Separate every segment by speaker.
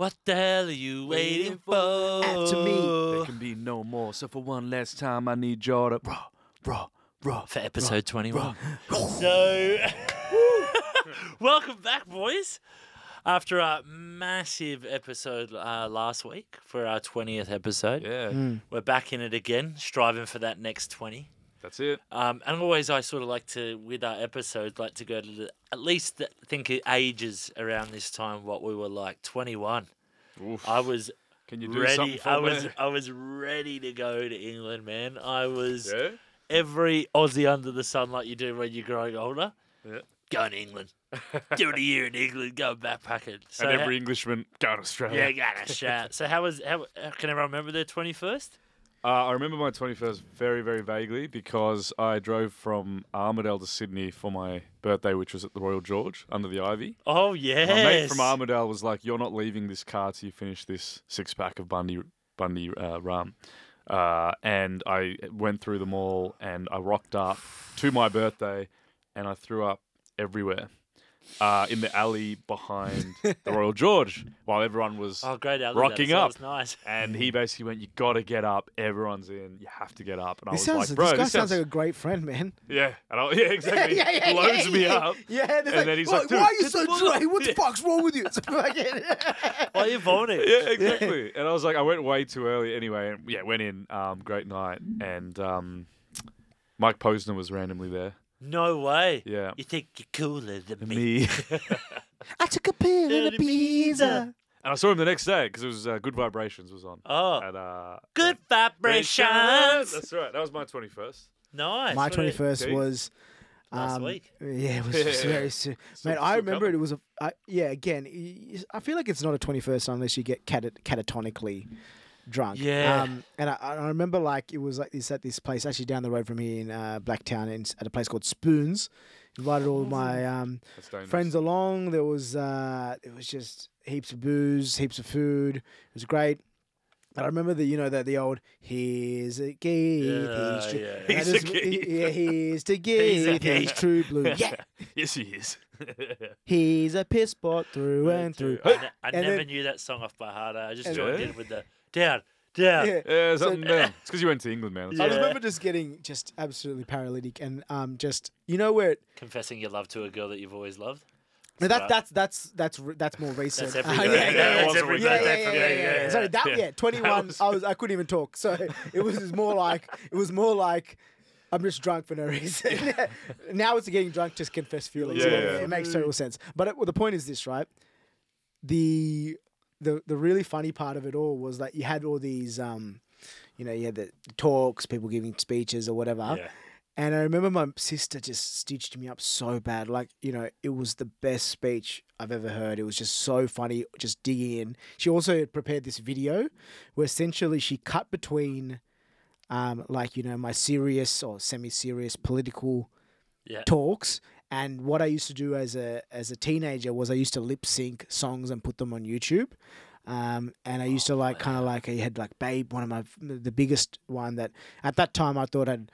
Speaker 1: What the hell are you waiting for?
Speaker 2: to me.
Speaker 3: There can be no more. So for one last time, I need y'all to raw, raw, raw.
Speaker 1: For episode 21. So, welcome back, boys. After a massive episode uh, last week for our 20th episode,
Speaker 3: Yeah,
Speaker 2: Mm.
Speaker 1: we're back in it again, striving for that next 20.
Speaker 3: That's it.
Speaker 1: Um, and always, I sort of like to, with our episodes, like to go to the, at least th- think of ages around this time what we were like. 21.
Speaker 3: Oof.
Speaker 1: I was
Speaker 3: Can you do something
Speaker 1: ready.
Speaker 3: for
Speaker 1: I
Speaker 3: me?
Speaker 1: was I was ready to go to England, man. I was
Speaker 3: Yeah.
Speaker 1: every Aussie under the sun, like you do when you're growing older.
Speaker 3: Yeah.
Speaker 1: Going to England, doing a year in England, going backpacking. So
Speaker 3: and every Englishman go to Australia.
Speaker 1: yeah, gotta shout. So how was how, how can everyone remember their twenty first?
Speaker 3: Uh, I remember my 21st very, very vaguely because I drove from Armidale to Sydney for my birthday, which was at the Royal George under the Ivy.
Speaker 1: Oh yes,
Speaker 3: My mate from Armidale was like, "You're not leaving this car till you finish this six pack of Bundy Bundy uh, rum." Uh, and I went through them all, and I rocked up to my birthday, and I threw up everywhere. Uh, in the alley behind the Royal George, while everyone was
Speaker 1: Oh great, Alex,
Speaker 3: rocking
Speaker 1: that
Speaker 3: up.
Speaker 1: was nice.
Speaker 3: and he basically went, "You got to get up. Everyone's in. You have to get up." And I
Speaker 2: This
Speaker 3: was
Speaker 2: sounds,
Speaker 3: like, "Bro,
Speaker 2: this guy
Speaker 3: this
Speaker 2: sounds
Speaker 3: sounds
Speaker 2: like a great friend, man.
Speaker 3: yeah." And I, yeah, exactly. He Blows me
Speaker 2: yeah.
Speaker 3: up.
Speaker 2: Yeah, they're
Speaker 3: And
Speaker 2: like,
Speaker 3: then he's
Speaker 2: "Why-
Speaker 3: like,
Speaker 2: why are you so
Speaker 3: the fuck
Speaker 2: dry? What the fuck's wrong with you? It's fucking-
Speaker 1: Why are you vomiting?
Speaker 3: Yeah, exactly. And I was like, I went way too early anyway. And yeah, went in. Um, great night. And um, Mike Posner was randomly there.
Speaker 1: No way.
Speaker 3: Yeah.
Speaker 1: You think you're cooler than me?
Speaker 3: Me.
Speaker 2: I took a pill and a
Speaker 1: And
Speaker 2: pizza.
Speaker 3: and I saw him the next day because it was uh, Good Vibrations was on.
Speaker 1: Oh,
Speaker 3: At, uh,
Speaker 1: good
Speaker 3: at-
Speaker 1: vibrations.
Speaker 3: That's right. That was my twenty first.
Speaker 1: Nice.
Speaker 2: My 21st
Speaker 3: Okay.
Speaker 2: was.
Speaker 1: Last
Speaker 2: um,
Speaker 1: week.
Speaker 2: Yeah, it was just very soon.
Speaker 3: Still-
Speaker 2: Man, I remember
Speaker 3: coming.
Speaker 2: it was a. I, yeah, again, I feel like it's not a 21st unless you get catat- catatonically drunk.
Speaker 1: Yeah.
Speaker 2: Um, and I, I remember like it was like this at this place actually down the road from here in uh, Blacktown in, at a place called Spoons. Invited all my um, friends along. There was uh, it was just heaps of booze, heaps of food. It was great. But I remember the you know that the old here's a Geeth,
Speaker 1: Yeah,
Speaker 2: he's true.
Speaker 1: yeah.
Speaker 2: And I
Speaker 3: He's a
Speaker 2: just-
Speaker 3: Geeth.
Speaker 2: yeah, he's to
Speaker 1: He's
Speaker 2: Geeth, he's
Speaker 1: Geeth.
Speaker 2: true blue. Yeah,
Speaker 3: yes, he is.
Speaker 2: he's a piss pot through and through.
Speaker 1: I, I
Speaker 2: And
Speaker 1: never
Speaker 2: then-
Speaker 1: knew that song off by heart. I just joined in with the down, down.
Speaker 2: Yeah.
Speaker 3: yeah,
Speaker 2: So-
Speaker 3: something down. It's because you went to England, man. That's
Speaker 2: I
Speaker 1: Yeah.
Speaker 2: remember just getting just absolutely paralytic and um just you know where it,
Speaker 1: Confessing your love to a girl that you've always loved.
Speaker 2: no, that's that's that's that's re- that's more recent.
Speaker 1: every
Speaker 2: Uh,
Speaker 1: day.
Speaker 2: yeah,
Speaker 1: Yeah,
Speaker 2: yeah,
Speaker 1: that's
Speaker 2: yeah,
Speaker 1: every
Speaker 2: yeah,
Speaker 1: day.
Speaker 2: yeah, yeah, yeah,
Speaker 1: Yeah,
Speaker 2: yeah. Sorry, that
Speaker 3: yeah.
Speaker 2: yeah, twenty one.
Speaker 3: was-
Speaker 2: I was I couldn't even talk, so it was more like it was more like. I'm just drunk for no reason. now it's getting drunk, just confess feelings.
Speaker 3: Yeah,
Speaker 2: it,
Speaker 3: yeah.
Speaker 2: it makes total sense. But it, well, the point is this, right? The the the really funny part of it all was that you had all these, um, you know, you had the talks, people giving speeches or whatever.
Speaker 1: Yeah.
Speaker 2: And I remember my sister just stitched me up so bad. Like, you know, it was the best speech I've ever heard. It was just so funny, just digging in. She also had prepared this video where essentially she cut between, um, like, you know, my serious or semi serious political
Speaker 1: Yeah.
Speaker 2: talks. And what I used to do as a as a teenager was I used to lip sync songs and put them on YouTube. Um, and I used to like kind of like I had like Babe, one of my the biggest one that at that time I thought I'd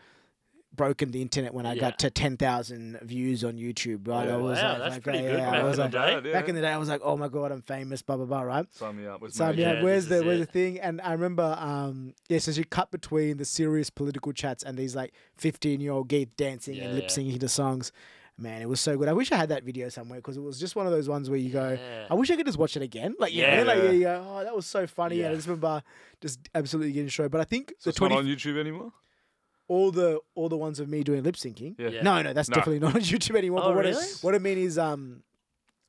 Speaker 2: broken the internet when I
Speaker 1: Yeah.
Speaker 2: got to ten thousand views on YouTube. Right, I
Speaker 1: Oh,
Speaker 2: was
Speaker 1: wow,
Speaker 2: like,
Speaker 1: that's
Speaker 2: like,
Speaker 1: pretty
Speaker 2: yeah,
Speaker 1: good back
Speaker 2: I was
Speaker 1: in
Speaker 2: like,
Speaker 1: the day.
Speaker 2: Back in the day, I was like, oh my god, I'm famous, blah blah blah. Right.
Speaker 3: Sign me up. With
Speaker 2: So
Speaker 3: Mate.
Speaker 2: yeah,
Speaker 1: Yeah,
Speaker 2: where's the where's
Speaker 1: it.
Speaker 2: the thing? And I remember, um, yeah, so she cut between the serious political chats and these like fifteen year old geeks dancing and lip syncing to songs. Man, it was so good. I wish I had that video somewhere because it was just one of those ones where you go,
Speaker 1: Yeah.
Speaker 2: I wish I could just watch it again. Like yeah,
Speaker 1: Yeah.
Speaker 2: like yeah, you go, oh, that was so funny. And I just remember just absolutely getting destroyed. But I think
Speaker 3: So
Speaker 2: the
Speaker 3: it's not
Speaker 2: twenty
Speaker 3: on YouTube anymore.
Speaker 2: all the all the ones of me doing lip syncing.
Speaker 3: Yeah.
Speaker 1: Yeah.
Speaker 2: No, no, that's
Speaker 3: No.
Speaker 2: definitely not on YouTube anymore.
Speaker 1: Oh,
Speaker 2: but what
Speaker 1: really?
Speaker 2: I, what I mean is, um,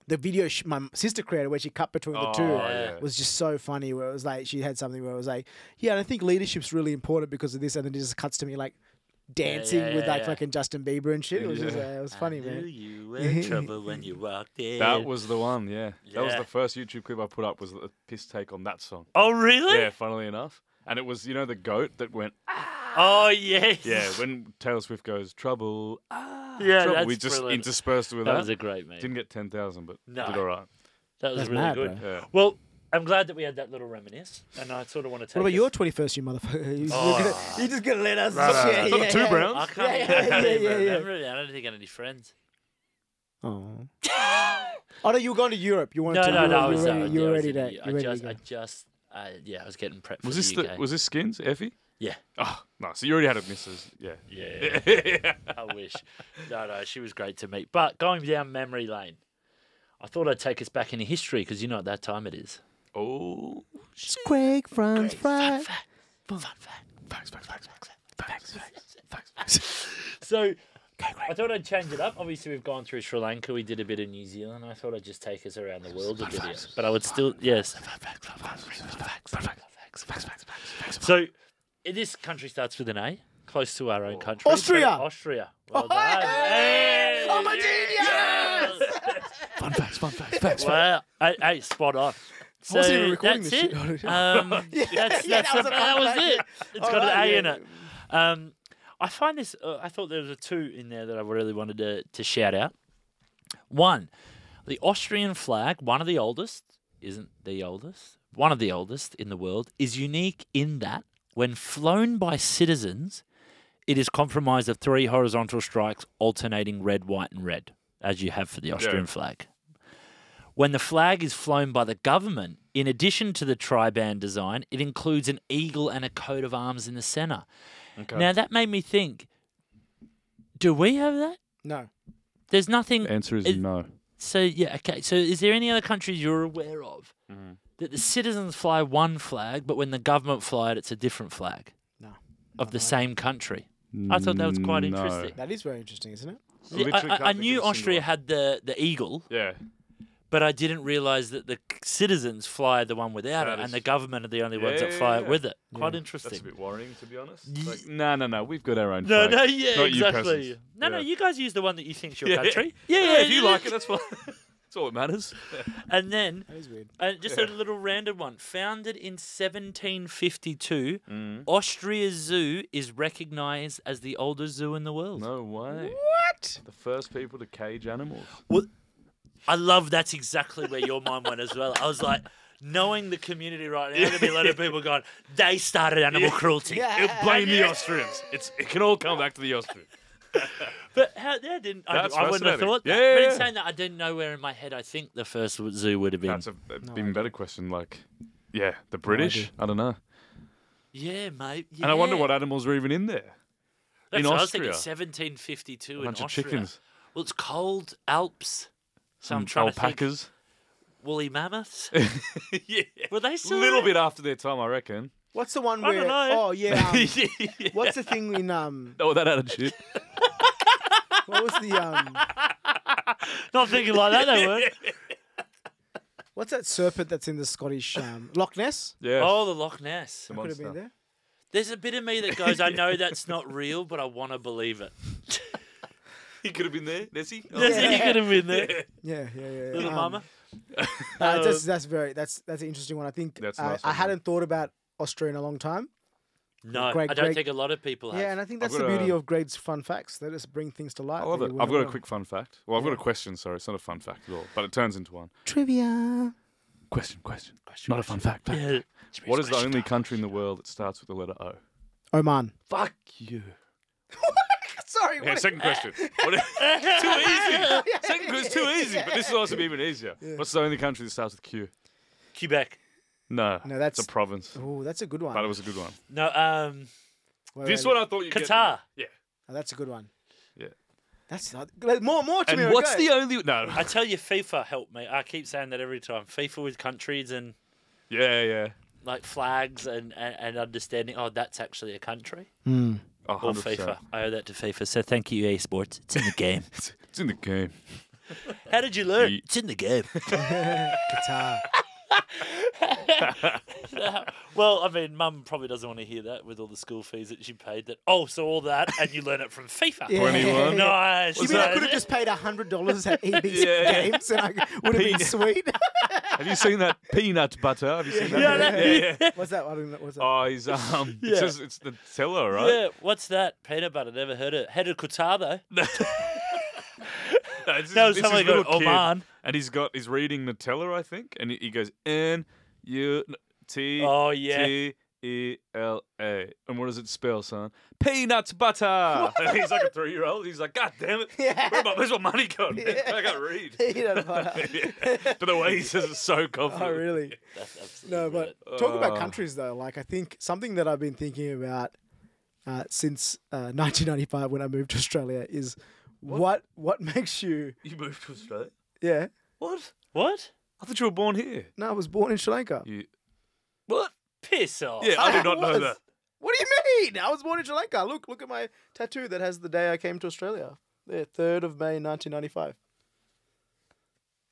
Speaker 2: the video sh- my sister created where she cut between the two
Speaker 3: Oh,
Speaker 1: Yeah.
Speaker 3: yeah.
Speaker 2: was just so funny. Where it was like she had something where it was like, yeah, and I think leadership's really important because of this, and then it just cuts to me like dancing
Speaker 1: yeah,
Speaker 2: with
Speaker 1: yeah,
Speaker 2: like
Speaker 1: yeah.
Speaker 2: fucking Justin Bieber and shit. It was just uh, it was funny,
Speaker 1: I knew
Speaker 2: man.
Speaker 1: you were in trouble when you walked in.
Speaker 3: That was the one. Yeah. That was the first YouTube clip I put up. Was the piss take on that song.
Speaker 1: Oh really?
Speaker 3: Yeah. Funnily enough, and it was you know the goat that went.
Speaker 1: Oh yes.
Speaker 3: Yeah. When Taylor Swift goes trouble. Ah,
Speaker 1: Yeah,
Speaker 3: trouble.
Speaker 1: that's
Speaker 3: we just
Speaker 1: brilliant.
Speaker 3: interspersed with
Speaker 1: that
Speaker 3: that.
Speaker 1: was a great meme.
Speaker 3: Didn't get ten thousand, but
Speaker 1: No.
Speaker 3: did all right.
Speaker 1: That was
Speaker 2: That's
Speaker 1: really
Speaker 2: mad,
Speaker 1: good.
Speaker 3: Yeah.
Speaker 1: Well, I'm glad that we had that little reminisce, and I sort of want to take.
Speaker 2: What about
Speaker 1: us-
Speaker 2: your twenty first, you motherfucker? You
Speaker 1: Oh.
Speaker 2: just, you just gonna let us?
Speaker 1: Right, right,
Speaker 2: yeah,
Speaker 1: right.
Speaker 3: Got the
Speaker 2: yeah,
Speaker 3: two
Speaker 2: yeah.
Speaker 3: browns.
Speaker 1: I can't,
Speaker 2: Yeah,
Speaker 1: even, I
Speaker 2: yeah,
Speaker 1: can't
Speaker 2: yeah, yeah, yeah.
Speaker 1: remember it. I don't think I had any friends.
Speaker 2: Oh. oh no, you were going to Europe. You wanted
Speaker 1: No,
Speaker 2: to.
Speaker 1: no,
Speaker 2: you
Speaker 1: no.
Speaker 2: were,
Speaker 1: was,
Speaker 2: you were
Speaker 1: uh,
Speaker 2: ready,
Speaker 1: yeah,
Speaker 2: you
Speaker 1: I
Speaker 2: were
Speaker 1: was
Speaker 2: ready
Speaker 1: in
Speaker 2: to. You
Speaker 1: I
Speaker 2: were ready
Speaker 1: just,
Speaker 2: to
Speaker 1: I
Speaker 2: go.
Speaker 1: just, uh, yeah, I was getting prepped
Speaker 3: Was
Speaker 1: for
Speaker 3: this
Speaker 1: the
Speaker 3: the,
Speaker 1: UK.
Speaker 3: was this skins, Effie?
Speaker 1: Yeah.
Speaker 3: Oh, no. So you already had a missus. Yeah.
Speaker 1: Yeah. I wish. No, no, she was great to meet. But going down memory lane, I thought I'd take us back into history because you know at that time it is.
Speaker 3: Oh.
Speaker 2: Craig Franz Fry.
Speaker 3: Facts, facts, facts, facts,
Speaker 1: Facts, facts, facts, facts. So I thought I'd change it up. Obviously, we've gone through Sri Lanka. We did a bit of New Zealand. I thought I'd just take us around the world a bit here. But I would still, yes. Fun facts, facts, facts, facts, fax, facts, fax. So eh, this country starts with an A, close to our own country.
Speaker 2: Austria!
Speaker 1: Austria. Well done.
Speaker 2: Hey! I'm a
Speaker 1: Yes!
Speaker 3: Fun facts, fun facts, facts.
Speaker 1: Wow. Hey, hey, spot on. So
Speaker 2: wasn't even recording
Speaker 1: that's
Speaker 2: this
Speaker 1: it.
Speaker 2: shit.
Speaker 1: Um,
Speaker 2: Yeah,
Speaker 1: that's,
Speaker 2: yeah,
Speaker 1: that's
Speaker 2: that was
Speaker 1: the-
Speaker 2: a
Speaker 1: that was
Speaker 2: fact,
Speaker 1: it.
Speaker 2: yeah.
Speaker 1: It's
Speaker 2: All
Speaker 1: got an
Speaker 2: right,
Speaker 1: A in it. Um, I find this. Uh, I thought there was a two in there that I really wanted to to shout out. One, the Austrian flag, one of the oldest, isn't the oldest, one of the oldest in the world, is unique in that when flown by citizens, it is comprised of three horizontal strikes alternating red, white, and red, as you have for the Austrian flag. When the flag is flown by the government, in addition to the tri-band design, it includes an eagle and a coat of arms in the centre.
Speaker 3: Okay.
Speaker 1: Now that made me think: Do we have that?
Speaker 2: No.
Speaker 1: There's nothing.
Speaker 3: The answer is
Speaker 1: It-
Speaker 3: no.
Speaker 1: So yeah, okay. So is there any other countries you're aware of
Speaker 3: Mm-hmm.
Speaker 1: that the citizens fly one flag, but when the government fly it, it's a different flag
Speaker 2: No.
Speaker 1: of the same country? I thought that was quite
Speaker 3: No.
Speaker 1: interesting.
Speaker 2: That is very interesting, isn't it?
Speaker 1: Yeah,
Speaker 3: literally
Speaker 1: I, I, I knew Austria
Speaker 3: one.
Speaker 1: had the the eagle,
Speaker 3: Yeah.
Speaker 1: But I didn't realize that the citizens fly the one without
Speaker 3: That
Speaker 1: it, and the government are the only ones that fly
Speaker 3: yeah,
Speaker 1: it with it. Quite
Speaker 2: Yeah.
Speaker 1: interesting.
Speaker 3: That's a bit worrying, to be honest. Like, no, no, no. We've got our own.
Speaker 1: No,
Speaker 3: flag.
Speaker 1: no, yeah,
Speaker 3: Not
Speaker 1: exactly.
Speaker 3: peasants.
Speaker 1: No, no, you guys use the one that you think's your
Speaker 3: Yeah.
Speaker 1: country. Yeah,
Speaker 3: Yeah,
Speaker 1: yeah.
Speaker 3: if you
Speaker 1: yeah.
Speaker 3: like it, that's fine. that's all that matters.
Speaker 1: And then
Speaker 2: That is weird.
Speaker 1: uh, just
Speaker 3: Yeah.
Speaker 1: a little random one. Founded in 1752,
Speaker 3: Mm.
Speaker 1: Austria Zoo is recognized as the oldest zoo in the world.
Speaker 3: No way.
Speaker 2: What?
Speaker 3: The first people to cage animals.
Speaker 1: I love that's exactly where your mind went as well. I was like, knowing the community right now, there'll be a lot of people going, they started animal cruelty.
Speaker 2: Yeah.
Speaker 3: Blame the Austrians. It's it can all come back to the Austrians.
Speaker 1: But how, yeah, didn't I,
Speaker 3: That's
Speaker 1: I wouldn't have
Speaker 3: fascinating.
Speaker 1: thought that.
Speaker 3: Yeah,
Speaker 1: but
Speaker 3: yeah,
Speaker 1: in
Speaker 3: yeah.
Speaker 1: saying that, I didn't know where in my head I think the first zoo would have been.
Speaker 3: That's a, a
Speaker 2: No
Speaker 3: even
Speaker 2: idea.
Speaker 3: better question. Like, yeah, the British.
Speaker 2: idea.
Speaker 3: I don't know.
Speaker 1: yeah, mate.
Speaker 3: And I wonder
Speaker 1: yeah.
Speaker 3: what animals were even in there.
Speaker 1: That's
Speaker 3: in
Speaker 1: what I was thinking.
Speaker 3: Austria.
Speaker 1: 1752
Speaker 3: A
Speaker 1: in
Speaker 3: bunch of
Speaker 1: Austria.
Speaker 3: chickens,
Speaker 1: Well, it's cold Alps. So I'm
Speaker 3: some
Speaker 1: trying to think. Woolly mammoths.
Speaker 3: yeah,
Speaker 1: Were they
Speaker 3: a
Speaker 1: still
Speaker 3: little
Speaker 1: there?
Speaker 3: bit after their time, I reckon.
Speaker 2: What's the one
Speaker 1: I
Speaker 2: where?
Speaker 1: don't know.
Speaker 2: Oh yeah. Um,
Speaker 3: yeah.
Speaker 2: what's the thing in um?
Speaker 3: Oh, that attitude.
Speaker 2: What was the um?
Speaker 1: Not thinking like that, they weren't.
Speaker 2: What's that serpent that's in the Scottish um, Loch Ness?
Speaker 3: Yeah.
Speaker 1: Oh, the Loch Ness.
Speaker 3: the
Speaker 2: Could have been
Speaker 3: monster.
Speaker 2: there.
Speaker 1: There's a bit of me that goes, I know that's not real, but I want to believe it.
Speaker 3: He could have been there, Nessie.
Speaker 1: That's it, you could have been there.
Speaker 2: Yeah, yeah, yeah.
Speaker 1: Little
Speaker 2: um,
Speaker 1: mama.
Speaker 2: Uh, that's, that's very that's that's an interesting one. I think
Speaker 3: That's a
Speaker 2: uh,
Speaker 3: nice
Speaker 2: I
Speaker 3: one, yeah.
Speaker 2: hadn't thought about Austria in a long time.
Speaker 1: No,
Speaker 2: Greg-
Speaker 1: I don't
Speaker 2: Greg-
Speaker 1: think a lot of people have.
Speaker 2: Yeah, and I think that's
Speaker 3: I've
Speaker 2: the
Speaker 3: got
Speaker 2: beauty
Speaker 3: a-
Speaker 2: of Greg's fun facts. They just bring things to light.
Speaker 3: I love
Speaker 2: that
Speaker 3: it.
Speaker 2: you
Speaker 3: I've
Speaker 2: wouldn't
Speaker 3: got a
Speaker 2: know.
Speaker 3: quick fun fact. Well, I've got a question. Sorry, it's not a fun fact at all, but it turns into one.
Speaker 2: trivia.
Speaker 3: Question, question. Question. Not a fun fact. fact.
Speaker 1: Yeah.
Speaker 3: What is the only country in the world that starts with the letter O?
Speaker 2: Oman.
Speaker 3: Fuck you.
Speaker 2: Sorry.
Speaker 3: Yeah, second question. What is- too easy. Second question's too easy, but this is also even easier. What's the only country that starts with Q?
Speaker 1: Quebec.
Speaker 3: No,
Speaker 2: No,
Speaker 3: it's
Speaker 2: that's
Speaker 3: a province.
Speaker 2: Oh, that's a good one.
Speaker 3: But it was a good one.
Speaker 1: No, um,
Speaker 2: Wait,
Speaker 3: This
Speaker 2: wait,
Speaker 3: one I thought you
Speaker 1: Qatar.
Speaker 3: Yeah.
Speaker 2: oh, that's a good one.
Speaker 3: Yeah.
Speaker 2: That's not, like, more more to me.
Speaker 3: And what's
Speaker 2: go.
Speaker 3: the only no?
Speaker 1: I tell you, FIFA helped me. I keep saying that every time. FIFA with countries and
Speaker 3: Yeah, yeah.
Speaker 1: like flags and, and, and understanding. Oh, that's actually a country.
Speaker 2: Hmm.
Speaker 3: Oh,
Speaker 1: Or FIFA. I owe that to FIFA. So thank you, EA Sports. It's in the game.
Speaker 3: It's, it's in the game.
Speaker 1: How did you learn?
Speaker 3: Ye-
Speaker 1: It's in the game.
Speaker 2: Qatar.
Speaker 1: well, I mean, Mum probably doesn't want to hear that with all the school fees that she paid. That oh, so all that, and you learn it from FIFA.
Speaker 2: Yeah.
Speaker 3: 21.
Speaker 1: Nice.
Speaker 2: You mean I could have just paid hundred dollars at EB's
Speaker 3: Yeah.
Speaker 2: games and I would have been sweet?
Speaker 3: Have you seen that peanut butter? Have you seen that?
Speaker 1: Yeah, that-
Speaker 3: yeah, yeah.
Speaker 2: What's that? I don't. What's that?
Speaker 3: Oh, he's um.
Speaker 1: Yeah.
Speaker 3: It says it's the teller, right?
Speaker 1: Yeah, what's that? Peanut butter. Never heard it. Head of Qatar though.
Speaker 3: No, it's
Speaker 1: That was
Speaker 3: this
Speaker 1: something
Speaker 3: is
Speaker 1: like
Speaker 3: little kid,
Speaker 1: Oman.
Speaker 3: and he's got he's reading Nutella, I think, and he, he goes N U T
Speaker 1: Oh yeah.
Speaker 3: T E L A. And what does it spell, son? Peanut butter. and he's like a three year old. He's like, God damn it.
Speaker 2: Yeah.
Speaker 3: Where my, where's my money gone?
Speaker 2: Yeah.
Speaker 3: I can't read.
Speaker 2: Peanut butter.
Speaker 3: Yeah. But the way he says it's so confident.
Speaker 2: Oh, really?
Speaker 1: That's absolutely
Speaker 2: No, but
Speaker 1: right.
Speaker 2: talk about
Speaker 3: Uh.
Speaker 2: countries though. Like I think something that I've been thinking about uh, since uh, 1995 when I moved to Australia is what what, makes you
Speaker 3: You moved to Australia?
Speaker 2: yeah.
Speaker 3: What?
Speaker 1: what?
Speaker 3: I thought you were born here.
Speaker 2: No, I was born in Sri Lanka.
Speaker 3: You... What?
Speaker 1: Piss off.
Speaker 3: Yeah, I did not know that.
Speaker 2: What do you mean? I was born in Sri Lanka. Look, look at my tattoo that has the day I came to Australia. There, third of May, 1995.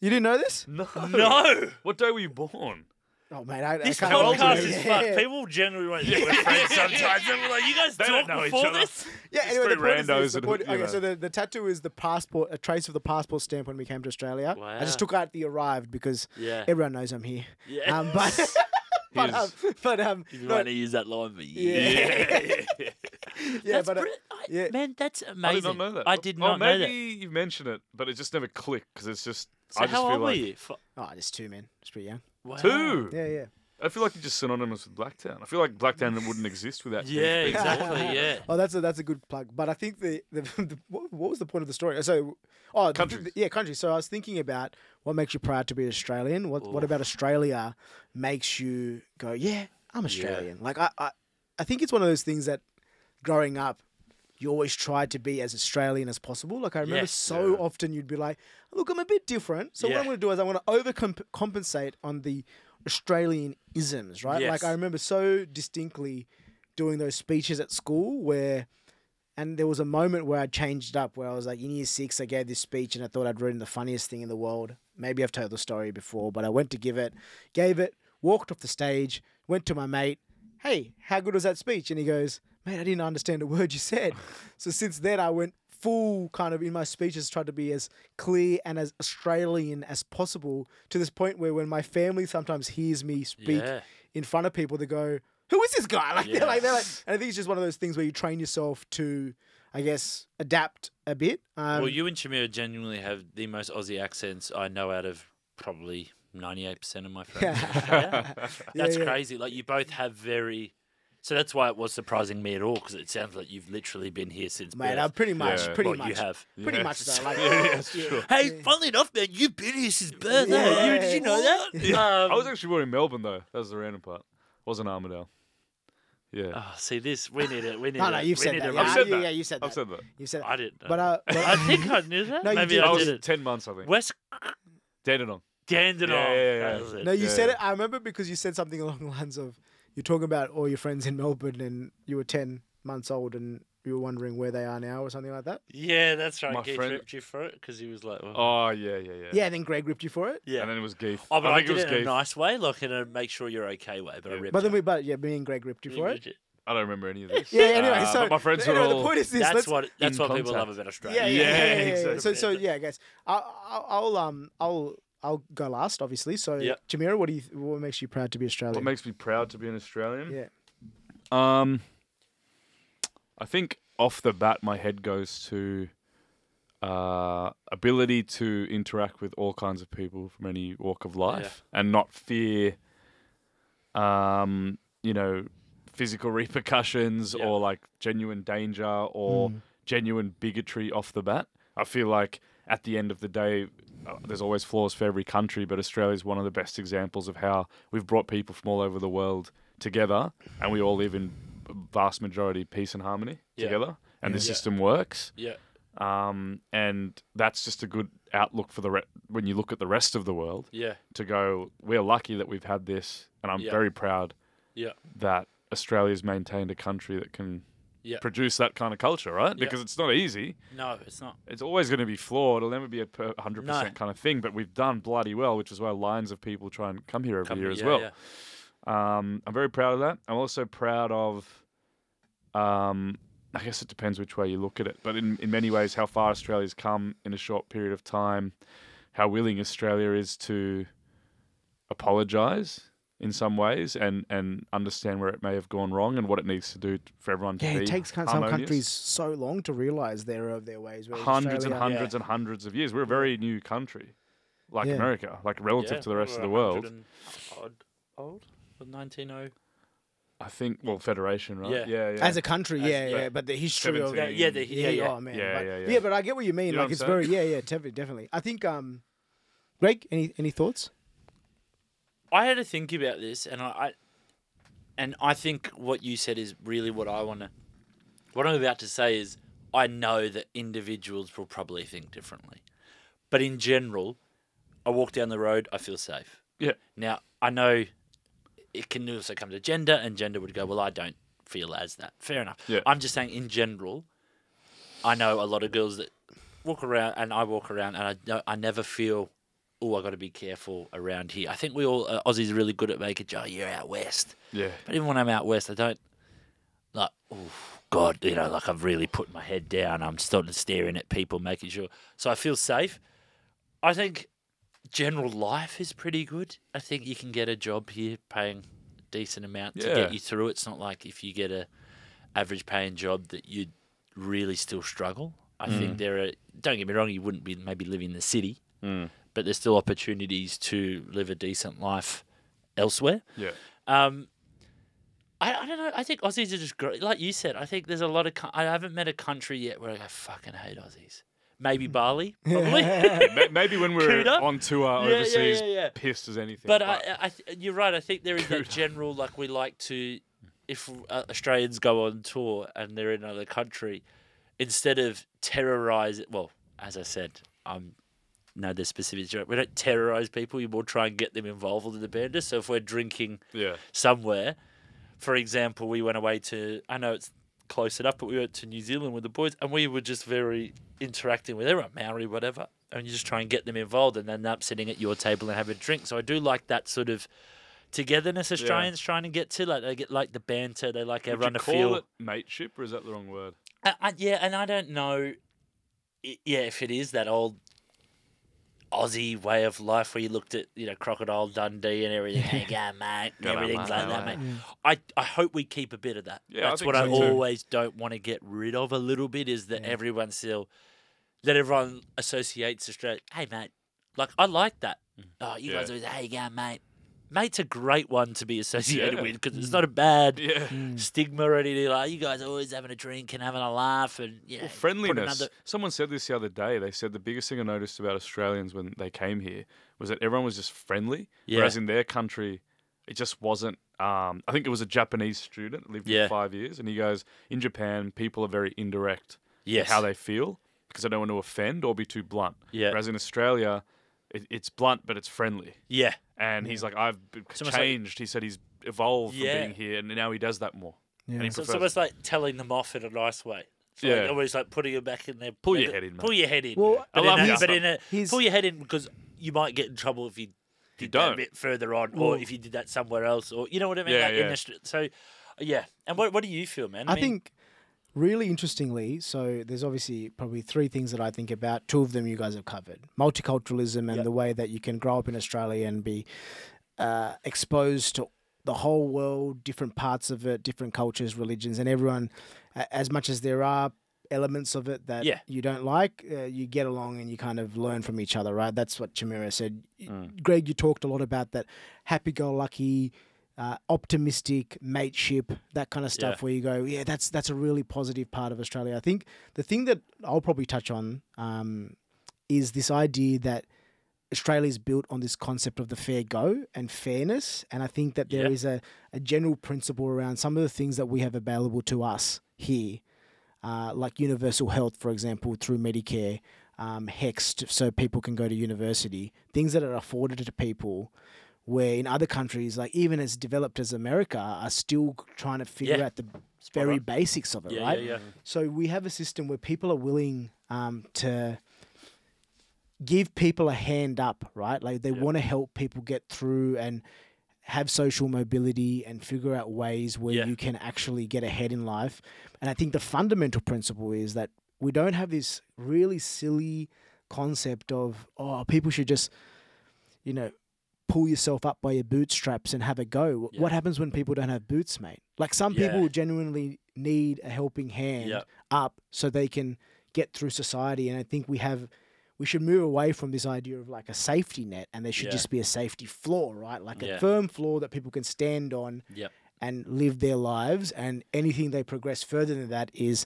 Speaker 2: You didn't know this?
Speaker 3: No.
Speaker 1: No.
Speaker 3: What day were you born?
Speaker 2: Oh man, I,
Speaker 1: This
Speaker 2: I can't
Speaker 1: podcast is
Speaker 3: you?
Speaker 1: fucked. People generally won't think we're friends sometimes. They're like, you guys
Speaker 3: They
Speaker 1: talk
Speaker 3: don't know each
Speaker 1: before
Speaker 3: other.
Speaker 1: this?
Speaker 2: Yeah,
Speaker 3: Just
Speaker 2: anyway, the point is this,
Speaker 3: randos
Speaker 2: the point- okay,
Speaker 3: know.
Speaker 2: so the, the tattoo is the passport, a trace of the passport stamp when we came to Australia. I just took out the arrived because
Speaker 1: Yeah.
Speaker 2: everyone knows I'm here.
Speaker 1: Yeah.
Speaker 2: Um, but but um, but um,
Speaker 1: You've been
Speaker 2: no,
Speaker 1: to use that line for
Speaker 2: Yeah.
Speaker 1: years.
Speaker 3: yeah.
Speaker 2: yeah,
Speaker 1: That's
Speaker 2: but uh,
Speaker 1: I-
Speaker 2: yeah.
Speaker 1: man, that's amazing.
Speaker 3: I did not know that.
Speaker 1: I did
Speaker 3: oh,
Speaker 1: not know
Speaker 3: maybe
Speaker 1: that.
Speaker 3: you've mentioned it, but it just never clicked because it's just.
Speaker 1: So
Speaker 3: I just
Speaker 1: how
Speaker 3: feel
Speaker 1: old were you? F-
Speaker 2: oh, just two man, it's pretty young.
Speaker 1: Wow.
Speaker 3: two.
Speaker 2: Yeah, yeah.
Speaker 3: I feel like you're just synonymous with Blacktown. I feel like Blacktown wouldn't exist without. you
Speaker 1: Yeah,
Speaker 3: being
Speaker 1: exactly. Yeah.
Speaker 2: Oh, that's a that's a good plug. But I think the, the, the what, what was the point of the story? So, oh, the-
Speaker 3: Countries.
Speaker 2: the- yeah, country. So I was thinking about what makes you proud to be Australian. What what about Australia makes you go, yeah, I'm Australian. Like I, I I think it's one of those things that growing up. You always tried to be as Australian as possible. Like I remember
Speaker 1: Yes.
Speaker 2: so
Speaker 3: Yeah.
Speaker 2: often you'd be like, "Look, I'm a bit different." So what I'm going to do is I'm going to overcompensate on the Australian isms, right?
Speaker 1: Yes.
Speaker 2: Like I remember so distinctly doing those speeches at school where and there was a moment where I changed up where I was like in year six I gave this speech and I thought I'd written the funniest thing in the world. Maybe I've told the story before, but I went to give it, gave it, walked off the stage, went to my mate, Hey, how good was that speech? And he goes, Mate, I didn't understand a word you said. so since then I went full kind of in my speeches tried to be as clear and as Australian as possible to this point where when my family sometimes hears me speak
Speaker 1: Yeah.
Speaker 2: in front of people, they go, "Who is this guy?" Like,
Speaker 1: Yeah.
Speaker 2: they're like, they're like, and I think it's just one of those things where you train yourself to, I guess, adapt a bit. Um,
Speaker 1: well, you and Chamira genuinely have the most Aussie accents I know out of probably 98% of my friends.
Speaker 2: Yeah,
Speaker 1: That's
Speaker 2: yeah.
Speaker 1: crazy. Like, you both have very. So that's why it was surprising me at all, because it sounds like you've literally been here since
Speaker 2: mate,
Speaker 1: birth.
Speaker 2: I'm pretty much,
Speaker 3: Yeah.
Speaker 2: pretty
Speaker 1: Well,
Speaker 2: much,
Speaker 1: you have.
Speaker 2: pretty
Speaker 3: Yeah.
Speaker 2: much though. Like,
Speaker 3: Yeah, yeah,
Speaker 2: yeah.
Speaker 3: sure.
Speaker 1: Hey,
Speaker 2: Yeah.
Speaker 1: funnily enough, man, you've been here since birth.
Speaker 2: Yeah.
Speaker 1: You, did you know that?
Speaker 3: Yeah.
Speaker 1: Um,
Speaker 3: I was actually born in Melbourne though. That was the random part. Wasn't Armadale. Yeah.
Speaker 1: Oh, see this. We need it. We need
Speaker 2: No, no, you've
Speaker 1: we
Speaker 2: said
Speaker 1: need
Speaker 2: that. Yeah,
Speaker 3: I've
Speaker 1: run-
Speaker 3: said that.
Speaker 2: yeah, you said that.
Speaker 3: I've said that.
Speaker 2: You said that.
Speaker 1: I didn't. Know.
Speaker 2: But uh, but,
Speaker 1: I think I knew that.
Speaker 2: No, you
Speaker 1: Maybe
Speaker 2: did.
Speaker 3: I
Speaker 1: I
Speaker 3: was
Speaker 1: did it.
Speaker 3: ten months, I think.
Speaker 1: West
Speaker 3: Dandenong.
Speaker 1: Dandenong.
Speaker 3: Yeah, yeah, yeah.
Speaker 1: That was it.
Speaker 2: no, you
Speaker 3: Yeah.
Speaker 2: said it. I remember because you said something along the lines of you're talking about all your friends in Melbourne and you were ten months old and you were wondering where they are now or something like that.
Speaker 1: Yeah, that's right.
Speaker 3: My
Speaker 1: Keith
Speaker 3: friend-
Speaker 1: ripped you for it because he was like, well,
Speaker 3: Oh yeah, yeah, yeah.
Speaker 2: Yeah, and then Greg ripped you for it.
Speaker 1: yeah.
Speaker 3: And then it was Geeth.
Speaker 1: Oh, but I,
Speaker 3: think
Speaker 1: did
Speaker 3: it was
Speaker 1: it in a nice way, like in a make sure you're okay way. But I ripped
Speaker 2: But then we, but yeah, me and Greg ripped you
Speaker 1: You
Speaker 2: for it.
Speaker 1: it.
Speaker 3: I don't remember any of this.
Speaker 2: Yeah. Anyway,
Speaker 3: Uh,
Speaker 2: so
Speaker 3: but my friends were
Speaker 2: anyway,
Speaker 3: all.
Speaker 2: the point is this.
Speaker 1: That's what that's
Speaker 3: in
Speaker 1: what people love
Speaker 3: contact.
Speaker 1: about Australia.
Speaker 2: Yeah, yeah,
Speaker 3: Yeah,
Speaker 2: yeah, yeah, yeah.
Speaker 3: exactly.
Speaker 2: So, so yeah, guys, I'll, I'll, I'll, um, I'll, I'll go last, obviously. So,
Speaker 1: Yep.
Speaker 2: Chamira, what do you, what makes you proud to be Australian?
Speaker 3: What makes me proud to be an Australian?
Speaker 2: yeah,
Speaker 3: Um, I think off the bat, my head goes to uh, ability to interact with all kinds of people from any walk of life and not fear, um, you know, physical repercussions
Speaker 1: Yeah.
Speaker 3: or like genuine danger or
Speaker 2: Mm.
Speaker 3: genuine bigotry off the bat. I feel like at the end of the day, uh, there's always flaws for every country, but Australia is one of the best examples of how we've brought people from all over the world together, and we all live in vast majority peace and harmony
Speaker 1: Yeah.
Speaker 3: together, and the
Speaker 2: Yeah.
Speaker 3: system works.
Speaker 1: Yeah.
Speaker 3: Um, and that's just a good outlook for the re- when you look at the rest of the world
Speaker 1: Yeah.
Speaker 3: to go. We're lucky that we've had this, and I'm
Speaker 1: Yeah.
Speaker 3: very proud
Speaker 1: Yeah.
Speaker 3: that Australia's maintained a country that can
Speaker 1: Yeah.
Speaker 3: produce that kind of culture, right?
Speaker 1: Yeah.
Speaker 3: Because it's not easy.
Speaker 1: No, it's not.
Speaker 3: It's always going to be flawed. It'll never be a 100%
Speaker 1: No.
Speaker 3: kind of thing, but we've done bloody well, which is why lines of people try and come here every
Speaker 1: Come-
Speaker 3: year as
Speaker 1: yeah,
Speaker 3: well.
Speaker 1: yeah.
Speaker 3: Um, I'm very proud of that. I'm also proud of, um, I guess it depends which way you look at it, but in, in many ways, how far Australia's come in a short period of time, how willing Australia is to apologise in some ways and, and understand where it may have gone wrong and what it needs to do for everyone to
Speaker 2: yeah.
Speaker 3: be
Speaker 2: It takes kind- some countries so long to realize they're of their ways. whereas
Speaker 3: hundreds and
Speaker 2: Australia-
Speaker 3: hundreds and hundreds of years. We're a very new country, like
Speaker 2: Yeah.
Speaker 3: America, like relative
Speaker 1: Yeah,
Speaker 3: to the rest of
Speaker 1: we're
Speaker 3: the world.
Speaker 1: 100 and Odd, old? 190.
Speaker 3: I I think well federation, right?
Speaker 1: Yeah.
Speaker 3: yeah, yeah.
Speaker 2: As a country,
Speaker 1: As-
Speaker 2: yeah,
Speaker 1: yeah.
Speaker 2: yeah, but the history of
Speaker 3: 17.
Speaker 1: Yeah, the- yeah, yeah.
Speaker 2: oh man,
Speaker 3: Yeah,
Speaker 2: but,
Speaker 3: yeah, yeah.
Speaker 2: but I get what you mean.
Speaker 3: You
Speaker 2: like it's
Speaker 3: I'm
Speaker 2: very, yeah, yeah, definitely, definitely. I think, um, Greg, any any thoughts?
Speaker 1: I had to think about this, and I, I and I think what you said is really what I want to. What I'm about to say is, I know that individuals will probably think differently, but in general, I walk down the road, I feel safe.
Speaker 3: Yeah.
Speaker 1: Now I know it can also come to gender, and gender would go, well, I don't feel as that. Fair enough.
Speaker 3: Yeah.
Speaker 1: I'm just saying, in general, I know a lot of girls that walk around, and I walk around, and I don't- I never feel, oh, I got to be careful around here. I think we all uh, Aussies are really good at making, oh, you're out west.
Speaker 3: yeah.
Speaker 1: But even when I'm out west, I don't like, oh God, you know, like I've really put my head down. I'm starting staring at people, making sure. So I feel safe. I think general life is pretty good. I think you can get a job here paying a decent amount to get you through. It's not like if you get a average paying job that you'd really still struggle. I think there are. Don't get me wrong. You wouldn't be maybe living in the city,
Speaker 3: Mm.
Speaker 1: But there's still opportunities to live a decent life elsewhere.
Speaker 3: Yeah.
Speaker 1: Um, I, I don't know. I think Aussies are just great. Like you said, I think there's a lot of. co- I haven't met a country yet where I fucking hate Aussies. Maybe Bali, probably.
Speaker 3: Ma- Maybe when we're
Speaker 1: Kuta?
Speaker 3: on tour
Speaker 1: Yeah, yeah,
Speaker 3: overseas,
Speaker 1: yeah, yeah.
Speaker 3: pissed as anything.
Speaker 1: but I, I, th- you're right. I think there is that general, like we like to, if uh, Australians go on tour and they're in another country, instead of terrorize it. Well, as I said, I'm no there's specifics. We don't terrorize people. You more try and get them involved in the bender. So if we're drinking
Speaker 3: yeah,
Speaker 1: somewhere. For example, we went away to I know it's close enough, but we went to New Zealand with the boys, and we were just very interacting with everyone, Maori, whatever, and you just try and get them involved, and then end up sitting at your table and have a drink. So I do like that sort of togetherness Australians trying to get to. Like they get like the banter, they like
Speaker 3: Would
Speaker 1: everyone to feel.
Speaker 3: it mateship, or is that the wrong word?
Speaker 1: I, I, yeah, and I don't know, yeah, if it is that old Aussie way of life where you looked at you know Crocodile Dundee and everything, hey, go mate, and everything's
Speaker 3: mate,
Speaker 1: like that,
Speaker 3: mate.
Speaker 1: mate. I, I hope we keep a bit of that.
Speaker 3: Yeah,
Speaker 1: That's
Speaker 3: think
Speaker 1: what I
Speaker 3: too.
Speaker 1: always don't want to get rid of a little bit is that everyone still that everyone associates Australia. Hey mate, like I like that. Oh, you
Speaker 3: Mm. Yeah.
Speaker 1: guys always hey you going, mate. Mate's a great one to be associated
Speaker 3: Yeah.
Speaker 1: with because it's not a bad
Speaker 3: Yeah.
Speaker 1: stigma or anything. Like you guys are always having a drink and having a laugh and you know,
Speaker 3: Well, friendliness.
Speaker 1: another-
Speaker 3: Someone said this the other day. They said the biggest thing I noticed about Australians when they came here was that everyone was just friendly.
Speaker 1: Yeah.
Speaker 3: Whereas in their country, it just wasn't. Um, I think it was a Japanese student lived
Speaker 1: Yeah.
Speaker 3: here five years, and he goes, in Japan, people are very indirect
Speaker 1: Yes.
Speaker 3: in how they feel because they don't want to offend or be too blunt.
Speaker 1: Yeah.
Speaker 3: Whereas in Australia, it, it's blunt but it's friendly.
Speaker 1: Yeah.
Speaker 3: And he's like, I've b-
Speaker 1: It's almost like-
Speaker 3: changed. he said he's evolved
Speaker 1: Yeah.
Speaker 3: from being here, and now he does that more.
Speaker 2: Yeah.
Speaker 3: And he
Speaker 1: So it's almost like telling them off in a nice way. It's like
Speaker 3: Yeah.
Speaker 1: always like putting them back in there.
Speaker 3: Pull your head in,
Speaker 1: Pull your head in.
Speaker 2: Well,
Speaker 1: but
Speaker 3: I love
Speaker 1: in a, but in a,
Speaker 2: His-
Speaker 1: pull your head in because you might get in trouble if you did that
Speaker 3: don't.
Speaker 1: a bit further on, or
Speaker 2: Well-
Speaker 1: if you did that somewhere else, or you know what I mean.
Speaker 3: Yeah,
Speaker 1: like in
Speaker 3: yeah.
Speaker 1: the, so, yeah. And what what do you feel, man?
Speaker 2: I
Speaker 1: mean,
Speaker 2: think really interestingly, so there's obviously probably three things that I think about. Two of them you guys have covered: multiculturalism and
Speaker 1: Yep.
Speaker 2: the way that you can grow up in Australia and be uh, exposed to the whole world, different parts of it, different cultures, religions, and everyone. As much as there are elements of it that
Speaker 1: Yeah.
Speaker 2: you don't like, uh, you get along and you kind of learn from each other, right? That's what Chamira said.
Speaker 3: Mm.
Speaker 2: Greg, you talked a lot about that happy-go-lucky, uh, optimistic mateship, that kind of stuff.
Speaker 1: Yeah.
Speaker 2: Where you go, yeah, that's that's a really positive part of Australia. I think the thing that I'll probably touch on um, is this idea that Australia is built on this concept of the fair go and fairness, and I think that there
Speaker 1: Yeah.
Speaker 2: is a, a general principle around some of the things that we have available to us here, uh, like universal health, for example, through Medicare, um, HECS, t- so people can go to university, things that are afforded to people. Where in other countries, like even as developed as America, are still trying to figure
Speaker 1: Yeah.
Speaker 2: out the
Speaker 1: Spot
Speaker 2: very
Speaker 1: on.
Speaker 2: basics of it,
Speaker 1: yeah,
Speaker 2: right?
Speaker 1: yeah, yeah.
Speaker 2: So we have a system where people are willing um, to give people a hand up, right? Like they want to help people get through and have social mobility and figure out ways where you can actually get ahead in life. And I think the fundamental principle is that we don't have this really silly concept of oh people should just you know pull yourself up by your bootstraps and have a go.
Speaker 1: Yeah.
Speaker 2: What happens when people don't have boots, mate? Like some
Speaker 1: Yeah.
Speaker 2: people genuinely need a helping hand
Speaker 1: Yeah.
Speaker 2: up so they can get through society. And I think we have we should move away from this idea of like a safety net and there should
Speaker 1: Yeah.
Speaker 2: just be a safety floor, right? Like a firm floor that people can stand on
Speaker 1: Yep.
Speaker 2: and live their lives, and anything they progress further than that is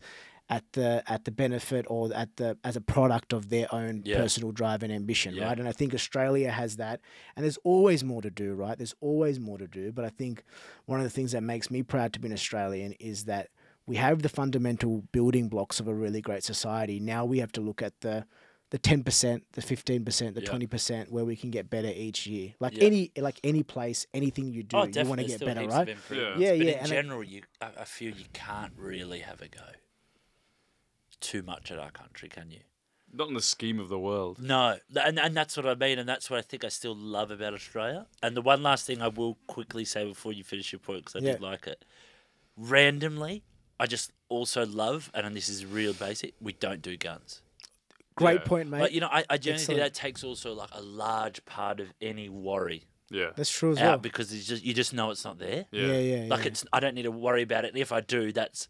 Speaker 2: at the at the benefit or at the as a product of their own
Speaker 1: Yeah.
Speaker 2: personal drive and ambition,
Speaker 1: Yeah.
Speaker 2: right? And I think Australia has that, and there's always more to do, right? There's always more to do, but I think one of the things that makes me proud to be an Australian is that we have the fundamental building blocks of a really great society. Now we have to look at the the ten percent, the fifteen percent, the
Speaker 1: Yeah.
Speaker 2: twenty percent, where we can get better each year. Like
Speaker 1: Yeah.
Speaker 2: any like any place, anything you do,
Speaker 1: oh,
Speaker 2: you want to get better, right?
Speaker 1: Of improvements.
Speaker 2: Yeah,
Speaker 1: but
Speaker 2: yeah,
Speaker 1: In
Speaker 2: and I-
Speaker 1: general, you I, I feel you can't really have a go too much at our country, can you?
Speaker 3: Not in the scheme of the world.
Speaker 1: No, and and that's what I mean, and that's what I think I still love about Australia. And the one last thing I will quickly say before you finish your point, because I did like it. Randomly, I just also love, and this is real basic. We don't do guns.
Speaker 2: Great
Speaker 3: Yeah.
Speaker 2: point, mate.
Speaker 1: But you know, I, I genuinely think that takes also like a large part of any worry
Speaker 3: Yeah.
Speaker 2: That's true as
Speaker 1: out
Speaker 2: well.
Speaker 1: because it's just you just know it's not there.
Speaker 3: Yeah.
Speaker 2: Yeah, yeah,
Speaker 1: Like
Speaker 2: yeah.
Speaker 1: it's I don't need to worry about it. And if I do, that's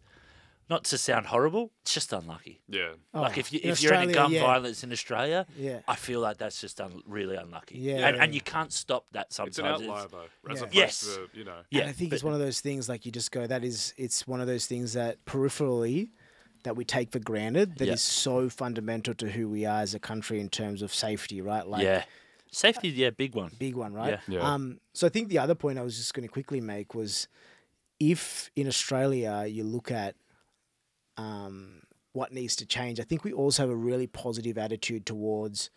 Speaker 1: not to sound horrible. It's just unlucky.
Speaker 3: Yeah.
Speaker 1: like
Speaker 2: Oh,
Speaker 1: if you
Speaker 2: in
Speaker 1: if you're in a gun
Speaker 2: yeah.
Speaker 1: violence in Australia,
Speaker 2: Yeah.
Speaker 1: I feel like that's just un- really unlucky.
Speaker 2: Yeah.
Speaker 1: and, and you can't stop that sometimes.
Speaker 3: It's an outlier though, as
Speaker 2: Yeah.
Speaker 1: Yes.
Speaker 3: to you know.
Speaker 1: Yeah,
Speaker 2: and I think
Speaker 1: but-
Speaker 2: it's one of those things like you just go, that is, it's one of those things that peripherally that we take for granted that is
Speaker 1: Yeah.
Speaker 2: so fundamental to who we are as a country in terms of safety, right? Like
Speaker 1: yeah, safety. Yeah, big one.
Speaker 2: big one, right?
Speaker 3: Yeah. Yeah.
Speaker 2: Um, so I think the other point I was just going to quickly make was if in Australia you look at um, what needs to change, I think we also have a really positive attitude towards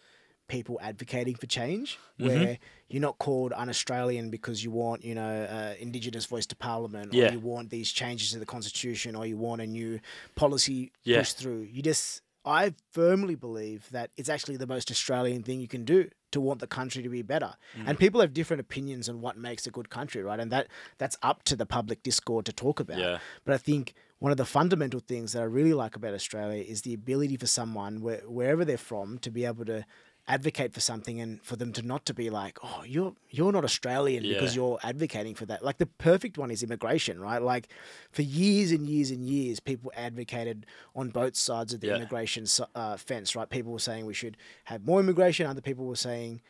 Speaker 2: people advocating for change,
Speaker 1: Mm-hmm.
Speaker 2: where you're not called un-Australian because you want, you know, uh, Indigenous voice to Parliament,
Speaker 1: Yeah.
Speaker 2: or you want these changes to the Constitution, or you want a new policy
Speaker 1: Yeah.
Speaker 2: pushed through. You just, I firmly believe that it's actually the most Australian thing you can do to want the country to be better.
Speaker 1: Mm.
Speaker 2: And people have different opinions on what makes a good country, right? And that that's up to the public discord to talk about.
Speaker 1: Yeah.
Speaker 2: But I think one of the fundamental things that I really like about Australia is the ability for someone, where, wherever they're from, to be able to advocate for something and for them to not to be like, oh, you're you're not Australian because you're advocating for that. Like the perfect one is immigration, right? Like for years and years and years, people advocated on both sides of the
Speaker 1: Yeah.
Speaker 2: immigration uh, fence, right? People were saying we should have more immigration. Other people were saying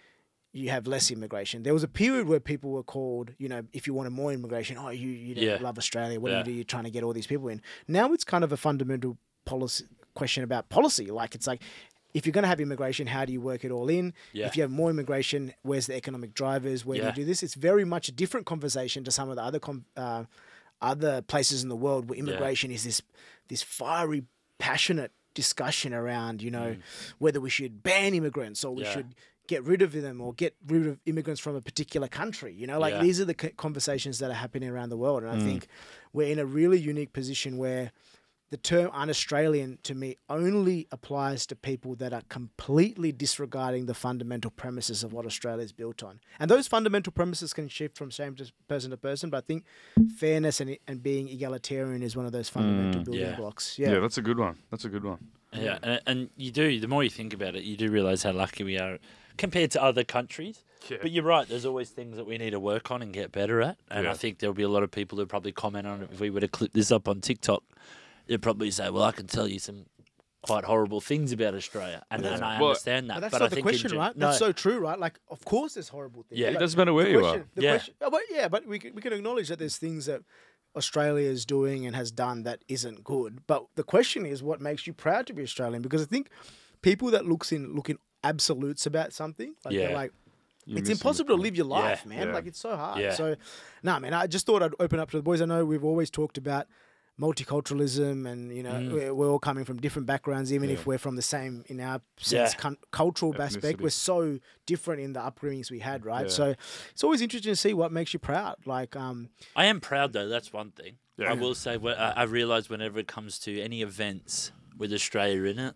Speaker 2: you have less immigration. There was a period where people were called, you know, if you wanted more immigration, oh, you you
Speaker 1: Yeah.
Speaker 2: love Australia. What
Speaker 1: Yeah.
Speaker 2: do you do? You're trying to get all these people in. Now it's kind of a fundamental policy question about policy. Like it's like. If you're going to have immigration, how do you work it all in?
Speaker 1: Yeah.
Speaker 2: If you have more immigration, where's the economic drivers? Where do you do this? It's very much a different conversation to some of the other com- uh, other places in the world where immigration is this this fiery, passionate discussion around you know whether we should ban immigrants or we
Speaker 1: Mm. Yeah.
Speaker 2: should get rid of them or get rid of immigrants from a particular country. You know, like
Speaker 1: Yeah.
Speaker 2: these are the conversations that are happening around the world, and
Speaker 1: Mm.
Speaker 2: I think we're in a really unique position where the term un-Australian to me only applies to people that are completely disregarding the fundamental premises of what Australia is built on. And those fundamental premises can shift from same to person to person, but I think fairness and, and being egalitarian is one of those fundamental building
Speaker 1: Mm, yeah.
Speaker 2: blocks.
Speaker 3: Yeah.
Speaker 2: Yeah.
Speaker 3: that's a good one. That's a good one.
Speaker 1: Yeah, and, and you do. The more you think about it, you do realize how lucky we are compared to other countries.
Speaker 3: Yeah.
Speaker 1: But you're right. There's always things that we need to work on and get better at. And I think there'll be a lot of people who probably comment on it. If we were to clip this up on TikTok, they'd probably say, "Well, I can tell you some quite horrible things about Australia," and,
Speaker 3: Yeah.
Speaker 1: and I
Speaker 3: Well,
Speaker 1: understand that.
Speaker 2: But that's
Speaker 1: but
Speaker 2: not
Speaker 1: I
Speaker 2: the
Speaker 1: think
Speaker 2: question,
Speaker 1: gen-
Speaker 2: right?
Speaker 1: No,
Speaker 2: That's so true, right? Like, of course, there's horrible things.
Speaker 1: Yeah.
Speaker 3: It
Speaker 2: Like,
Speaker 3: doesn't matter where
Speaker 2: the
Speaker 3: you
Speaker 2: question,
Speaker 3: are.
Speaker 2: The
Speaker 1: Yeah.
Speaker 2: question, oh, but yeah, but we can, we can acknowledge that there's things that Australia is doing and has done that isn't good. But the question is, what makes you proud to be Australian? Because I think people that looks in look in absolutes about something, like
Speaker 1: Yeah.
Speaker 2: they're like.
Speaker 3: You're
Speaker 2: it's impossible to live your life, man.
Speaker 3: Yeah.
Speaker 2: Like it's so hard.
Speaker 1: Yeah.
Speaker 2: So, no, man. I just thought I'd open up to the boys. I know we've always talked about multiculturalism, and you know
Speaker 1: Mm.
Speaker 2: we're, we're all coming from different backgrounds, even if we're from the same in our sense
Speaker 1: Yeah.
Speaker 2: cun- cultural aspect. We're so different in the upbringings we had, right?
Speaker 3: Yeah.
Speaker 2: So it's always interesting to see what makes you proud. Like, um,
Speaker 1: I am proud though. That's one thing.
Speaker 3: Yeah.
Speaker 1: I will say. I, I realise whenever it comes to any events with Australia in it,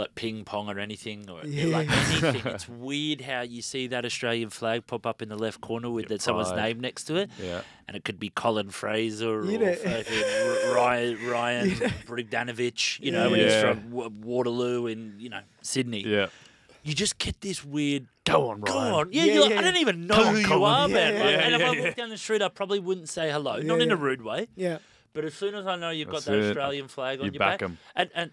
Speaker 1: like ping pong or anything, or like anything, it's weird how you see that Australian flag pop up in the left corner with that someone's name next to it,
Speaker 3: Yeah.
Speaker 1: and it could be Colin Fraser
Speaker 2: You
Speaker 1: or
Speaker 2: know-
Speaker 1: fucking Ryan Ryan Brigdanovich, you know, when he's
Speaker 3: Yeah.
Speaker 1: from Wa- Waterloo in you know Sydney.
Speaker 3: Yeah.
Speaker 1: You just get this weird
Speaker 3: Go on,
Speaker 1: Go on. Yeah,
Speaker 2: Yeah,
Speaker 1: you're like,
Speaker 2: yeah.
Speaker 1: I don't even know
Speaker 3: Come
Speaker 1: who you are,
Speaker 2: Yeah,
Speaker 1: man.
Speaker 2: yeah,
Speaker 1: Like,
Speaker 3: yeah,
Speaker 1: and if
Speaker 3: yeah,
Speaker 1: I walked down the street, I probably wouldn't say hello.
Speaker 2: Yeah,
Speaker 1: Not in a rude way.
Speaker 2: yeah,
Speaker 1: But as soon as I know you've got that
Speaker 3: it.
Speaker 1: Australian flag on
Speaker 3: You
Speaker 1: your
Speaker 3: back
Speaker 1: back, and and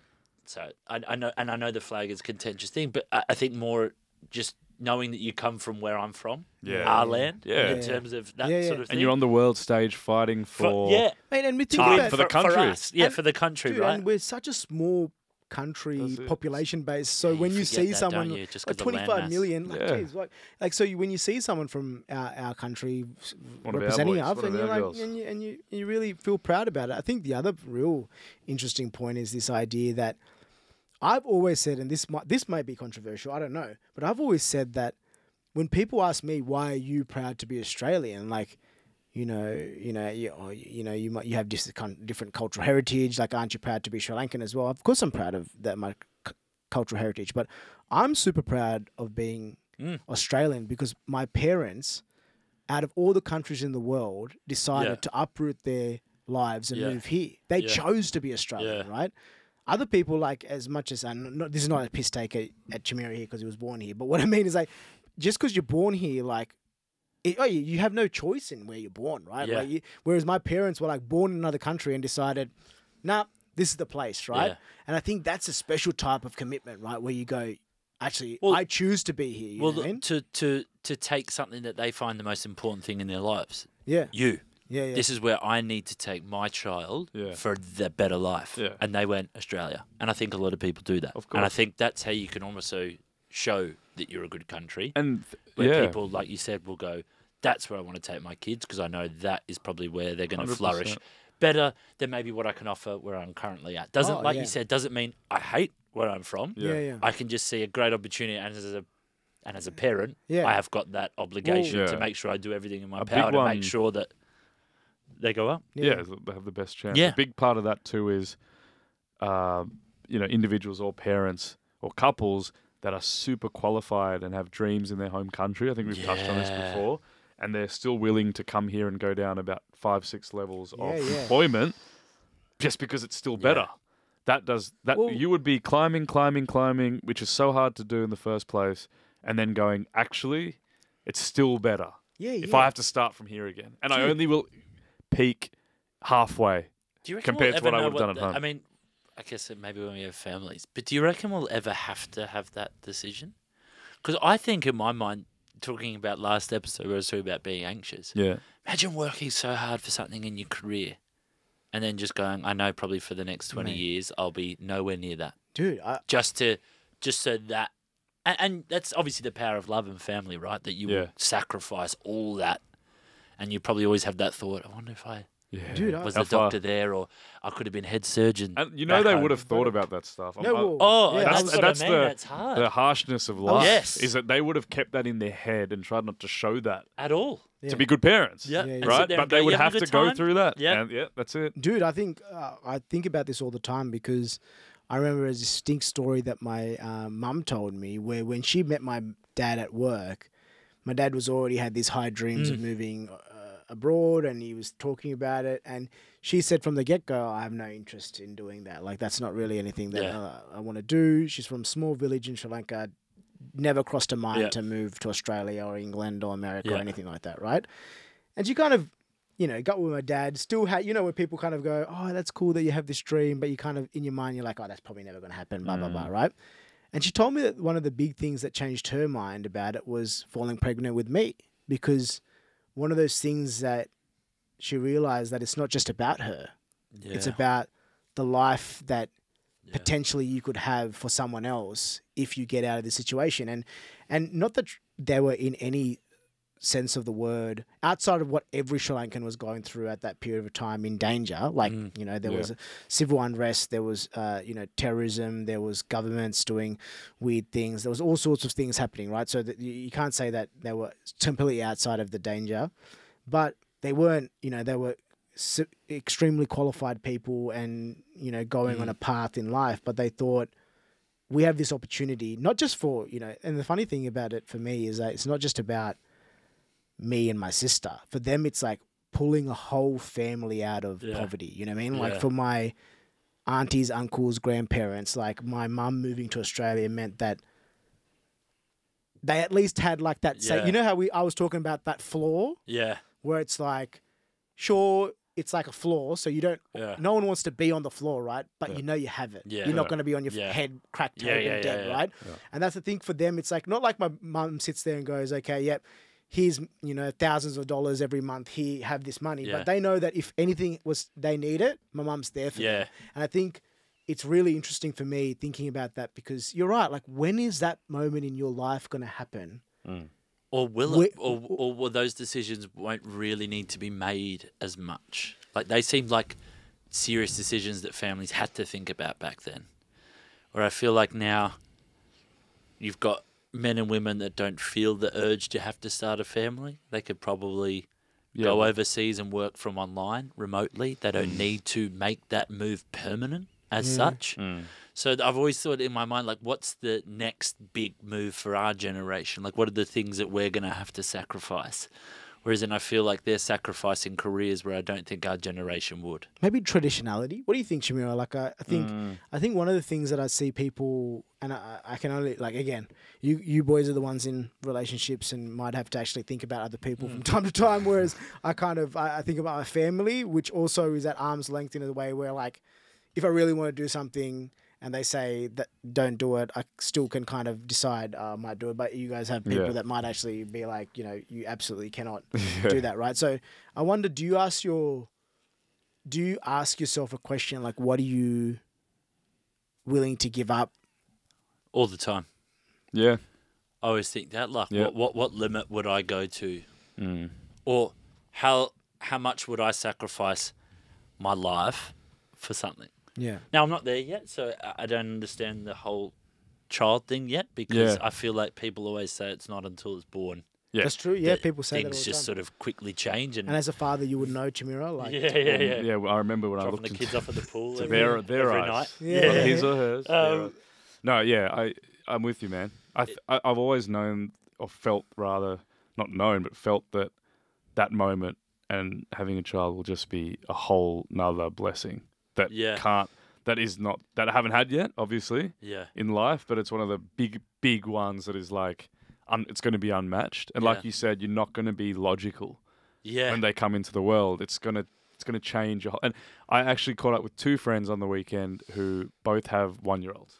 Speaker 1: so I, I know, and I know the flag is a contentious thing, but I, I think more just knowing that you come from where I'm from,
Speaker 3: Yeah.
Speaker 1: our land,
Speaker 3: Yeah.
Speaker 1: in terms of that
Speaker 2: Yeah, yeah.
Speaker 1: sort of thing.
Speaker 3: And you're on the world stage fighting for.
Speaker 1: For- yeah,
Speaker 2: Mate, and we
Speaker 1: to
Speaker 2: think
Speaker 3: Ah,
Speaker 2: about
Speaker 3: for the
Speaker 1: for
Speaker 3: country.
Speaker 1: us. yeah,
Speaker 2: And-
Speaker 1: for the country,
Speaker 2: Dude,
Speaker 1: right?
Speaker 2: and we're such a small country population base. So
Speaker 1: Yeah,
Speaker 2: when you
Speaker 1: forget
Speaker 2: see
Speaker 1: that,
Speaker 2: someone
Speaker 1: you, just 'cause
Speaker 2: like
Speaker 1: of land
Speaker 2: 25
Speaker 1: mass.
Speaker 2: million, like,
Speaker 3: Yeah.
Speaker 2: geez, like, like so you, when you see someone from our, our country s-
Speaker 3: One
Speaker 2: representing us, and you're like, and you, and you you really feel proud about it. I think the other real interesting point is this idea that I've always said, and this might this might be controversial, I don't know, but I've always said that when people ask me why are you proud to be Australian, like you know, you know, you, or, you know, you might you have different cultural heritage. Like, aren't you proud to be Sri Lankan as well? Of course, I'm proud of that my c- cultural heritage, but I'm super proud of being
Speaker 1: Mm.
Speaker 2: Australian because my parents, out of all the countries in the world, decided
Speaker 1: Yeah.
Speaker 2: to uproot their lives and
Speaker 1: Yeah.
Speaker 2: move here. They
Speaker 1: Yeah.
Speaker 2: chose to be Australian, right? Other people, like as much as uh, and not, this is not a piss take at, at Chamira here because he was born here, but what I mean is like, just because you're born here, like, it, oh, you, you have no choice in where you're born, right?
Speaker 1: Yeah.
Speaker 2: Like you, whereas my parents were like born in another country and decided, nah, this is the place, right?
Speaker 1: Yeah.
Speaker 2: And I think that's a special type of commitment, right? Where you go, actually,
Speaker 1: Well-
Speaker 2: I choose to be here. You
Speaker 1: well,
Speaker 2: know what I mean?
Speaker 1: to to to take something that they find the most important thing in their lives,
Speaker 2: Yeah,
Speaker 1: you.
Speaker 2: Yeah, yeah.
Speaker 1: This is where I need to take my child
Speaker 3: Yeah.
Speaker 1: for the better life.
Speaker 3: Yeah.
Speaker 1: And they went Australia. And I think a lot of people do that.
Speaker 3: Of course.
Speaker 1: And I think that's how you can almost so show that you're a good country.
Speaker 3: And th-
Speaker 1: Where
Speaker 3: yeah.
Speaker 1: people, like you said, will go, that's where I want to take my kids because I know that is probably where they're going to flourish better than maybe what I can offer where I'm currently at. Doesn't,
Speaker 2: Oh,
Speaker 1: like
Speaker 2: yeah.
Speaker 1: you said, doesn't mean I hate where I'm from.
Speaker 2: yeah,
Speaker 3: Yeah.
Speaker 2: yeah.
Speaker 1: I can just see a great opportunity, and as a and as a parent,
Speaker 2: Yeah.
Speaker 1: I have got that obligation
Speaker 3: Well-
Speaker 1: to make sure I do everything in my
Speaker 3: A
Speaker 1: power to
Speaker 3: one-
Speaker 1: make sure that they go up.
Speaker 3: yeah, they have the best chance.
Speaker 1: Yeah.
Speaker 3: A big part of that too is, um, you know, individuals or parents or couples that are super qualified and have dreams in their home country. I think we've touched on this before, and they're still willing to come here and go down about five, six levels of
Speaker 2: Yeah, yeah.
Speaker 3: employment just because it's still better. That does that.
Speaker 2: Well-
Speaker 3: you would be climbing, climbing, climbing, which is so hard to do in the first place, and then going, actually, it's still better
Speaker 2: yeah,
Speaker 3: if
Speaker 2: yeah.
Speaker 3: I have to start from here again. And I only will peak halfway.
Speaker 1: Do you reckon
Speaker 3: Compared
Speaker 1: we'll
Speaker 3: to what I
Speaker 1: know
Speaker 3: would've done at home.
Speaker 1: I mean, I guess it maybe when we have families, but do you reckon we'll ever have to have that decision? Because I think in my mind, talking about last episode where I was talking about being anxious.
Speaker 3: Yeah.
Speaker 1: Imagine working so hard for something in your career, and then just going, I know probably for the next twenty
Speaker 2: Mate.
Speaker 1: years I'll be nowhere near that.
Speaker 2: dude. I,
Speaker 1: Just to, just so that, and, and that's obviously the power of love and family, right? That you
Speaker 3: Yeah.
Speaker 1: will sacrifice all that, and you probably always have that thought. I wonder if I
Speaker 3: Yeah.
Speaker 2: Dude,
Speaker 1: was
Speaker 3: How
Speaker 1: the
Speaker 3: far-
Speaker 1: doctor there, or I could have been head surgeon.
Speaker 3: And you know they
Speaker 1: home.
Speaker 3: would have thought about that stuff. I'm-
Speaker 2: no,
Speaker 3: I-
Speaker 2: well,
Speaker 1: Oh,
Speaker 2: yeah,
Speaker 1: that's,
Speaker 3: that's- that's
Speaker 1: I mean.
Speaker 3: the-
Speaker 1: that's hard.
Speaker 3: the harshness of life
Speaker 1: Yes.
Speaker 3: is that they would have kept that in their head and tried not to show that
Speaker 1: At all.
Speaker 2: yeah.
Speaker 3: to be good parents.
Speaker 1: Yeah.
Speaker 2: Yeah, yeah.
Speaker 3: Right? But
Speaker 1: and
Speaker 3: they would have to
Speaker 1: a good
Speaker 3: go through that.
Speaker 1: Yeah.
Speaker 3: Yeah, that's it.
Speaker 2: dude i think uh, i think about this all the time because i remember a distinct story that my uh, mum told me where when she met my dad at work my dad was already had these high dreams of moving abroad and he was talking about it and she said from the get-go i have no interest in doing that like that's not really anything that
Speaker 1: Yeah.
Speaker 2: uh, i want to do she's from a small village in sri lanka never crossed her mind
Speaker 1: Yeah.
Speaker 2: to move to australia or england or america or anything like that right and she kind of you know, got with my dad, still had, you know, where people kind of go, oh, that's cool that you have this dream, but you kind of, in your mind, you're like, oh, that's probably never going to happen, blah, blah, blah, right? And she told me that one of the big things that changed her mind about it was falling pregnant with me because one of those things that she realized that it's not just about her,
Speaker 1: Yeah.
Speaker 2: it's about the life that
Speaker 1: Yeah.
Speaker 2: potentially you could have for someone else if you get out of the situation and and not that they were in any sense of the word outside of what every Sri Lankan was going through at that period of time in danger. Like
Speaker 1: Mm.
Speaker 2: you know there
Speaker 3: Yeah.
Speaker 2: was civil unrest there was uh, you know terrorism there was governments doing weird things. There was all sorts of things happening right? So that you, can't say that they were completely outside of the danger but they weren't you know they were extremely qualified people and you know going on a path in life. But they thought we have this opportunity not just for you know and the funny thing about it for me is that it's not just about me and my sister for them it's like pulling a whole family out of
Speaker 1: Yeah.
Speaker 2: poverty you know what i mean
Speaker 1: Yeah.
Speaker 2: like for my aunties uncles grandparents like my mum moving to australia meant that they at least had like that say you know how we i was talking about that floor
Speaker 1: yeah.
Speaker 2: where it's like, sure, it's like a floor, so you don't.
Speaker 1: Yeah.
Speaker 2: No one wants to be on the floor, right? But
Speaker 3: Yeah.
Speaker 2: you know you have it.
Speaker 1: Yeah.
Speaker 2: You're not going to be on your
Speaker 1: Yeah.
Speaker 2: head cracked
Speaker 1: Yeah,
Speaker 2: head
Speaker 1: yeah,
Speaker 2: and
Speaker 1: yeah,
Speaker 2: dead,
Speaker 1: yeah.
Speaker 2: right?
Speaker 3: Yeah.
Speaker 2: And that's the thing for them. It's like not like my mum sits there and goes, "Okay, yep, here's you know thousands of dollars every month. Here, have this money."
Speaker 1: Yeah.
Speaker 2: But they know that if anything was they need it, my mum's there for them.
Speaker 1: Yeah.
Speaker 2: And I think it's really interesting for me thinking about that because you're right. Like, when is that moment in your life going to happen? Mm.
Speaker 1: Or will it? Or, or will those decisions won't really need to be made as much? Like they seemed like serious decisions that families had to think about back then. Where I feel like now you've got men and women that don't feel the urge to have to start a family. They could probably
Speaker 3: Yeah.
Speaker 1: go overseas and work from online remotely. They don't need to make that move permanent as such.
Speaker 3: Mm.
Speaker 1: So I've always thought in my mind, like, what's the next big move for our generation? Like, what are the things that we're going to have to sacrifice? Whereas, then I feel like they're sacrificing careers where I don't think our generation would.
Speaker 2: Maybe traditionality. What do you think, Chamira? Like, I, I think
Speaker 3: Mm.
Speaker 2: I think one of the things that I see people, and I, I can only like again, you you boys are the ones in relationships and might have to actually think about other people from time to time. Whereas I kind of I, I think about my family, which also is at arm's length in a way where like, if I really want to do something and they say that don't do it, I still can kind of decide uh, I might do it. But you guys have people
Speaker 3: Yeah.
Speaker 2: that might actually be like, you know, you absolutely cannot do that, right? So I wonder, do you ask your do you ask yourself a question like what are you willing to give up
Speaker 1: All the time.
Speaker 3: Yeah.
Speaker 1: I always think that, like,
Speaker 3: Yeah.
Speaker 1: what, what, what limit would I go to?
Speaker 3: Mm.
Speaker 1: Or how, how much would I sacrifice my life for something?
Speaker 2: Yeah
Speaker 1: Now, I'm not there yet, so I- I don't understand the whole child thing yet because
Speaker 3: Yeah.
Speaker 1: I feel like people always say it's not until it's born.
Speaker 3: Yeah.
Speaker 2: that's true yeah
Speaker 1: that
Speaker 2: people say that all
Speaker 1: things
Speaker 2: the
Speaker 1: just sort of quickly change and,
Speaker 2: and as a father you would know Chamira like
Speaker 1: yeah, yeah,
Speaker 3: Um,
Speaker 1: yeah.
Speaker 3: yeah. well, I remember when I
Speaker 1: Dropping
Speaker 3: looked
Speaker 1: the kids off at the pool
Speaker 3: to
Speaker 1: every,
Speaker 3: their their
Speaker 1: every
Speaker 3: eyes,
Speaker 1: night.
Speaker 2: Yeah.
Speaker 3: Not his or hers. their
Speaker 1: Um,
Speaker 3: eyes. no, yeah, I I'm with you, man. I, th- I I've always known or felt rather not known, but felt that that moment and having a child will just be a whole nother blessing that
Speaker 1: Yeah.
Speaker 3: can't that is not that I haven't had yet, obviously
Speaker 1: Yeah,
Speaker 3: in life, but it's one of the big big ones that is like. Un, it's going to be unmatched, and like you said, you're not going to be logical
Speaker 1: yeah,
Speaker 3: when they come into the world. It's gonna it's gonna change. Your whole, and I actually caught up with two friends on the weekend who both have one year olds,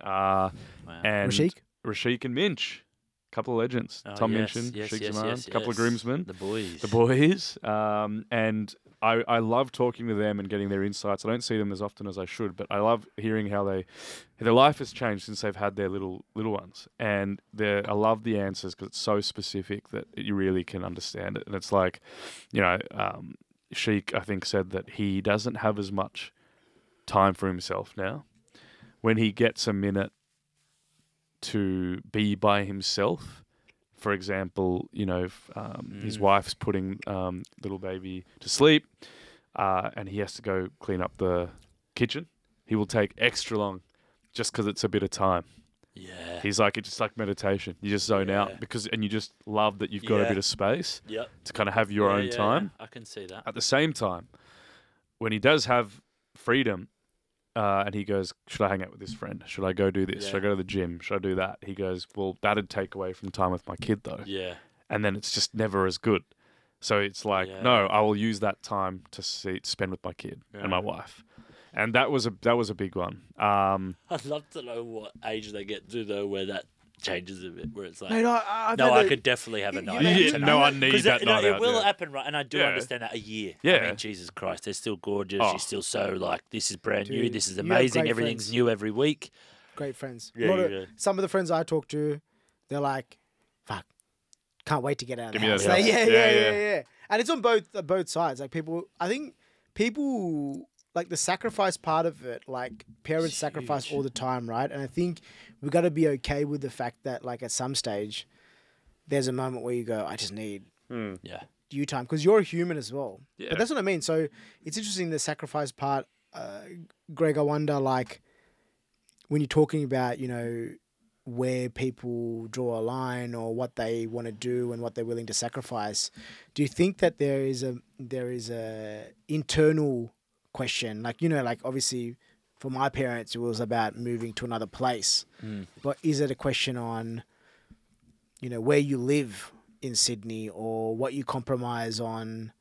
Speaker 3: uh,
Speaker 1: Wow.
Speaker 3: and
Speaker 2: Rashik
Speaker 3: Rashik and Minch, couple of legends.
Speaker 1: Oh,
Speaker 3: Tom
Speaker 1: yes,
Speaker 3: Minchin,
Speaker 1: yes,
Speaker 3: Rashik
Speaker 1: yes,
Speaker 3: Zaman,
Speaker 1: yes,
Speaker 3: couple of
Speaker 1: yes.
Speaker 3: groomsmen,
Speaker 1: the boys.
Speaker 3: the boys, um, and I I love talking to them and getting their insights. I don't see them as often as I should, but I love hearing how they their life has changed since they've had their little little ones, and I love the answers because it's so specific that you really can understand it. And it's like, you know, um, Sheik I think said that he doesn't have as much time for himself now. When he gets a minute to be by himself, for example, you know, um, his
Speaker 1: Mm.
Speaker 3: wife's putting um, little baby to sleep, uh, and he has to go clean up the kitchen. He will take extra long, just because it's a bit of time.
Speaker 1: yeah,
Speaker 3: He's like it's just like meditation. You just zone
Speaker 1: Yeah.
Speaker 3: out because, and you just love that you've got a bit of space
Speaker 1: yep.
Speaker 3: to kind of have your
Speaker 1: Yeah,
Speaker 3: own
Speaker 1: yeah,
Speaker 3: time.
Speaker 1: yeah, I can see that.
Speaker 3: At the same time, when he does have freedom, uh, and he goes, "Should I hang out with this friend? Should I go do this? Should I go to the gym? Should I do that?" He goes, "Well, that'd take away from time with my kid, though."
Speaker 1: Yeah,
Speaker 3: and then it's just never as good. So it's like,
Speaker 1: Yeah.
Speaker 3: no, I will use that time to see, spend with my kid and my wife, and that was a that was a big one. Um,
Speaker 1: I'd love to know what age they get to though, where that changes a bit, where it's like.
Speaker 2: Mate, I, I've
Speaker 1: no, I
Speaker 2: the-
Speaker 1: could definitely have a night
Speaker 2: you-
Speaker 1: out
Speaker 2: you-
Speaker 1: tonight.
Speaker 3: no, I need
Speaker 1: 'Cause
Speaker 3: that
Speaker 1: it, no,
Speaker 3: night
Speaker 1: it
Speaker 3: out,
Speaker 1: will
Speaker 3: yeah.
Speaker 1: happen, right? And I do
Speaker 3: Yeah.
Speaker 1: understand that a year. I
Speaker 3: Yeah.
Speaker 1: mean, Jesus Christ, they're still gorgeous.
Speaker 3: Oh.
Speaker 1: She's still so like, this is brand new.
Speaker 2: Dude,
Speaker 1: This is
Speaker 2: you have
Speaker 1: amazing.
Speaker 2: great
Speaker 1: Everything's
Speaker 2: friends.
Speaker 1: new every week.
Speaker 2: great friends. A
Speaker 1: Yeah,
Speaker 2: lot of-
Speaker 1: yeah.
Speaker 2: Some of the friends I talk to, they're like, "Fuck, can't wait to get out of
Speaker 3: Give
Speaker 2: the
Speaker 3: me
Speaker 2: house."
Speaker 3: that
Speaker 2: Like,
Speaker 3: house.
Speaker 2: yeah,
Speaker 3: Yeah,
Speaker 2: yeah, yeah,
Speaker 3: yeah.
Speaker 2: yeah, And it's on both uh, both sides. Like people, I think people like the sacrifice part of it. Like parents
Speaker 1: It's
Speaker 2: sacrifice all the time, right? And I think we got to be okay with the fact that like at some stage, there's a moment where you go, "I just need."
Speaker 1: Yeah.
Speaker 2: you time because you're a human as well.
Speaker 3: Yeah.
Speaker 2: But that's what I mean. So it's interesting the sacrifice part. Uh, Greg, I wonder like when you're talking about you know where people draw a line or what they want to do and what they're willing to sacrifice. Do you think that there is a there is a internal question like you know like obviously for my parents it was about moving to another place
Speaker 1: Mm.
Speaker 2: but is it a question on you know where you live in Sydney or what you compromise on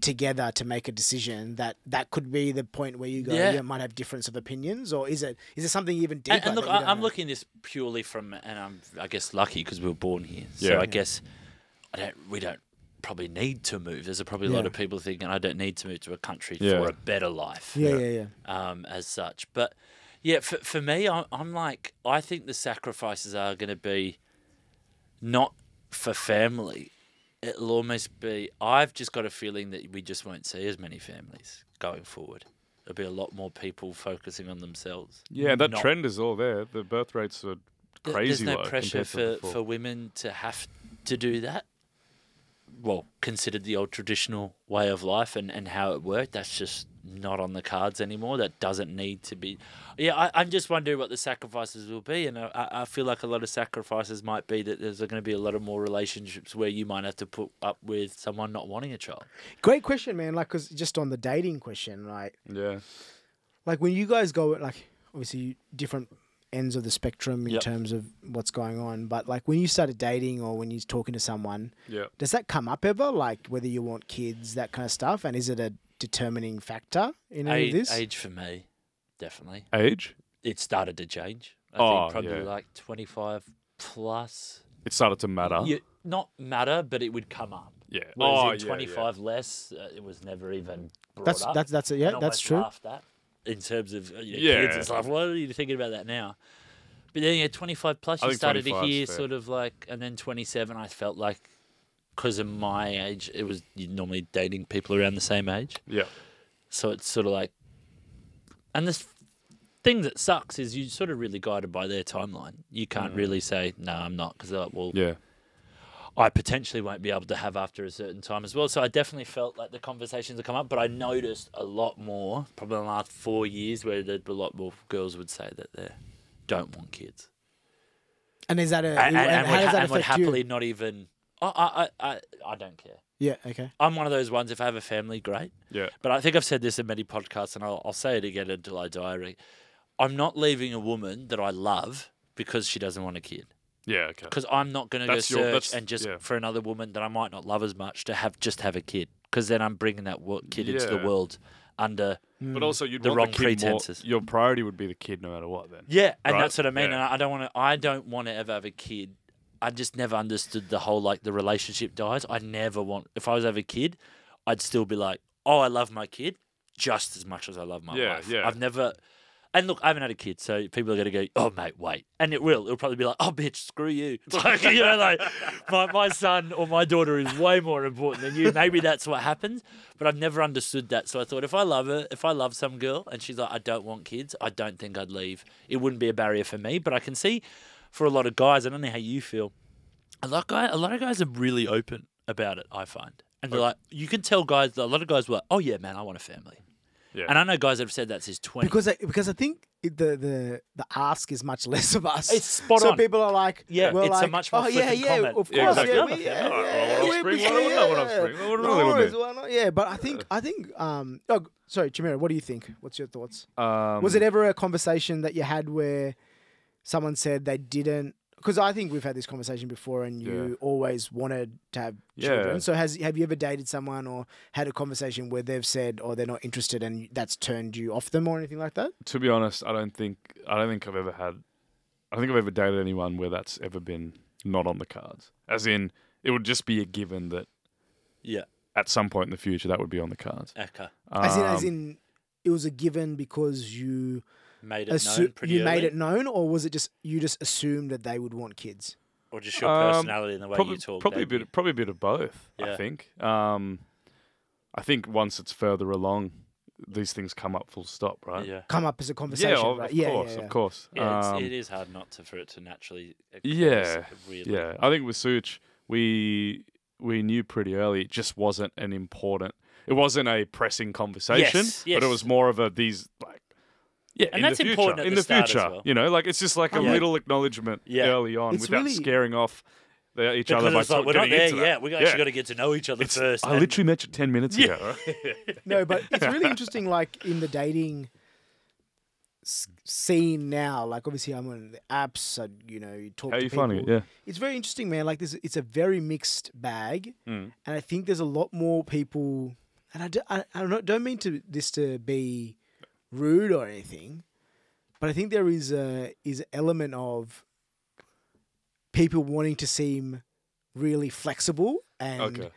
Speaker 2: together to make a decision that that could be the point where you go
Speaker 1: Yeah.
Speaker 2: you might have difference of opinions or is it is it something even deeper
Speaker 1: And, and look, I, I'm
Speaker 2: know?
Speaker 1: looking at this purely from, and I'm, I guess, lucky because we were born here. yeah. So
Speaker 3: Yeah.
Speaker 1: I guess I don't. We don't probably need to move. There's probably a lot of people thinking I don't need to move to a country
Speaker 3: Yeah.
Speaker 1: for a better life.
Speaker 2: yeah yeah yeah
Speaker 1: um, as such. But yeah, for, for me, I'm, I'm like, I think the sacrifices are going to be not for family. It'll almost be, I've just got a feeling that we just won't see as many families going forward. There'll be a lot more people focusing on themselves.
Speaker 3: Yeah, that
Speaker 1: Not-
Speaker 3: trend is all there. The birth rates are
Speaker 1: Th-
Speaker 3: crazy
Speaker 1: There's no
Speaker 3: low
Speaker 1: pressure for, for women to have to do that. Well, considered the old traditional way of life and, and how it worked, that's just not on the cards anymore. That doesn't need to be. Yeah, I, I'm just wondering what the sacrifices will be. And I, I I feel like a lot of sacrifices might be that there's going to be a lot of more relationships where you might have to put up with someone not wanting a child.
Speaker 2: great question man like because just on the dating question like
Speaker 3: Yeah.
Speaker 2: like when you guys go at like obviously different ends of the spectrum in
Speaker 1: Yep.
Speaker 2: terms of what's going on but like when you started dating or when you're talking to someone
Speaker 3: Yeah.
Speaker 2: does that come up ever like whether you want kids that kind of stuff and is it a determining factor in any
Speaker 1: Age,
Speaker 2: of this
Speaker 1: age for me, definitely.
Speaker 3: Age?
Speaker 1: It started to change. I
Speaker 3: Oh,
Speaker 1: think probably
Speaker 3: yeah.
Speaker 1: like 25 plus.
Speaker 3: It started to matter.
Speaker 1: Yeah, not matter, but it would come up.
Speaker 3: Yeah.
Speaker 1: Whereas
Speaker 3: oh,
Speaker 1: in
Speaker 3: yeah,
Speaker 1: 25 less, uh, it was never even brought
Speaker 2: that's
Speaker 1: up.
Speaker 2: that's that's it yeah that's true
Speaker 1: laughed at in terms of uh, you know,
Speaker 3: Yeah.
Speaker 1: kids and stuff. What are you thinking about that now? But then, yeah, 25 plus,
Speaker 3: I
Speaker 1: you started to hear sort of like, and then 27, I felt like, because of my age, it was normally dating people around the same age.
Speaker 3: Yeah.
Speaker 1: So it's sort of like, and this thing that sucks is you sort of really guided by their timeline. You can't really say no, I'm not because they're like, well,
Speaker 3: Mm. Yeah.
Speaker 1: I potentially won't be able to have after a certain time as well. So I definitely felt like the conversations have come up, but I noticed a lot more probably in the last four years where there'd be a lot more girls would say that they don't want kids,
Speaker 2: and is that a
Speaker 1: and, and,
Speaker 2: and
Speaker 1: and
Speaker 2: how
Speaker 1: would,
Speaker 2: does
Speaker 1: ha-
Speaker 2: that
Speaker 1: and would
Speaker 2: affect you
Speaker 1: happily not even. I, I, I, I, I don't care.
Speaker 2: yeah okay
Speaker 1: I'm one of those ones. If I have a family, great.
Speaker 3: Yeah.
Speaker 1: But I think I've said this in many podcasts, and I'll, I'll say it again until I die. I'm not leaving a woman that I love because she doesn't want a kid.
Speaker 3: Yeah. Okay.
Speaker 1: Because I'm not going to go
Speaker 3: That's your-
Speaker 1: search
Speaker 3: that's-
Speaker 1: and just
Speaker 3: yeah.
Speaker 1: for another woman that I might not love as much to have just have a kid. Because then I'm bringing that wo- kid into the
Speaker 3: Yeah.
Speaker 1: world under hmm.
Speaker 3: But also, you'd
Speaker 1: The
Speaker 3: want
Speaker 1: wrong
Speaker 3: the kid more.
Speaker 1: pretenses.
Speaker 3: Your priority would be the kid, no matter what. Then.
Speaker 1: yeah, and
Speaker 3: Right?
Speaker 1: that's what I mean.
Speaker 3: Yeah.
Speaker 1: And I I don't want to. I don't want to ever have a kid. I just never understood the whole like the relationship dies. I never want. If I was ever a kid, I'd still be like, oh, I love my kid just as much as I love my
Speaker 3: Yeah,
Speaker 1: wife.
Speaker 3: yeah.
Speaker 1: I've never. And look, I haven't had a kid, so people are going to go, "Oh, mate, wait," and it will. It'll probably be like, "Oh, bitch, screw you." Like you know, like my my son or my daughter is way more important than you. Maybe that's what happens, but I've never understood that. So I thought, if I love her, if I love some girl, and she's like, "I don't want kids," I don't think I'd leave. It wouldn't be a barrier for me, but I can see for a lot of guys. I don't know how you feel. A lot of guys, a lot of guys are really open about it. I find, and they're like, you can tell guys. A lot of guys were, like, "Oh yeah, man, I want a family."
Speaker 3: Yeah.
Speaker 1: And I know guys that have said that since twenty.
Speaker 2: because I, because I think the the the ask is much less of us.
Speaker 1: It's spot
Speaker 2: so
Speaker 1: on.
Speaker 2: people are like,
Speaker 1: Yeah,
Speaker 2: we're
Speaker 1: it's a
Speaker 2: like,
Speaker 1: much more
Speaker 2: oh yeah, yeah,
Speaker 1: comment.
Speaker 2: of course,
Speaker 3: Yeah, exactly.
Speaker 2: yeah,
Speaker 1: Love
Speaker 2: we, yeah.
Speaker 3: Oh,
Speaker 2: yeah,
Speaker 3: well,
Speaker 2: we-
Speaker 3: offspring,
Speaker 2: we
Speaker 3: why
Speaker 2: should-
Speaker 3: not want
Speaker 2: yeah.
Speaker 3: offspring? What- what
Speaker 2: No
Speaker 3: wrong with
Speaker 2: worries,
Speaker 3: me?
Speaker 2: why not? Yeah, but I think I think um oh sorry, Chamira, what do you think? What's your thoughts?
Speaker 3: Um,
Speaker 2: Was it ever a conversation that you had where someone said they didn't? Because I think we've had this conversation before, and you
Speaker 3: Yeah.
Speaker 2: always wanted to have
Speaker 3: Yeah.
Speaker 2: children. So has have you ever dated someone or had a conversation where they've said, or they're not interested, and that's turned you off them or anything like that?
Speaker 3: To be honest, I don't think I don't think I've ever had. I think I've ever dated anyone where that's ever been not on the cards. As in, it would just be a given that
Speaker 1: yeah,
Speaker 3: at some point in the future that would be on the cards.
Speaker 1: okay,
Speaker 2: As in, as
Speaker 3: Um,
Speaker 2: in, it was a given because you
Speaker 1: made it
Speaker 2: assu-
Speaker 1: known pretty
Speaker 2: you made it known, or was it just you just assumed that they would want kids?
Speaker 1: or just your
Speaker 3: Um,
Speaker 1: personality and the way
Speaker 3: probably,
Speaker 1: you talk.
Speaker 3: probably a bit, probably a bit of both. I
Speaker 1: Yeah.
Speaker 3: think. Um, I think once it's further along, these things come up full stop, right?
Speaker 1: Yeah,
Speaker 2: Come up as a conversation,
Speaker 3: yeah, of,
Speaker 2: right?
Speaker 3: of
Speaker 2: yeah,
Speaker 3: course,
Speaker 2: yeah, yeah.
Speaker 3: of course.
Speaker 1: yeah.
Speaker 3: Um,
Speaker 1: it's, hard not to for it to naturally. occur,
Speaker 3: Yeah,
Speaker 1: really.
Speaker 3: Yeah, I think with Such, we we knew pretty early it just wasn't an important. It wasn't a pressing conversation,
Speaker 1: Yes,
Speaker 3: but it was more of a these like. Yeah,
Speaker 1: And
Speaker 3: in
Speaker 1: that's
Speaker 3: the future,
Speaker 1: important at
Speaker 3: in
Speaker 1: the
Speaker 3: the,
Speaker 1: start as
Speaker 3: future.
Speaker 1: well.
Speaker 3: You know, like it's just like a
Speaker 1: Yeah.
Speaker 3: little acknowledgement
Speaker 1: Yeah.
Speaker 3: early on
Speaker 2: It's
Speaker 3: without
Speaker 2: really-
Speaker 3: scaring off the, each
Speaker 1: Because
Speaker 3: other by
Speaker 1: it's like,
Speaker 3: talk-
Speaker 1: we're not there
Speaker 3: into that.
Speaker 1: yet. We actually
Speaker 3: Yeah.
Speaker 1: got to get to know each other
Speaker 3: It's-
Speaker 1: first.
Speaker 3: I
Speaker 1: and-
Speaker 3: literally met you ten minutes
Speaker 1: Yeah.
Speaker 3: ago.
Speaker 2: No, but it's really interesting, like in the dating scene now. Like obviously, I'm on the apps. So, you know, you talk
Speaker 3: How
Speaker 2: to
Speaker 3: you
Speaker 2: people.
Speaker 3: finding it? Yeah.
Speaker 2: It's very interesting, man. Like this, it's a very mixed bag,
Speaker 3: Mm.
Speaker 2: and I think there's a lot more people and I, do, I, I don't, don't mean to this to be rude or anything, but I think there is a is an element of people wanting to seem really flexible and
Speaker 3: Okay.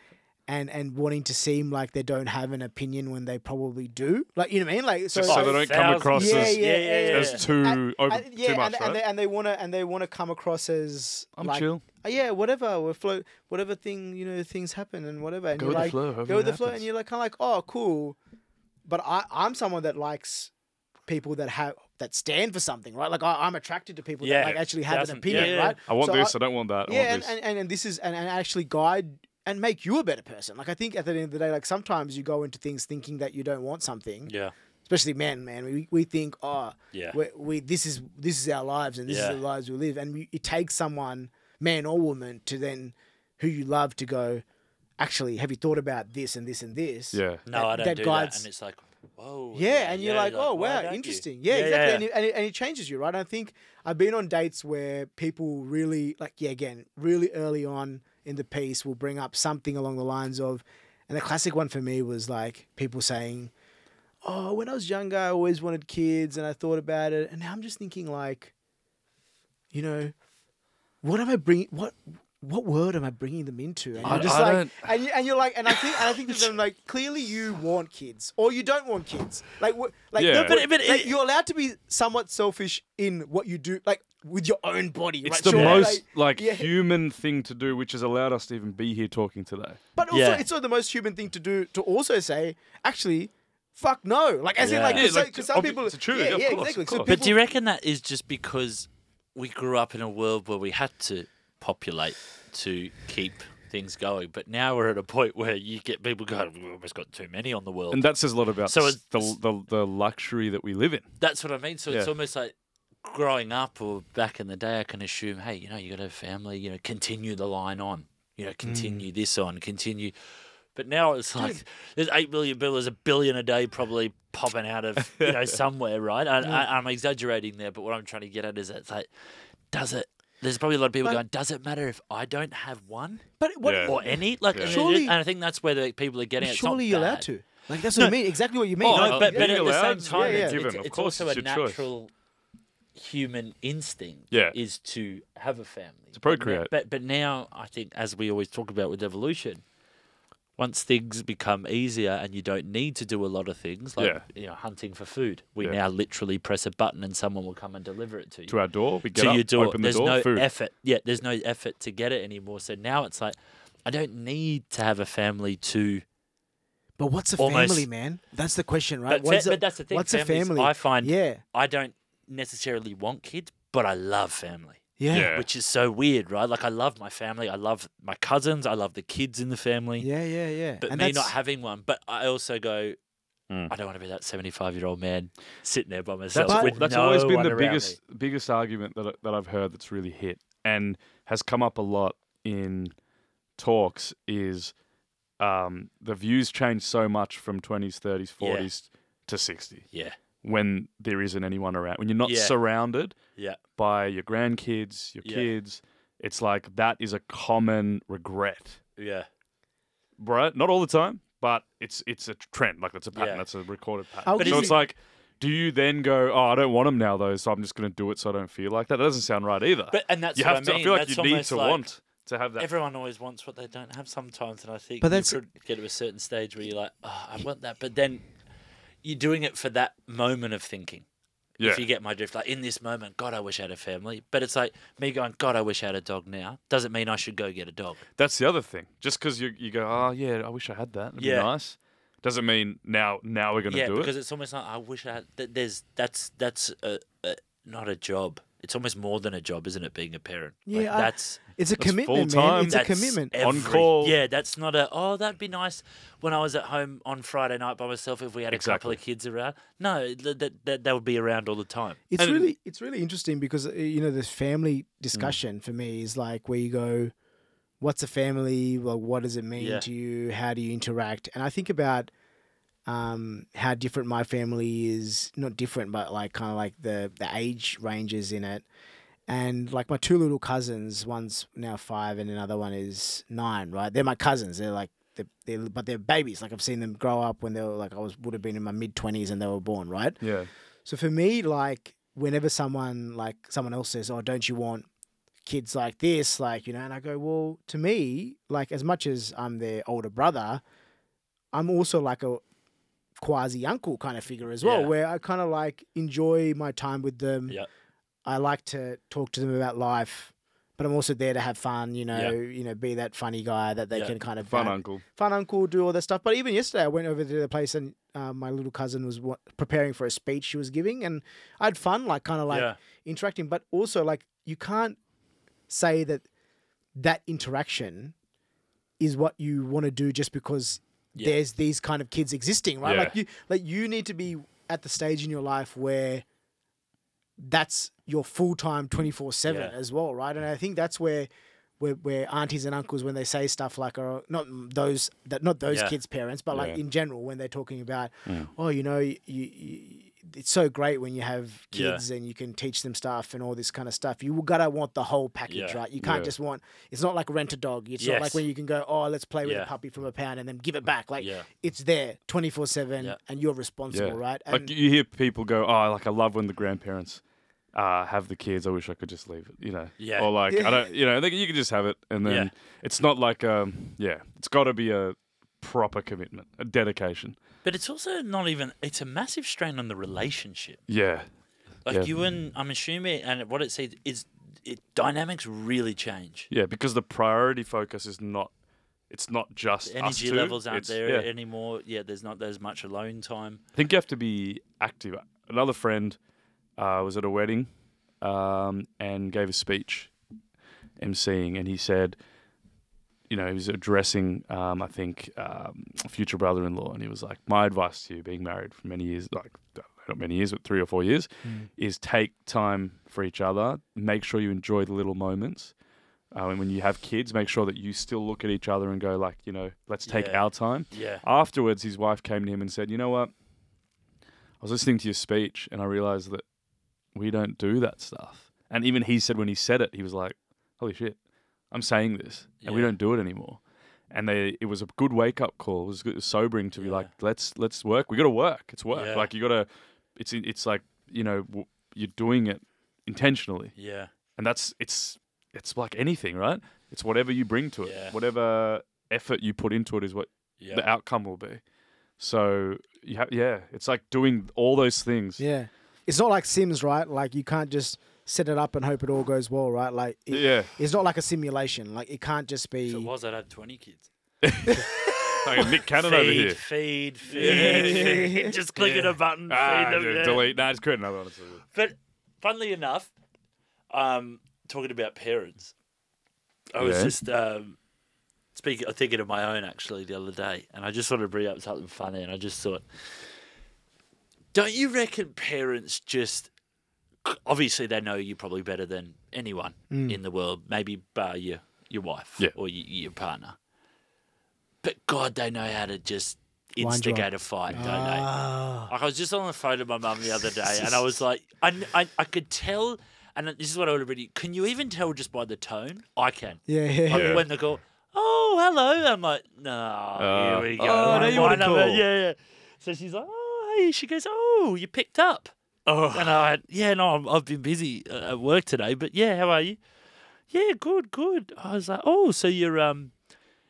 Speaker 2: and and wanting to seem like they don't have an opinion when they probably do. Like you know what I mean? Like so,
Speaker 3: Just so
Speaker 1: Oh,
Speaker 3: they don't come across
Speaker 2: Yeah,
Speaker 3: as,
Speaker 2: yeah, yeah, yeah.
Speaker 3: as too
Speaker 2: And-
Speaker 3: over
Speaker 2: and- yeah,
Speaker 3: too much,
Speaker 2: and,
Speaker 3: right?
Speaker 2: and they and they want to and they want to come across as
Speaker 3: I'm
Speaker 2: like,
Speaker 3: chill.
Speaker 2: "Oh, yeah, whatever, we're float, whatever thing you know, things happen and whatever. And
Speaker 3: Go
Speaker 2: you're
Speaker 3: with the
Speaker 2: like,
Speaker 3: flow.
Speaker 2: go with the flow, and you're like kind of like, oh, cool. But I, I'm someone that likes people that have that stand for something, right? Like I, I'm attracted to people
Speaker 1: Yeah,
Speaker 2: that like actually have an opinion,
Speaker 1: yeah.
Speaker 2: right?
Speaker 3: I want
Speaker 2: So
Speaker 3: this. I, don't want that. I
Speaker 2: yeah,
Speaker 3: want
Speaker 2: and,
Speaker 3: this.
Speaker 2: and, and, and this is and, and actually guide and make you a better person. Like I think at the end of the day, like sometimes you go into things thinking that you don't want something,
Speaker 1: Yeah.
Speaker 2: especially men, man. We, we think, oh,
Speaker 1: Yeah.
Speaker 2: we, we this is this is our lives and this
Speaker 1: Yeah.
Speaker 2: is the lives we live, and we, it takes someone, man or woman, to then who you love to go. Actually, have you thought about this and this and this?
Speaker 3: yeah.
Speaker 1: No,
Speaker 2: that-
Speaker 1: I don't
Speaker 2: that
Speaker 1: do
Speaker 2: guides-
Speaker 1: that. And it's like, whoa.
Speaker 2: Yeah, and you're like, oh
Speaker 1: why
Speaker 2: wow,
Speaker 1: don't you?"
Speaker 2: interesting. Yeah, exactly,
Speaker 1: yeah.
Speaker 2: And, it, and, it, and it changes you, right? I think I've been on dates where people really, like, yeah, again, really early on in the piece will bring up something along the lines of, and the classic one for me was like people saying, "Oh, when I was younger, I always wanted kids, and I thought about it, and now I'm just thinking like, you know, what am I bringing? What what word am I bringing them into? And
Speaker 3: I-
Speaker 2: you're just
Speaker 3: I
Speaker 2: like,
Speaker 3: don't-
Speaker 2: and, you, and you're like, and I think, and I think to them like, clearly you want kids, or you don't want kids. Like, what, like,
Speaker 3: Yeah.
Speaker 2: no,
Speaker 3: But-
Speaker 2: but,
Speaker 1: but
Speaker 2: like,
Speaker 1: it-
Speaker 2: you're allowed to be somewhat selfish in what you do, like with your own body.
Speaker 3: It's
Speaker 2: right?
Speaker 3: the
Speaker 2: Sure,
Speaker 3: most
Speaker 2: like-
Speaker 3: like
Speaker 2: yeah.
Speaker 3: human thing to do, which has allowed us to even be here talking today.
Speaker 2: but also
Speaker 1: Yeah.
Speaker 2: it's also the most human thing to do to also say, actually, fuck no. Like, as in,
Speaker 1: Yeah.
Speaker 2: like,
Speaker 3: Yeah,
Speaker 2: because
Speaker 3: like,
Speaker 2: some
Speaker 3: obvi-
Speaker 2: people,
Speaker 3: it's true,
Speaker 2: yeah,
Speaker 3: yeah,
Speaker 2: yeah,
Speaker 3: course,
Speaker 2: exactly. So
Speaker 3: course.
Speaker 1: But do you reckon that is just because we grew up in a world where we had to populate to keep things going? But now we're at a point where you get people going, we've almost got too many on the world.
Speaker 3: And that says a lot about
Speaker 1: So
Speaker 3: the, the, the luxury that we live in.
Speaker 1: That's what I mean. So it's almost like growing up or back in the day, I can assume, hey, you know, you got a family, you know, continue the line on, you know, continue mm. this on, continue. But now it's like there's eight billion there's a billion a day probably popping out of you know somewhere, right? I, I, I'm exaggerating there, but what I'm trying to get at is it's like, does it? There's probably a lot of people
Speaker 2: But-
Speaker 1: going, does it matter if I don't have one
Speaker 2: but what,
Speaker 3: Yeah.
Speaker 1: or any? Like,
Speaker 3: Yeah.
Speaker 2: Surely-
Speaker 1: and I think that's where the people are getting. at.
Speaker 2: Surely you're allowed to. Like, that's what I mean. Exactly what you mean.
Speaker 3: Oh,
Speaker 2: Like,
Speaker 1: No, but, but at the same time,
Speaker 2: yeah, yeah.
Speaker 1: it's,
Speaker 3: given,
Speaker 1: it's,
Speaker 3: of
Speaker 1: it's
Speaker 3: course,
Speaker 1: also
Speaker 3: it's
Speaker 1: a
Speaker 3: your choice.
Speaker 1: natural human instinct
Speaker 3: Yeah.
Speaker 1: is to have a family.
Speaker 3: To
Speaker 1: But
Speaker 3: procreate.
Speaker 1: But, but now, I think, as we always talk about with evolution, once things become easier and you don't need to do a lot of things, like
Speaker 3: Yeah.
Speaker 1: you know, hunting for food, we
Speaker 3: Yeah.
Speaker 1: now literally press a button and someone will come and deliver it to you.
Speaker 3: To our door, we get
Speaker 1: to
Speaker 3: up,
Speaker 1: your door.
Speaker 3: open the
Speaker 1: There's
Speaker 3: door,
Speaker 1: no
Speaker 3: food.
Speaker 1: effort. Yeah, there's no effort to get it anymore. So now it's like, I don't need to have a family to.
Speaker 2: But what's a
Speaker 1: Almost-
Speaker 2: family, man? That's the question, right?
Speaker 1: But,
Speaker 2: What's
Speaker 1: fa-
Speaker 2: a,
Speaker 1: but that's the thing.
Speaker 2: what's a family?
Speaker 1: I find
Speaker 2: yeah,
Speaker 1: I don't necessarily want kids, but I love family.
Speaker 2: Yeah,
Speaker 3: Yeah.
Speaker 1: which is so weird, right? Like I love my family, I love my cousins, I love the kids in the family.
Speaker 2: yeah, yeah, yeah.
Speaker 1: But
Speaker 2: and
Speaker 1: me
Speaker 2: that's,
Speaker 1: not having one, but I also go,
Speaker 3: Mm.
Speaker 1: I don't want to be that seventy-five-year-old man sitting there by myself
Speaker 3: That's,
Speaker 1: with
Speaker 3: that's
Speaker 1: no
Speaker 3: always been
Speaker 1: one
Speaker 3: the
Speaker 1: around me.
Speaker 3: biggest biggest argument that I- that I've heard that's really hit and has come up a lot in talks is um, the views change so much from 20s, 30s,
Speaker 1: Yeah.
Speaker 3: 40s to 60
Speaker 1: Yeah,
Speaker 3: when there isn't anyone around. When you're not
Speaker 1: Yeah.
Speaker 3: surrounded
Speaker 1: yeah,
Speaker 3: by your grandkids, your
Speaker 1: Yeah.
Speaker 3: kids, it's like that is a common regret.
Speaker 1: yeah.
Speaker 3: Right? Not all the time, but it's it's a trend. Like that's a pattern.
Speaker 1: Yeah.
Speaker 3: That's a recorded pattern.
Speaker 2: I'll
Speaker 1: But
Speaker 2: give
Speaker 3: so it's
Speaker 2: you-
Speaker 3: like, do you then go, oh, I don't want them now though, so I'm just going to do it so I don't feel like that? That doesn't sound right either.
Speaker 1: But and that's
Speaker 3: you
Speaker 1: what
Speaker 3: have
Speaker 1: I
Speaker 3: to.
Speaker 1: mean.
Speaker 3: I feel like
Speaker 1: that's
Speaker 3: you need
Speaker 1: almost
Speaker 3: to
Speaker 1: like
Speaker 3: want to have that.
Speaker 1: Everyone always wants what they don't have sometimes, and I think
Speaker 2: But
Speaker 1: you
Speaker 2: that's-
Speaker 1: could get to a certain stage where you're like, oh, I want that, but then you're doing it for that moment of thinking.
Speaker 3: yeah.
Speaker 1: If you get my drift, like in this moment, God, I wish I had a family. But it's like me going, God, I wish I had a dog now. Doesn't mean I should go get a dog.
Speaker 3: That's the other thing. Just because you you go, oh yeah, I wish I had that. It'd
Speaker 1: Yeah.
Speaker 3: be nice. Doesn't mean now now we're going to do it.
Speaker 1: yeah,
Speaker 3: do
Speaker 1: because
Speaker 3: it.
Speaker 1: it's almost like I wish I had. th- There's that's that's a, a, not a job. It's almost more than a job, isn't it? Being a parent. Like,
Speaker 2: Yeah, I-
Speaker 1: that's
Speaker 2: it's a
Speaker 3: That's
Speaker 2: commitment,
Speaker 3: full-time.
Speaker 2: man. It's a
Speaker 1: that's
Speaker 2: commitment.
Speaker 3: On call.
Speaker 1: Yeah, that's not a. Oh, that'd be nice when I was at home on Friday night by myself. If we had a couple of kids around, no, that that, that, that would be around all the time.
Speaker 2: It's
Speaker 3: And-
Speaker 2: really it's really interesting because uh, you know this family discussion for me is like where you go, what's a family? Well, what does it mean
Speaker 1: Yeah.
Speaker 2: to you? How do you interact? And I think about um, how different my family is. Not different, but like kind of like the the age ranges in it. And like my two little cousins, one's now five and another one is nine. Right? They're my cousins. They're like they're, they're but they're babies. Like I've seen them grow up when they were like I was would have been in my mid twenties and they were born, right?
Speaker 3: Yeah.
Speaker 2: So for me, like whenever someone like someone else says, "Oh, don't you want kids like this?" Like you know, and I go, "Well, to me, like as much as I'm their older brother, I'm also like a quasi uncle kind of figure as well,
Speaker 1: Yeah.
Speaker 2: where I kind of like enjoy my time with them.
Speaker 1: Yeah.
Speaker 2: I like to talk to them about life." But I'm also there to have fun, you know,
Speaker 1: Yeah.
Speaker 2: you know, be that funny guy that they
Speaker 1: Yeah.
Speaker 2: can kind of
Speaker 3: Fun
Speaker 2: uh,
Speaker 3: uncle.
Speaker 2: fun uncle, do all that stuff. But even yesterday, I went over to the place and uh, my little cousin was wa- preparing for a speech she was giving, and I had fun, like kind of like
Speaker 1: yeah.
Speaker 2: interacting. But also, like you can't say that that interaction is what you want to do just because there's these kind of kids existing, right? Like you, like you need to be at the stage in your life where that's your full time twenty four seven as well, right? And I think that's where. Where, where aunties and uncles when they say stuff like or not those that not those
Speaker 1: Yeah.
Speaker 2: kids parents but like
Speaker 3: Yeah.
Speaker 2: in general when they're talking about
Speaker 3: Mm.
Speaker 2: oh you know you, you it's so great when you have
Speaker 1: Yeah.
Speaker 2: kids and you can teach them stuff and all this kind of stuff you gotta want the whole package
Speaker 1: Yeah.
Speaker 2: right you can't
Speaker 3: Yeah.
Speaker 2: just want it's not like rent a dog it's not like when you can go oh let's play with
Speaker 1: Yeah.
Speaker 2: a puppy from a pound and then give it back like
Speaker 1: Yeah.
Speaker 2: it's there 24 7 and you're responsible
Speaker 3: Yeah.
Speaker 2: right and
Speaker 3: Like you hear people go, "Oh, like I love when the grandparents uh, have the kids. I wish I could just leave it." You know.
Speaker 1: Yeah.
Speaker 3: Or like
Speaker 2: Yeah.
Speaker 3: I don't. You know, they, you can just have it, and then
Speaker 1: Yeah.
Speaker 3: it's not like um. Yeah. It's got to be a proper commitment, a dedication.
Speaker 1: But it's also not even. It's a massive strain on the relationship.
Speaker 3: Yeah.
Speaker 1: Like
Speaker 3: Yeah.
Speaker 1: you and I'm assuming, and what it says is, it dynamics really change.
Speaker 3: Yeah, because the priority focus is not. It's not just
Speaker 1: The
Speaker 3: us
Speaker 1: energy
Speaker 3: two,
Speaker 1: levels aren't there
Speaker 3: yeah.
Speaker 1: anymore. Yeah, there's not as much alone time.
Speaker 3: I think you have to be active. Another friend uh, was at a wedding um, and gave a speech, emceeing, and he said, you know, he was addressing, um, I think, um, a future brother-in-law, and he was like, "My advice to you, being married for many years, like not many years, but three or four years, is take time for each other. Make sure you enjoy the little moments." Uh, and when you have kids, make sure that you still look at each other and go like, you know, let's take
Speaker 1: Yeah.
Speaker 3: our time
Speaker 1: Yeah.
Speaker 3: afterwards, his wife came to him and said, "You know what? I was listening to your speech, and I realized that we don't do that stuff." And even he said when he said it, he was like, "Holy shit, I'm saying this, and we don't do it anymore." And they, it was a good wake up call. It was good, sobering to be like, "Let's let's work. We got to work. It's work.
Speaker 1: Yeah.
Speaker 3: Like you got to. It's it's like you know w- you're doing it intentionally,
Speaker 1: Yeah.
Speaker 3: and that's it's it's like anything, right? It's whatever you bring to it,
Speaker 1: Yeah.
Speaker 3: whatever effort you put into it is what
Speaker 1: Yeah.
Speaker 3: the outcome will be. So you have, yeah, it's like doing all those things.
Speaker 2: yeah it's not like sims right like you can't just set it up and hope it all goes well right like it-
Speaker 3: Yeah,
Speaker 2: it's not like a simulation like it can't just be
Speaker 1: If it was, I'd have 20 kids.
Speaker 3: like Nick Cannon over here.
Speaker 1: feed, feed,
Speaker 2: Yeah.
Speaker 1: feed. Just clicking a button.
Speaker 3: Ah,
Speaker 1: feed them,
Speaker 3: d-
Speaker 1: yeah.
Speaker 3: delete. Nah, just create another one. It's all good.
Speaker 1: But funnily enough, um, talking about parents, I was
Speaker 3: Yeah.
Speaker 1: just um, speaking, thinking of my own actually the other day, and I just wanted to bring up something funny, and I just thought, don't you reckon parents just obviously they know you probably better than anyone in the world, maybe bar your your wife
Speaker 3: Yeah.
Speaker 1: or your, your partner, but God, they know how to just
Speaker 2: Wind you up.
Speaker 1: instigate a fight, don't they?
Speaker 2: Ah.
Speaker 1: Like I was just on the phone to my mum the other day, and I was like, I, I, I could tell, and this is what I would already. Can you even tell just by the tone? I can.
Speaker 2: yeah yeah,
Speaker 1: Like
Speaker 3: Yeah.
Speaker 1: when they go, oh hello, I'm like, no,
Speaker 3: Uh,
Speaker 1: here we go.
Speaker 3: oh, now you wanna
Speaker 1: Wind
Speaker 3: call.
Speaker 1: Yeah, yeah. So she's like, oh hey, she goes, oh you picked up,
Speaker 3: Oh,
Speaker 1: and I went, yeah, no, I've been busy uh, at work today, but yeah, how are you? Yeah, good, good. I was like, oh, so your um,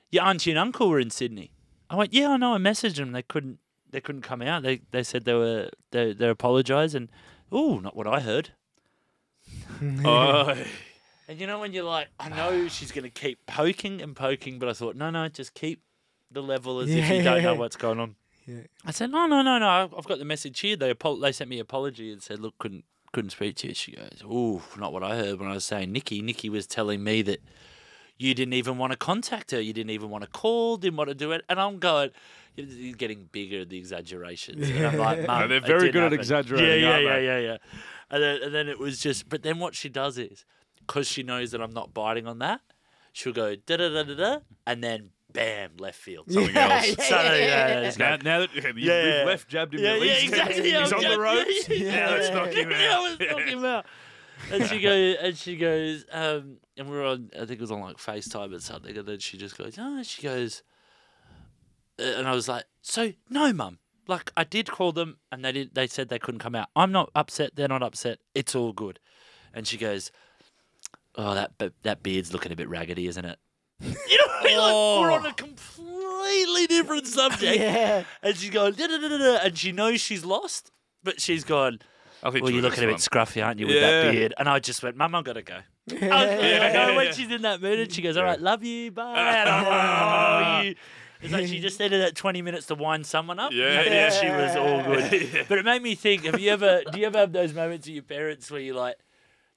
Speaker 1: your auntie and uncle were in Sydney. I went, yeah, I know. I messaged them. They couldn't. They couldn't come out. They they said they were they they apologised and oh, not what I heard.
Speaker 3: oh,
Speaker 1: And you know when you're like, I know she's going to keep poking and poking, but I thought, no, no, just keep the level as if you don't know what's going on.
Speaker 2: Yeah.
Speaker 1: I said, no, no, no, no. I've I've got the message here. They apo- they sent me an apology and said, look, couldn't couldn't speak to you. She goes, ooh, not what I heard when I was saying Nikki. Nikki was telling me that you didn't even want to contact her. You didn't even want to call. Didn't want to do it. And I'm going, you're getting bigger the exaggerations. And I'm like, Mum,
Speaker 3: they're very
Speaker 1: didn't
Speaker 3: good at exaggerating,
Speaker 1: Yeah, yeah, yeah, yeah, yeah. And then, and then it was just, but then what she does is, because she knows that I'm not biting on that, she'll go da da da da da, and then bam, left field.
Speaker 3: something
Speaker 2: Yeah,
Speaker 3: else.
Speaker 2: yeah,
Speaker 1: So, yeah, yeah, it's
Speaker 3: Now, now that you've
Speaker 1: Yeah, yeah.
Speaker 3: left jabbed him,
Speaker 1: Yeah,
Speaker 3: at
Speaker 1: yeah, exactly.
Speaker 3: he's on the ropes.
Speaker 1: Yeah, yeah,
Speaker 3: Now let's knock him
Speaker 1: yeah,
Speaker 3: out.
Speaker 1: let's knock him out. And she goes, and she goes, um, and we we're on, I think it was on like FaceTime or something, and then she just goes, oh, she goes, uh, and I was like, so no, mum. Like I did call them, and they did. They said they couldn't come out. I'm not upset. They're not upset. It's all good. And she goes, "Oh, that that beard's looking a bit raggedy, isn't it?" You know, what I mean? like, we're on oh. a completely different subject.
Speaker 2: Yeah.
Speaker 1: And she's going, da, da, da, da, da, and she knows she's lost, but she's gone. Well, you're looking a bit
Speaker 3: this
Speaker 1: scruffy, aren't you, with
Speaker 3: Yeah.
Speaker 1: that beard? And I just went, Mum, I've got to go. I, was like, I know when she's in that mood, and she goes, "All right, love you, bye." And I'm like, oh, you. It's like she just needed that 20 minutes to wind someone up.
Speaker 3: Yeah, yeah.
Speaker 1: she was all good. But it made me think: Have you ever? Do you ever have those moments with your parents where you're like,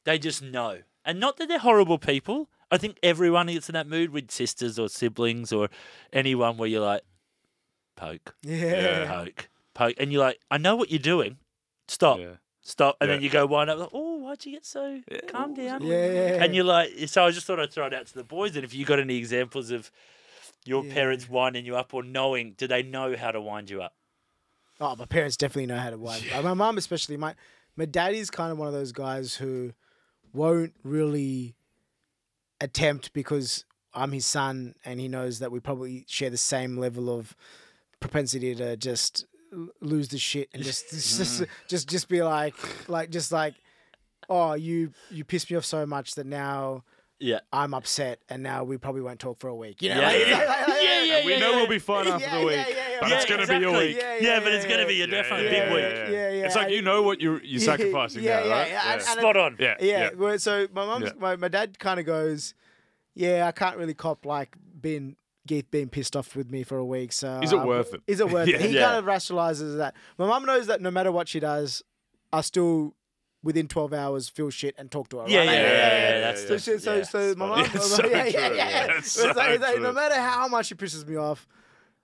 Speaker 1: they just know, and not that they're horrible people. I think everyone gets in that mood with sisters or siblings or anyone where you're like, poke,
Speaker 2: Yeah.
Speaker 1: poke, poke, and you're like, I know what you're doing. Stop,
Speaker 3: Yeah.
Speaker 1: stop, and
Speaker 3: Yeah.
Speaker 1: then you go wind up. Like, oh, why'd you get so? Calm down.
Speaker 2: Yeah.
Speaker 1: And you're like, so I just thought I'd throw it out to the boys. And if you got any examples of your
Speaker 2: Yeah.
Speaker 1: parents winding you up or knowing, do they know how to wind you up?
Speaker 2: Oh, my parents definitely know how to wind. Like, my mom, especially. My my daddy's kind of one of those guys who won't really attempt because I'm his son, and he knows that we probably share the same level of propensity to just lose the shit and just just mm. just just be like like just like oh you you pissed me off so much that now
Speaker 1: Yeah.
Speaker 2: I'm upset and now we probably won't talk for a week. You know,
Speaker 1: Yeah,
Speaker 2: like,
Speaker 1: yeah.
Speaker 2: like- like- like-
Speaker 1: Yeah, yeah,
Speaker 3: We
Speaker 1: yeah,
Speaker 3: know
Speaker 1: yeah.
Speaker 3: we'll be fine after
Speaker 2: Yeah,
Speaker 3: the week,
Speaker 2: yeah, yeah, yeah.
Speaker 3: but
Speaker 1: Yeah,
Speaker 3: it's going to be a week.
Speaker 2: Yeah,
Speaker 1: Yeah,
Speaker 2: yeah,
Speaker 1: but it's
Speaker 2: yeah,
Speaker 1: going to be a
Speaker 3: Yeah,
Speaker 1: definitely
Speaker 3: yeah,
Speaker 1: big
Speaker 3: yeah,
Speaker 1: week.
Speaker 3: yeah,
Speaker 2: Yeah, yeah,
Speaker 3: It's like you know what you're you're sacrificing
Speaker 2: yeah,
Speaker 3: now,
Speaker 2: yeah,
Speaker 3: right?
Speaker 2: yeah, and- and-
Speaker 1: Spot on.
Speaker 3: yeah,
Speaker 2: Yeah. well, so my mom's
Speaker 3: Yeah.
Speaker 2: my, my dad kind of goes, yeah, I can't really cop like being Geeth being pissed off with me for a week. So
Speaker 3: Is it
Speaker 2: uh,
Speaker 3: worth it?
Speaker 2: Is it worth
Speaker 3: Yeah.
Speaker 2: it? He
Speaker 1: Yeah.
Speaker 2: kind of rationalizes that. My mom knows that no matter what she does, I still within twelve hours feel shit and talk to her.
Speaker 1: Yeah,
Speaker 2: right?
Speaker 1: yeah,
Speaker 2: Like,
Speaker 1: yeah, yeah,
Speaker 3: yeah,
Speaker 1: That's
Speaker 3: yeah,
Speaker 2: So,
Speaker 1: the-
Speaker 2: she, so, so my
Speaker 1: spot
Speaker 2: mom,
Speaker 3: so
Speaker 2: yeah, yeah, yeah,
Speaker 3: yeah,
Speaker 2: yeah.
Speaker 3: it's
Speaker 2: So it's like- it's like, no matter how much she pisses me off,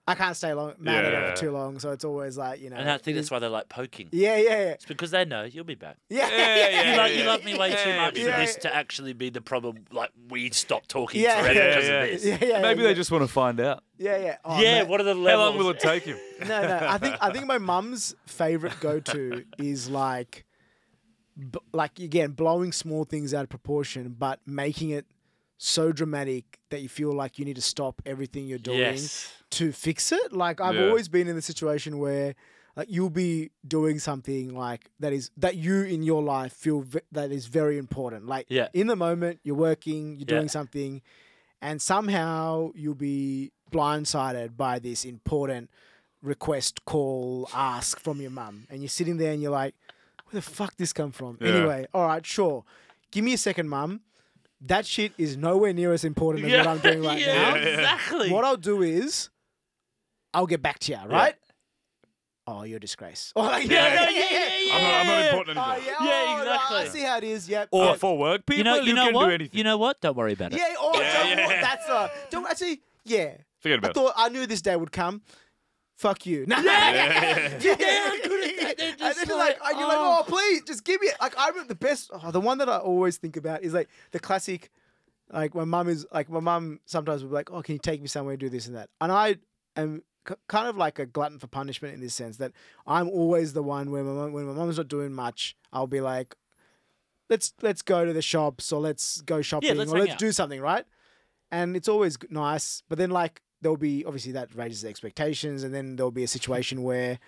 Speaker 2: I can't stay long mad at her
Speaker 3: Yeah.
Speaker 2: for too long. So it's always like you know.
Speaker 1: And I think that's why they're like poking.
Speaker 2: Yeah, yeah, yeah,
Speaker 1: It's because they know you'll be back.
Speaker 2: yeah,
Speaker 3: Yeah, yeah,
Speaker 1: You, like, you love me way too much
Speaker 2: yeah.
Speaker 1: for this to actually be the problem. Like, we stop talking
Speaker 2: Yeah,
Speaker 1: forever
Speaker 2: yeah,
Speaker 1: because
Speaker 3: yeah.
Speaker 1: of this.
Speaker 2: yeah, yeah.
Speaker 3: Maybe
Speaker 2: yeah.
Speaker 3: they just want to find out.
Speaker 2: Yeah, yeah. Oh,
Speaker 1: yeah,
Speaker 2: man.
Speaker 1: what are the levels?
Speaker 3: How long will it take him?
Speaker 2: No, no. I think I think my mum's favorite go to is like, b- like again, blowing small things out of proportion, but making it so dramatic that you feel like you need to stop everything you're doing
Speaker 1: Yes.
Speaker 2: to fix it. Like I've
Speaker 3: Yeah.
Speaker 2: always been in the situation where. Like you'll be doing something like that is that you in your life feel v- that is very important. Like
Speaker 1: Yeah.
Speaker 2: in the moment, you're working, you're
Speaker 1: Yeah.
Speaker 2: doing something, and somehow you'll be blindsided by this important request, call, ask from your mum, and you're sitting there and you're like, "Where the fuck this come from?" Anyway, all right, sure. Give me a second, mum. That shit is nowhere near as important as what I'm doing right
Speaker 1: yeah,
Speaker 2: now.
Speaker 1: exactly.
Speaker 2: What I'll do is, I'll get back to you, right? Oh, you're a disgrace. Oh, like,
Speaker 1: Yeah, no, yeah, yeah, yeah.
Speaker 3: I'm not, I'm not important
Speaker 2: Oh,
Speaker 3: anymore.
Speaker 2: yeah,
Speaker 1: Yeah,
Speaker 2: oh, no, I
Speaker 1: exactly.
Speaker 2: see how it is. Yep.
Speaker 1: Or-
Speaker 2: yep.
Speaker 3: for work people,
Speaker 1: you know, you know
Speaker 3: can
Speaker 1: what?
Speaker 3: do anything.
Speaker 1: You know what? Don't worry about it.
Speaker 2: Yeah, oh,
Speaker 3: Yeah,
Speaker 2: don't,
Speaker 3: yeah.
Speaker 2: that's uh, don't actually, yeah.
Speaker 3: Forget
Speaker 2: I
Speaker 3: about it.
Speaker 2: thought I knew this day would come. Fuck you. No,
Speaker 1: Yeah,
Speaker 2: yeah,
Speaker 1: yeah, I'm good at that. They're
Speaker 2: And
Speaker 1: just
Speaker 2: then
Speaker 1: like,
Speaker 2: like, and you're like,
Speaker 1: oh.
Speaker 2: oh, please, just give me it. Like, I remember the best, oh, the one that I always think about is like the classic. Like my mum is like my mum sometimes will be like, oh, can you take me somewhere and do this and that? And I am k- kind of like a glutton for punishment in this sense that I'm always the one where my mum, when my mum's not doing much, I'll be like, let's let's go to the shops or let's go shopping
Speaker 1: let's
Speaker 2: or let's
Speaker 1: out.
Speaker 2: do something, right? And it's always nice, but then like there'll be obviously that raises the expectations, and then there'll be a situation where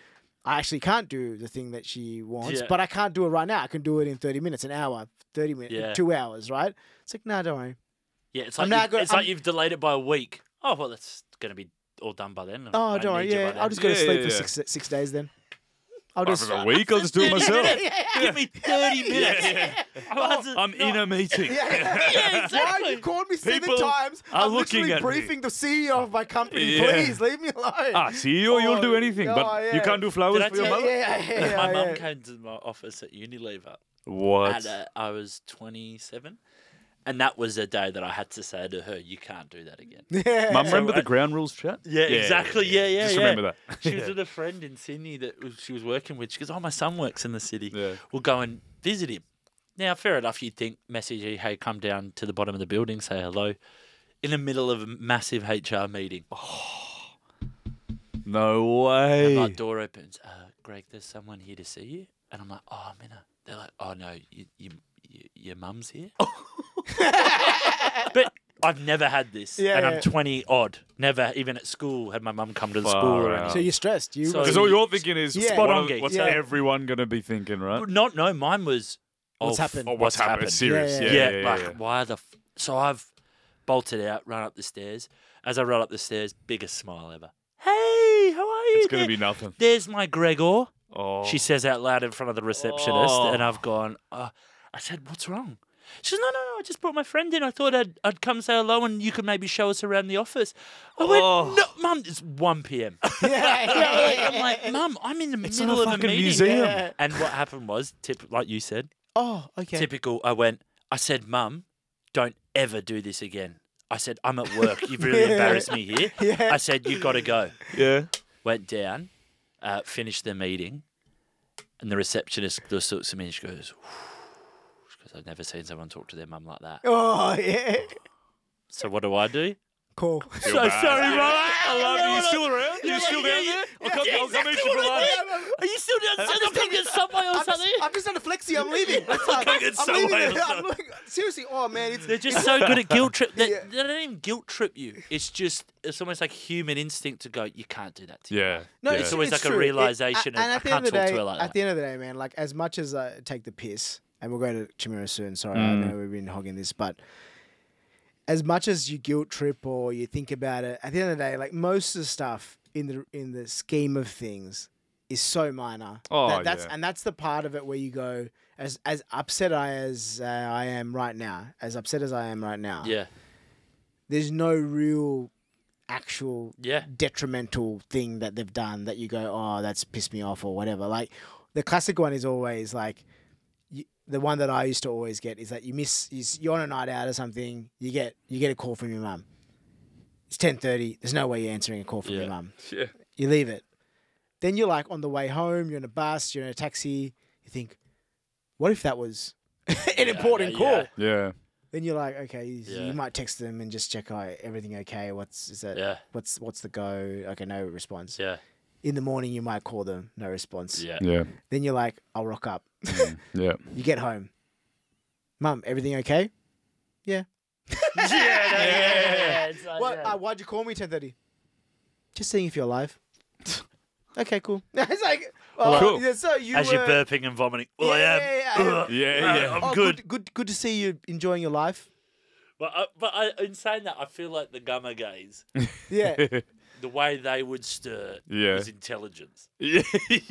Speaker 2: I actually can't do the thing that she wants,
Speaker 1: Yeah.
Speaker 2: but I can't do it right now. I can do it in thirty minutes, an hour, thirty minutes,
Speaker 1: Yeah.
Speaker 2: two hours, right? It's like, no, don't worry.
Speaker 1: Yeah, it's
Speaker 2: I'm
Speaker 1: like, you've,
Speaker 2: go-
Speaker 1: it's
Speaker 2: I'm-
Speaker 1: like you've delayed it by a week. Oh, well, that's going to be all done by then.
Speaker 2: Oh,
Speaker 1: I
Speaker 2: don't worry.
Speaker 1: need you by
Speaker 2: Yeah. I'll just go to sleep
Speaker 3: yeah,
Speaker 2: for six six days then. I'll
Speaker 3: After
Speaker 2: just.
Speaker 3: a week, I'll just do it
Speaker 1: 30
Speaker 3: myself.
Speaker 1: minutes. Give me 30 minutes. I wasn't-
Speaker 3: I'm in a meeting.
Speaker 2: Yeah,
Speaker 1: Yeah, exactly.
Speaker 2: Why you called me seven
Speaker 3: People
Speaker 2: times?
Speaker 3: are
Speaker 2: I'm
Speaker 3: looking
Speaker 2: literally
Speaker 3: at me.
Speaker 2: briefing the CEO of my company.
Speaker 3: Yeah.
Speaker 2: Please leave me alone.
Speaker 3: Ah, CEO, you'll do anything,
Speaker 2: Oh,
Speaker 3: but you
Speaker 2: yeah.
Speaker 3: can't do flowers for your
Speaker 1: tell
Speaker 3: mother.
Speaker 2: yeah, yeah, yeah,
Speaker 1: my
Speaker 2: yeah.
Speaker 1: mum came to my office at Unilever
Speaker 3: What?
Speaker 1: and uh, I was 27. And that was a day that I had to say to her, you can't do that again.
Speaker 2: Yeah.
Speaker 3: Mum, remember
Speaker 1: So,
Speaker 3: the ground rules chat?
Speaker 1: Yeah, exactly. Yeah, yeah,
Speaker 3: Just
Speaker 1: yeah.
Speaker 3: remember that.
Speaker 1: She was with a friend in Sydney that she was working with. She goes, "Oh, my son works in the city.
Speaker 3: Yeah.
Speaker 1: We'll go and visit him." Now, fair enough. You'd think, message you, "Hey, come down to the bottom of the building, say hello." In the middle of a massive HR meeting,
Speaker 3: No
Speaker 1: and my
Speaker 3: way.
Speaker 1: door opens. Uh, Greg, there's someone here to see you, and I'm like, "Oh, I'm in a." They're like, "Oh no, you, you, you, your mum's here." but I've never had this,
Speaker 2: Yeah,
Speaker 1: and
Speaker 2: yeah.
Speaker 1: I'm 20 odd. Never, even at school, had my mum come to the
Speaker 3: Far
Speaker 1: school or
Speaker 3: out.
Speaker 1: anything.
Speaker 2: So you're stressed. You
Speaker 1: So-
Speaker 3: Because all you're thinking is,
Speaker 2: Yeah.
Speaker 3: what
Speaker 1: Spot on, Geeth.
Speaker 3: what's
Speaker 2: Yeah.
Speaker 3: everyone going to be thinking, right?
Speaker 1: Not, no, mine was.
Speaker 2: What's
Speaker 1: oh, f-
Speaker 2: happened?
Speaker 3: Oh, what's, happening? It's serious.
Speaker 2: Yeah,
Speaker 3: Yeah,
Speaker 2: yeah.
Speaker 3: yeah, yeah.
Speaker 1: like
Speaker 3: yeah.
Speaker 1: why the? F- so I've bolted out, run up the stairs. As I run up the stairs, biggest smile ever. Hey, how are you?
Speaker 3: It's going to
Speaker 1: There-
Speaker 3: be nothing.
Speaker 1: There's my Gregor.
Speaker 3: Oh,
Speaker 1: She says out loud in front of the receptionist,
Speaker 3: Oh.
Speaker 1: and I've gone. Uh, I said, "What's wrong?" She says, "No, no, no. I just brought my friend in. I thought I'd I'd come say hello, and you could maybe show us around the office." I went,
Speaker 3: Oh.
Speaker 1: "No, Mum, it's one p.m."
Speaker 2: yeah, yeah,
Speaker 1: I'm like, "Mum, I'm in the
Speaker 3: It's
Speaker 1: middle
Speaker 3: not a
Speaker 1: of a
Speaker 3: fucking
Speaker 1: meeting."
Speaker 3: museum.
Speaker 2: Yeah.
Speaker 1: And what happened was, tip, like you said,
Speaker 2: Oh, okay.
Speaker 1: typical. I went. I said, "Mum, don't ever do this again." I said, "I'm at work. You've really
Speaker 2: Yeah.
Speaker 1: embarrassed me here."
Speaker 2: Yeah.
Speaker 1: I said, You've got to go."
Speaker 3: yeah.
Speaker 1: went down, uh, finished the meeting, and the receptionist just looks at me and she goes, because I've never seen someone talk to their mum like that.
Speaker 2: Oh, yeah.
Speaker 1: So what do I do?
Speaker 2: Cool.
Speaker 1: so
Speaker 3: bad.
Speaker 1: sorry, mum.
Speaker 3: I love you. You still around?
Speaker 1: Yeah,
Speaker 3: You still
Speaker 1: like,
Speaker 3: down
Speaker 1: yeah,
Speaker 3: there?
Speaker 1: yeah,
Speaker 3: I'll come,
Speaker 1: yeah,
Speaker 3: I'll come eat you for
Speaker 1: what
Speaker 3: lunch.
Speaker 1: Are you still down? So I'm going to Subway or
Speaker 2: I'm just,
Speaker 1: something?
Speaker 2: I'm just on a flexi. I'm leaving. That's like,
Speaker 1: Go get
Speaker 2: I'm leaving.
Speaker 1: Subway or
Speaker 2: I'm
Speaker 1: something.
Speaker 2: like, seriously. Oh man, it's
Speaker 1: They're just so good at guilt trip. They,
Speaker 2: Yeah.
Speaker 1: they don't even guilt trip you. It's just, it's almost like human instinct to go, you can't do that to your
Speaker 3: Yeah.
Speaker 2: No,
Speaker 3: yeah.
Speaker 2: it's,
Speaker 1: always
Speaker 2: it's
Speaker 1: like a
Speaker 2: true. It-
Speaker 1: realization
Speaker 2: a-
Speaker 1: of,
Speaker 2: and
Speaker 1: I
Speaker 2: at the
Speaker 1: can't
Speaker 2: end of the day,
Speaker 1: like.
Speaker 2: At
Speaker 1: that.
Speaker 2: the end of the day, man, like as much as I take the piss, and we'll go to Chamira soon. Sorry, I
Speaker 3: Mm.
Speaker 2: know we've been hogging this, but as much as you guilt trip or you think about it, at the end of the day, like most of the stuff in the in the scheme of things is so minor.
Speaker 3: Oh,
Speaker 2: that, that's
Speaker 3: yeah.
Speaker 2: and that's the part of it where you go as as upset I as uh, I am right now, as upset as I am right now.
Speaker 1: Yeah.
Speaker 2: There's no real actual
Speaker 1: Yeah.
Speaker 2: detrimental thing that they've done that you go, oh, that's pissed me off or whatever. Like the classic one is always like the one that I used to always get is that you miss you, you're on a night out or something, you get you get a call from your mum. It's ten thirty. There's no way you're answering a call from your mum.
Speaker 3: Yeah.
Speaker 2: You leave it. Then you're like on the way home. You're in a bus. You're in a taxi. You think, what if that was an important
Speaker 1: yeah,
Speaker 2: call?
Speaker 1: yeah.
Speaker 3: Yeah.
Speaker 2: Then you're like, okay, you,
Speaker 1: Yeah.
Speaker 2: you might text them and just check, oh, everything okay? What's is that?
Speaker 1: Yeah.
Speaker 2: What's what's the go? Okay, no response.
Speaker 1: Yeah.
Speaker 2: In the morning, you might call them, no response.
Speaker 1: Yeah.
Speaker 3: Yeah.
Speaker 2: Then you're like, I'll rock up. Mm.
Speaker 3: Yeah.
Speaker 2: You get home, mum, everything okay?
Speaker 1: yeah, no, yeah, yeah, yeah. It's like
Speaker 2: What?
Speaker 1: that.
Speaker 2: Uh, why'd you call me ten thirty? Just seeing if you're alive. okay, cool. it's like, oh,
Speaker 3: Cool.
Speaker 2: yeah, so you
Speaker 1: As
Speaker 2: were,
Speaker 1: you're burping and vomiting.
Speaker 2: Oh, yeah,
Speaker 1: Well, I am.
Speaker 2: yeah, yeah, yeah.
Speaker 1: Ugh.
Speaker 3: Yeah, uh, yeah.
Speaker 1: I'm
Speaker 2: oh,
Speaker 1: good.
Speaker 2: good. Good. to see you enjoying your life.
Speaker 1: But, I, but I, in saying that, I feel like the Gummer gays,
Speaker 2: Yeah.
Speaker 1: The way they would stir
Speaker 3: Yeah.
Speaker 1: is intelligence.
Speaker 3: yeah.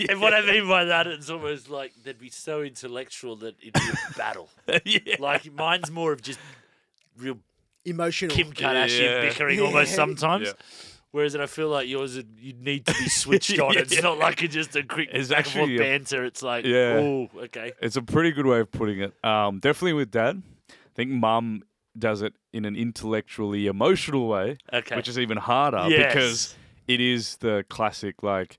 Speaker 1: And what I mean by that, it's almost like they'd be so intellectual that it'd be a battle.
Speaker 3: yeah.
Speaker 1: Like mine's more of just real
Speaker 2: Emotional.
Speaker 1: Kim Kardashian
Speaker 3: Yeah.
Speaker 1: bickering
Speaker 2: Yeah.
Speaker 1: almost sometimes.
Speaker 3: Yeah.
Speaker 1: Whereas I feel like yours, would- you need to be switched on. It's not like it's just a quick
Speaker 3: It's
Speaker 1: back and forth
Speaker 3: a-
Speaker 1: banter. It's like,
Speaker 3: Yeah.
Speaker 1: oh, okay.
Speaker 3: It's a pretty good way of putting it. Um, definitely with dad. I think mum does it in an intellectually emotional way,
Speaker 1: Okay.
Speaker 3: which is even harder
Speaker 1: Yes.
Speaker 3: because it is the classic like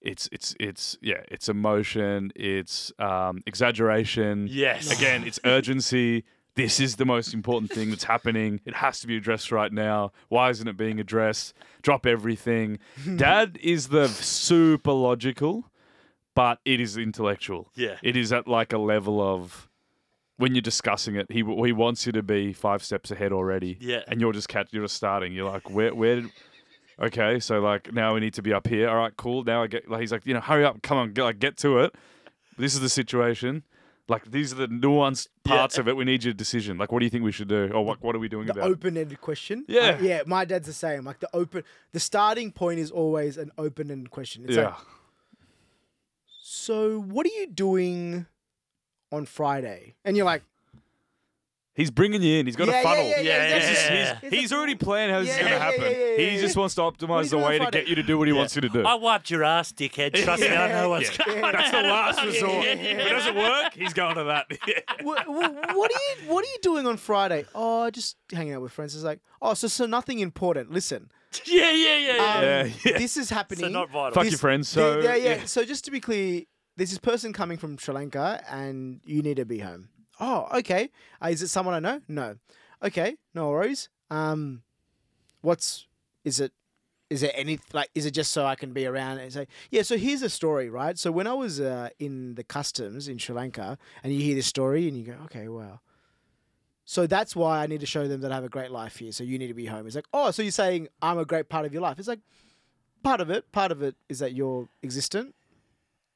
Speaker 3: it's it's it's yeah it's emotion it's um, exaggeration
Speaker 1: Yes.
Speaker 3: again it's urgency this is the most important thing that's happening it has to be addressed right now why isn't it being addressed drop everything dad is the super logical but it is intellectual
Speaker 1: Yeah.
Speaker 3: it is at like a level of when you're discussing it, he he wants you to be five steps ahead already.
Speaker 1: Yeah.
Speaker 3: And you're just catch you're just starting. You're like, where where did Okay, so like now we need to be up here. All right, cool. Now I get like he's like, you know, hurry up, come on, get like get to it. This is the situation. Like these are the nuanced
Speaker 1: Yeah.
Speaker 3: parts of it. We need your decision. Like, what do you think we should do? Or what what are we doing
Speaker 2: the
Speaker 3: about?
Speaker 2: open-ended question.
Speaker 3: Yeah.
Speaker 2: Uh, yeah. My dad's the same. Like the open, the starting point is always an open-ended question. It's
Speaker 3: yeah.
Speaker 2: like, so what are you doing on Friday? And you're like,
Speaker 3: He's bringing you in. He's got
Speaker 2: Yeah,
Speaker 3: a funnel.
Speaker 2: yeah, yeah,
Speaker 1: Yeah,
Speaker 3: He's, just-
Speaker 1: yeah,
Speaker 3: he's- he's already planned how this
Speaker 2: Yeah,
Speaker 3: is going to
Speaker 2: yeah, yeah,
Speaker 3: happen.
Speaker 2: yeah, yeah,
Speaker 3: he just wants to optimize the way to
Speaker 2: Friday?
Speaker 3: get you to do what he wants you to do.
Speaker 1: I wiped your ass, dickhead. Trust me, I know what's
Speaker 3: Yeah.
Speaker 1: going on.
Speaker 3: That's the last resort. If it doesn't work, he's going to that.
Speaker 2: what, what, what are you what are you doing on Friday? Oh, just hanging out with friends. It's like, oh, so so nothing important. Listen,
Speaker 1: yeah, yeah, yeah, yeah.
Speaker 2: um,
Speaker 3: Yeah, yeah.
Speaker 2: this is happening.
Speaker 1: so not vital.
Speaker 3: Fuck
Speaker 2: This-
Speaker 3: your friends.
Speaker 2: The-
Speaker 3: So
Speaker 2: yeah, yeah,
Speaker 3: yeah.
Speaker 2: So just to be clear, there's this person coming from Sri Lanka, and you need to be home. Oh, okay. Uh, is it someone I know? No. Okay, no worries. Um, what's is it? Is there any like? Is it just so I can be around and say, yeah? So here's a story, right? So when I was uh, in the customs in Sri Lanka, and you hear this story, and you go, okay, wow. So that's why I need to show them that I have a great life here. So you need to be home. It's like, oh, so you're saying I'm a great part of your life? It's like, part of it. Part of it is that you're existent.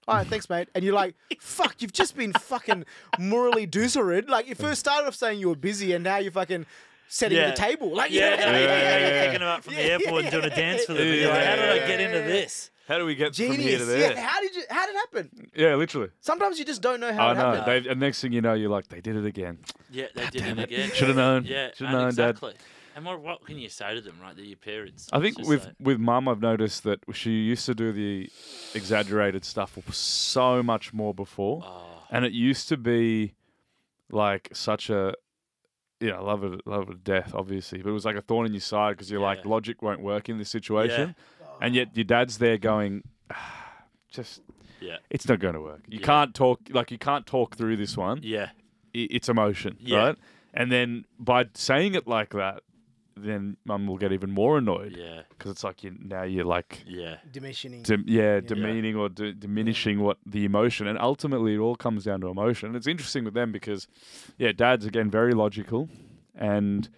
Speaker 2: All right, thanks, mate. And you're like, fuck, you've just been fucking morally doozered. Like, you first started off saying you were busy, and now you're fucking setting
Speaker 1: Yeah.
Speaker 2: the table. Like,
Speaker 1: Yeah,
Speaker 2: you know,
Speaker 1: yeah, yeah,
Speaker 3: yeah,
Speaker 1: You're
Speaker 3: yeah.
Speaker 1: picking them up from the
Speaker 2: Yeah,
Speaker 1: airport and doing a dance for them. and
Speaker 3: Yeah,
Speaker 1: you're like, how did I get into this?
Speaker 3: How do we get from here
Speaker 2: Genius.
Speaker 3: to there?
Speaker 2: Yeah, how did you? How did it happen?
Speaker 3: Yeah, literally.
Speaker 2: Sometimes you just don't know how
Speaker 3: I
Speaker 2: it
Speaker 3: know.
Speaker 2: happened.
Speaker 3: They, and next thing you know, you're like, they did it again.
Speaker 1: Yeah, they did
Speaker 3: Damn
Speaker 1: it
Speaker 3: it.
Speaker 1: again.
Speaker 3: Should have known.
Speaker 1: Yeah,
Speaker 3: Should have
Speaker 1: and
Speaker 3: known, Dad.
Speaker 1: And what, what can you say to them, right? They're your parents.
Speaker 3: I think with
Speaker 1: like-
Speaker 3: with mum, I've noticed that she used to do the exaggerated stuff so much more before,
Speaker 1: oh,
Speaker 3: and it used to be like such a, you know, love it, love it to death, obviously, but it was like a thorn in your side because you're like logic won't work in this situation, and yet your dad's there going, "Ah, just
Speaker 1: yeah,
Speaker 3: it's not going to work. You
Speaker 1: Yeah.
Speaker 3: can't talk like you can't talk through this one.
Speaker 1: yeah,
Speaker 3: It's emotion,
Speaker 1: Yeah.
Speaker 3: right? And then by saying it like that, then mum will get even more annoyed
Speaker 1: yeah,
Speaker 3: because it's like you now you're like
Speaker 1: yeah,
Speaker 2: Diminishing.
Speaker 3: dim- yeah, demeaning or d- diminishing what the emotion, and ultimately it all comes down to emotion. And it's interesting with them because, yeah, dad's again very logical, and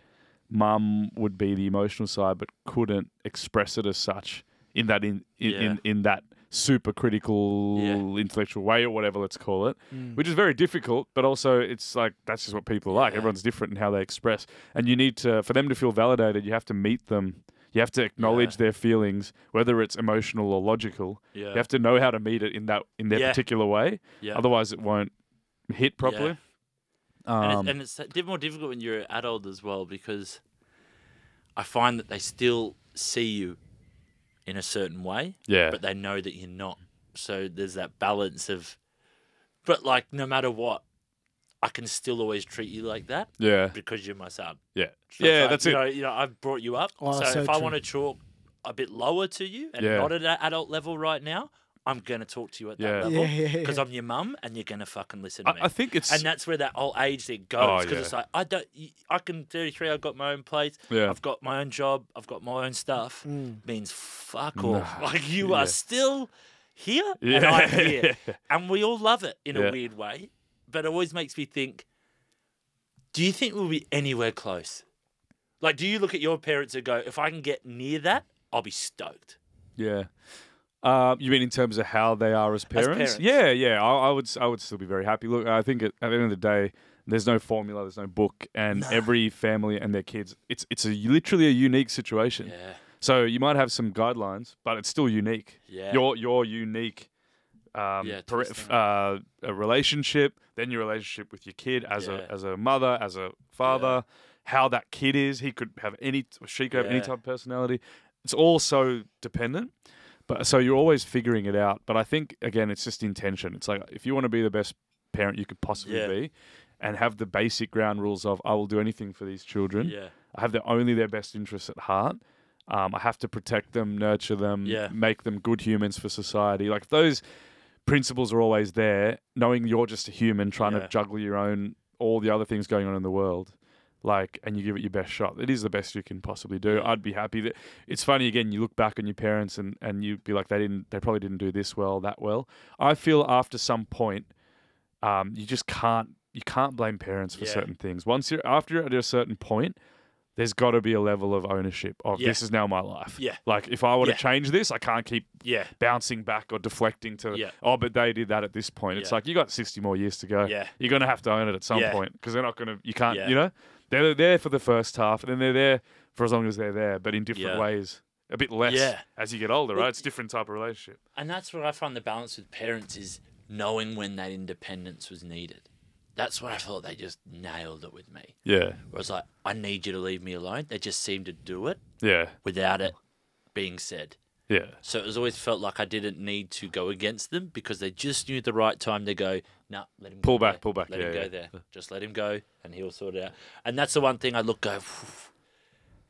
Speaker 3: mum would be the emotional side, but couldn't express it as such in that in in,
Speaker 1: Yeah.
Speaker 3: in, in that super critical
Speaker 1: Yeah.
Speaker 3: intellectual way or whatever let's call it
Speaker 2: Mm.
Speaker 3: which is very difficult but also it's like that's just what people are like
Speaker 1: Yeah.
Speaker 3: everyone's different in how they express and you need to for them to feel validated you have to meet them you have to acknowledge
Speaker 1: Yeah.
Speaker 3: their feelings whether it's emotional or logical
Speaker 1: yeah.
Speaker 3: you have to know how to meet it in that in their particular way
Speaker 1: yeah.
Speaker 3: otherwise it won't hit properly
Speaker 1: and,
Speaker 3: um,
Speaker 1: it's, and it's a bit more difficult when you're an adult as well because I find that they still see you in a certain way,
Speaker 3: yeah
Speaker 1: but they know that you're not. So there's that balance of, but like no matter what, I can still always treat you like that
Speaker 3: yeah
Speaker 1: because you're my son.
Speaker 3: yeah
Speaker 1: So
Speaker 3: yeah
Speaker 1: like,
Speaker 3: that's
Speaker 1: you
Speaker 3: it
Speaker 1: Know, you know, I've brought you up.
Speaker 2: Oh,
Speaker 1: so,
Speaker 2: so
Speaker 1: if I want to talk a bit lower to you and
Speaker 3: Yeah.
Speaker 1: not at an adult level right now, I'm gonna talk to you at that
Speaker 2: Yeah,
Speaker 1: level
Speaker 2: yeah, yeah.
Speaker 1: because I'm your mum and you're gonna fucking listen to me.
Speaker 3: I, I think it's
Speaker 1: and that's where that whole age thing goes
Speaker 3: Oh,
Speaker 1: because
Speaker 3: yeah.
Speaker 1: it's like I don't, y- I can 33. I've got my own place.
Speaker 3: yeah
Speaker 1: I've got my own job. I've got my own stuff.
Speaker 2: Mm.
Speaker 1: Means fuck
Speaker 3: Nah.
Speaker 1: off. Like you
Speaker 3: Yeah.
Speaker 1: are still here and
Speaker 3: yeah
Speaker 1: I'm here, and we all love it in
Speaker 3: Yeah.
Speaker 1: a weird way. But it always makes me think: Do you think we'll be anywhere close? Like, do you look at your parents and go, "If I can get near that, I'll be stoked."
Speaker 3: Yeah. Um, you mean in terms of how they are as parents?
Speaker 1: parents.
Speaker 3: Yeah, yeah. I, I would, I would still be very happy. Look, I think at, at the end of the day, there's no formula, there's no book, and
Speaker 1: No.
Speaker 3: every family and their kids, it's it's a literally a unique situation.
Speaker 1: Yeah,
Speaker 3: So you might have some guidelines, but it's still unique.
Speaker 1: yeah,
Speaker 3: Your your unique. Um,
Speaker 1: Yeah,
Speaker 3: uh, a relationship, then your relationship with your kid as
Speaker 1: Yeah.
Speaker 3: a as a mother, as a father, how that kid is. He could have any, she could have any type of personality. It's all so dependent. But so you're always figuring it out. But I think again, it's just intention. It's like if you want to be the best parent you could possibly
Speaker 1: Yeah.
Speaker 3: be, and have the basic ground rules of I will do anything for these children.
Speaker 1: yeah,
Speaker 3: I have their only their best interests at heart. Um, I have to protect them, nurture them,
Speaker 1: Yeah.
Speaker 3: make them good humans for society. Like those principles are always there. Knowing you're just a human trying
Speaker 1: Yeah.
Speaker 3: to juggle your own all the other things going on in the world, like, and you give it your best shot. It is the best you can possibly do. I'd be happy that it's funny again. You look back on your parents and and you be like, they didn't, they probably didn't do this well, that well. I feel after some point, um, you just can't you can't blame parents for
Speaker 1: Yeah.
Speaker 3: certain things. Once you're after you're at a certain point, there's got to be a level of ownership of
Speaker 1: Yeah.
Speaker 3: this is now my life.
Speaker 1: Yeah.
Speaker 3: Like if I were
Speaker 1: Yeah.
Speaker 3: to change this, I can't keep
Speaker 1: yeah,
Speaker 3: bouncing back or deflecting to
Speaker 1: Yeah.
Speaker 3: oh, but they did that at this point. It's like you got 60 more years to go.
Speaker 1: yeah,
Speaker 3: You're gonna have to own it at some point because they're not gonna. You can't. You know, they're there for the first half, and then they're there for as long as they're there, but in different
Speaker 1: Yeah.
Speaker 3: ways. A bit less
Speaker 1: Yeah.
Speaker 3: as you get older, right? It's a different type of relationship.
Speaker 1: And that's where I find the balance with parents is knowing when that independence was needed. That's where I thought they just nailed it with me.
Speaker 3: Yeah,
Speaker 1: Where was like, I need you to leave me alone. They just seemed to do it
Speaker 3: yeah,
Speaker 1: without it being said.
Speaker 3: Yeah,
Speaker 1: So it was always felt like I didn't need to go against them because they just knew the right time to go, no, let him
Speaker 3: Pull
Speaker 1: go
Speaker 3: back,
Speaker 1: there.
Speaker 3: pull back,
Speaker 1: Let
Speaker 3: yeah,
Speaker 1: him go there. Just let him go and he'll sort it out. And that's the one thing I look go,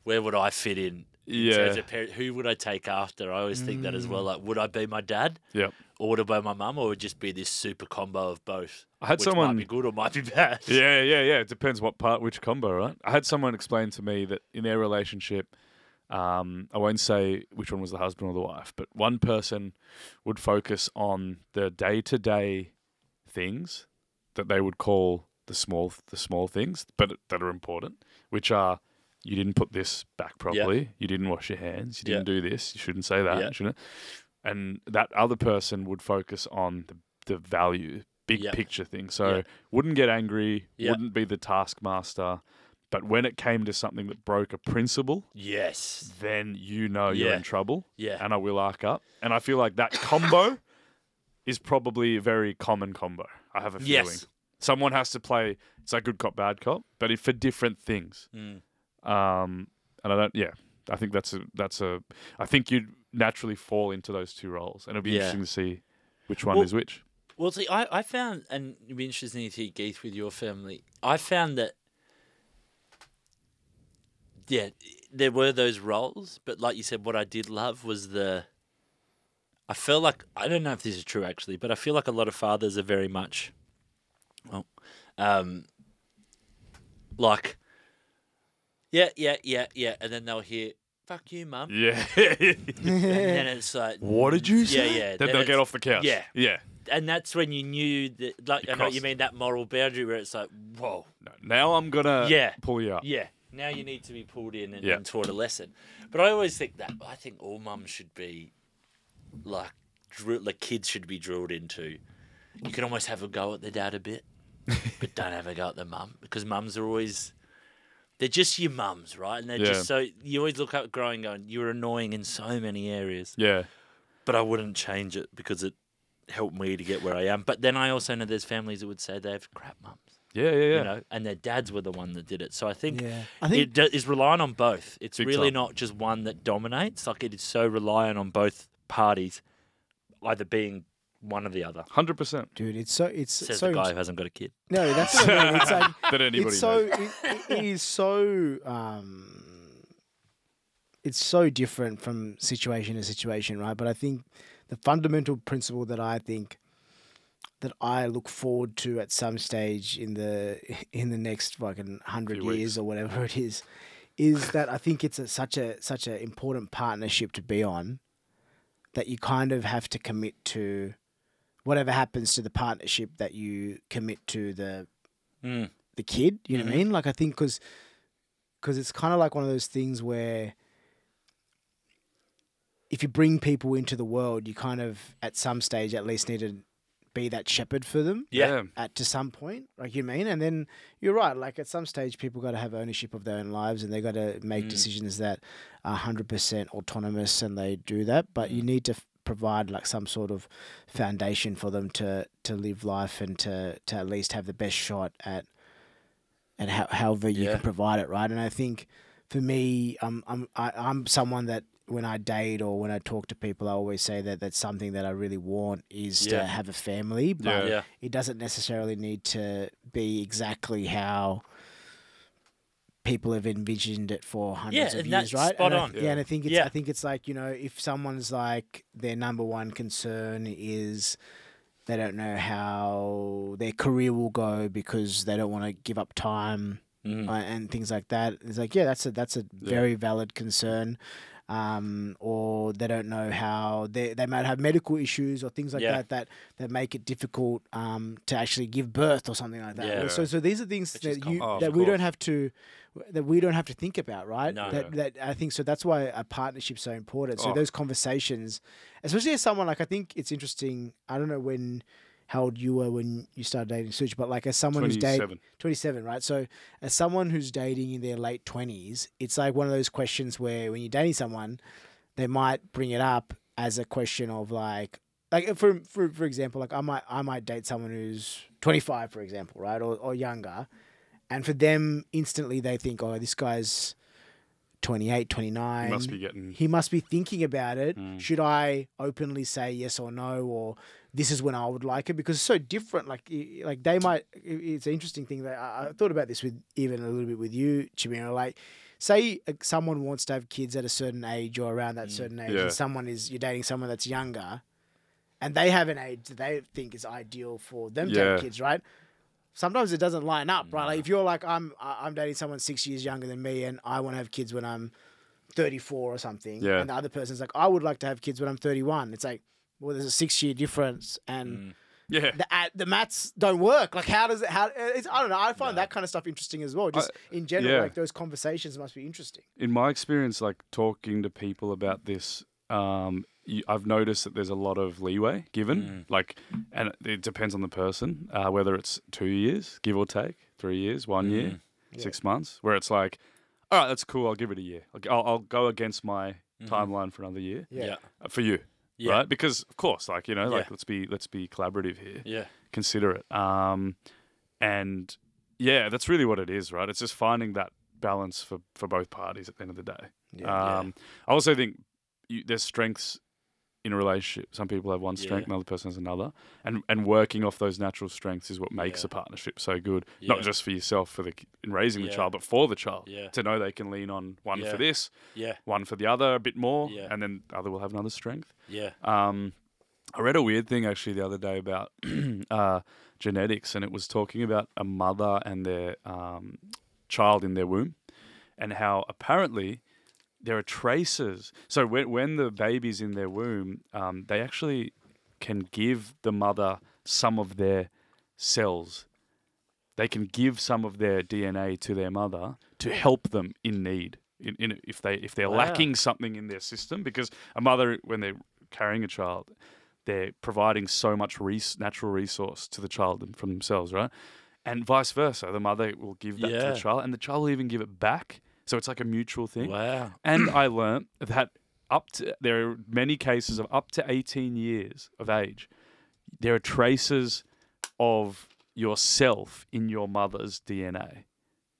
Speaker 1: where would I fit in?
Speaker 3: yeah,
Speaker 1: of parent, who would I take after? I always think that as well. Mm. Like, would I be my dad?
Speaker 3: Yep.
Speaker 1: Or would it be my mum? Or would it just be this super combo of both?
Speaker 3: I had
Speaker 1: which
Speaker 3: someone.
Speaker 1: might be good or might be bad.
Speaker 3: Yeah, yeah, yeah. It depends what part, which combo, right? I had someone explain to me that in their relationship, um, I won't say which one was the husband or the wife, but one person would focus on the day to day things that they would call the small the small things, but that are important, which are you didn't put this back properly, you didn't wash your hands, you didn't do this, you shouldn't say that,
Speaker 1: Yeah.
Speaker 3: shouldn't. And that other person would focus on the the value, big
Speaker 1: Yeah.
Speaker 3: picture thing. So
Speaker 1: Yeah.
Speaker 3: wouldn't get angry,
Speaker 1: Yeah.
Speaker 3: wouldn't be the taskmaster. But when it came to something that broke a principle,
Speaker 1: Yes.
Speaker 3: then you know you're in trouble
Speaker 1: Yeah.
Speaker 3: and I will arc up. And I feel like that combo is probably a very common combo. I have a feeling.
Speaker 1: Yes.
Speaker 3: Someone has to play it's like good cop, bad cop, but if for different things.
Speaker 1: Mm.
Speaker 3: Um and I don't yeah. I think that's a that's a I think you'd naturally fall into those two roles. And it'll be
Speaker 1: Yeah.
Speaker 3: interesting to see which one
Speaker 1: Well-
Speaker 3: is which.
Speaker 1: Well, see, I, I found, and it'd be interesting to hear Geeth with your family. I found that, yeah, there were those roles, but like you said, what I did love was the. I feel like I don't know if this is true actually, but I feel like a lot of fathers are very much, well, um, like, yeah, yeah, yeah, yeah, and then they'll hear, "Fuck you, mum,"
Speaker 3: Yeah.
Speaker 1: and then it's like,
Speaker 3: what did you
Speaker 1: Yeah,
Speaker 3: say?
Speaker 1: yeah,
Speaker 3: Then
Speaker 1: then
Speaker 3: they'll get off the couch.
Speaker 1: yeah.
Speaker 3: Yeah.
Speaker 1: and that's when you knew that, like,
Speaker 3: You
Speaker 1: I know you mean that moral boundary where it's like, whoa,
Speaker 3: No, now I'm gonna
Speaker 1: Yeah.
Speaker 3: pull you up.
Speaker 1: yeah, now you need to be pulled in and,
Speaker 3: Yeah.
Speaker 1: and taught a lesson. But I always think that I think all mums should be like, drill, like kids should be drilled into. You can almost have a go at the dad a bit, but don't have a go at the mum because mums are always. They're just your mums, right? And they're
Speaker 3: Yeah.
Speaker 1: just so you always look up growing, going, "You're annoying in so many areas."
Speaker 3: Yeah.
Speaker 1: but I wouldn't change it because it helped me to get where I am. But then I also know there's families that would say they have crap mums,
Speaker 3: Yeah, yeah, yeah.
Speaker 1: you know, and their dads were the one that did it. So I think
Speaker 2: Yeah. I think
Speaker 1: it do- is relying on both. It's
Speaker 3: Big
Speaker 1: really
Speaker 3: time.
Speaker 1: not just one that dominates. Like it is so reliant on both parties, either being one or the other.
Speaker 3: Hundred percent.
Speaker 2: dude, it's so it's
Speaker 1: Says
Speaker 2: so
Speaker 1: the guy who hasn't got a kid.
Speaker 2: no, that's what I mean. It's like
Speaker 3: That anybody
Speaker 2: it's so it, it is so um it's so different from situation to situation right but i think the fundamental principle that i think that i look forward to at some stage in the in the next fucking 100 years
Speaker 3: weeks.
Speaker 2: or whatever it is is that i think it's a, such a such an important partnership to be on that you kind of have to commit to whatever happens to the partnership that you commit to the
Speaker 1: Mm.
Speaker 2: the kid. You know what I
Speaker 1: Mhm.
Speaker 2: mean? Like I think because it's kind of like one of those things where if you bring people into the world, you kind of at some stage at least need to be that shepherd for them.
Speaker 1: Yeah.
Speaker 2: At to some point, like you mean, and then you're right. Like at some stage, people got to have ownership of their own lives, and they got to make
Speaker 1: Mm.
Speaker 2: decisions that are hundred percent autonomous, and they do that. But you
Speaker 1: Mm.
Speaker 2: need to f- provide like some sort of foundation for them to to live life and to to at least have the best shot at and how, however you
Speaker 1: Yeah.
Speaker 2: can provide it, right? And I think for me, I'm I'm I, I'm someone that when I date or when I talk to people, I always say that that's something that I really want is
Speaker 1: Yeah.
Speaker 2: to have a family, but
Speaker 3: Yeah.
Speaker 1: Yeah.
Speaker 2: it doesn't necessarily need to be exactly how people have envisioned it for hundreds
Speaker 1: Yeah,
Speaker 2: of
Speaker 1: and
Speaker 2: years,
Speaker 1: that's
Speaker 2: right?
Speaker 1: spot
Speaker 2: and I-
Speaker 1: on.
Speaker 2: yeah, and I think it's
Speaker 1: Yeah.
Speaker 2: I think it's like you know if someone's like their number one concern is they don't know how their career will go because they don't want to give up time
Speaker 1: Mm.
Speaker 2: uh, and things like that. It's like, yeah, that's a that's a
Speaker 3: Yeah.
Speaker 2: very valid concern. Um, or they don't know how they they might have medical issues or things like
Speaker 1: Yeah.
Speaker 2: that that that make it difficult um, to actually give birth or something like that.
Speaker 1: Yeah.
Speaker 2: So so these are things
Speaker 1: Which
Speaker 2: that you
Speaker 3: com- Oh,
Speaker 2: that we don't have to that we don't have to think about, right?
Speaker 1: No.
Speaker 2: That that I think so. That's why a partnership's so important. So
Speaker 3: Oh.
Speaker 2: those conversations, especially as someone like I think it's interesting. I don't know when how old you were when you started dating Such, but like as someone who's dating
Speaker 3: 27.
Speaker 2: 27, right? So, as someone who's dating in their late 20s, it's like one of those questions where when you're dating someone, they might bring it up as a question of like, like for for for example, like I might I might date someone who's 25, for example, right, or or younger, and for them instantly they think, oh, this guy's 28, 29.
Speaker 3: You must be getting.
Speaker 2: He must be thinking about it.
Speaker 3: Mm.
Speaker 2: Should I openly say yes or no, or this is when I would like it? Because it's so different. Like, like they might. It's an interesting thing that I, I thought about this with even a little bit with you, Chamira. Like, say uh, someone wants to have kids at a certain age or around that
Speaker 1: Mm.
Speaker 2: certain age,
Speaker 3: Yeah.
Speaker 2: and someone is you're dating someone that's younger, and they have an age that they think is ideal for them to have kids, right? Sometimes it doesn't line up, right? Like if you're like I'm, I'm dating someone six years younger than me, and I want to have kids when I'm 34 or something,
Speaker 3: Yeah.
Speaker 2: and the other person's like, I would like to have kids when I'm 31. It's like, well, there's a six year difference, and
Speaker 1: Mm.
Speaker 3: Yeah.
Speaker 2: the uh, the maths don't work. Like, how does it? How it's, I don't know. I find
Speaker 1: No.
Speaker 2: that kind of stuff interesting as well. Just in general,
Speaker 3: yeah.
Speaker 2: like those conversations must be interesting.
Speaker 3: in my experience, like talking to people about this, um, I've noticed that there's a lot of leeway given. Like, and it depends on the person, uh, whether it's two years, give or take, three years, one year, six months, where it's like, all right, that's cool. I'll give it a year. Like, I'll, I'll go against my timeline for another year
Speaker 2: Yeah.
Speaker 1: Yeah.
Speaker 3: uh, for you,
Speaker 1: Yeah.
Speaker 3: right? Because of course, like you know, like
Speaker 1: Yeah.
Speaker 3: let's be let's be collaborative here
Speaker 1: Yeah.
Speaker 3: consider it. Um, and yeah, that's really what it is, right? It's just finding that balance for, for both parties at the end of the day.
Speaker 2: Yeah.
Speaker 3: Um, I also think you, there's strengths in a relationship. Some people have one
Speaker 1: Yeah.
Speaker 3: strength, another person has another, and and working off those natural strengths is what makes
Speaker 1: Yeah.
Speaker 3: a partnership so good.
Speaker 1: Yeah.
Speaker 3: Not just for yourself for the in raising the child, but for the child
Speaker 1: Yeah.
Speaker 3: to know they can lean on one
Speaker 1: Yeah.
Speaker 3: for this,
Speaker 1: Yeah.
Speaker 3: one for the other a bit more,
Speaker 1: Yeah.
Speaker 3: and then the other will have another strength.
Speaker 1: Yeah.
Speaker 3: Um, I read a weird thing actually the other day about uh, genetics, and it was talking about a mother and their um, child in their womb, and how apparently there are traces. So when when the baby's in their womb, um, they actually can give the mother some of their cells. They can give some of their DNA to their mother to help them in need. In, in if they if they're
Speaker 1: Wow.
Speaker 3: lacking something in their system, because a mother when they're carrying a child, they're providing so much res- natural resource to the child from themselves, right? And vice versa, the mother will give that to the child, and the child will even give it back. So it's like a mutual thing.
Speaker 1: Wow.
Speaker 3: And I learnt that up to there are many cases of up to 18 years of age, there are traces of yourself in your mother's DNA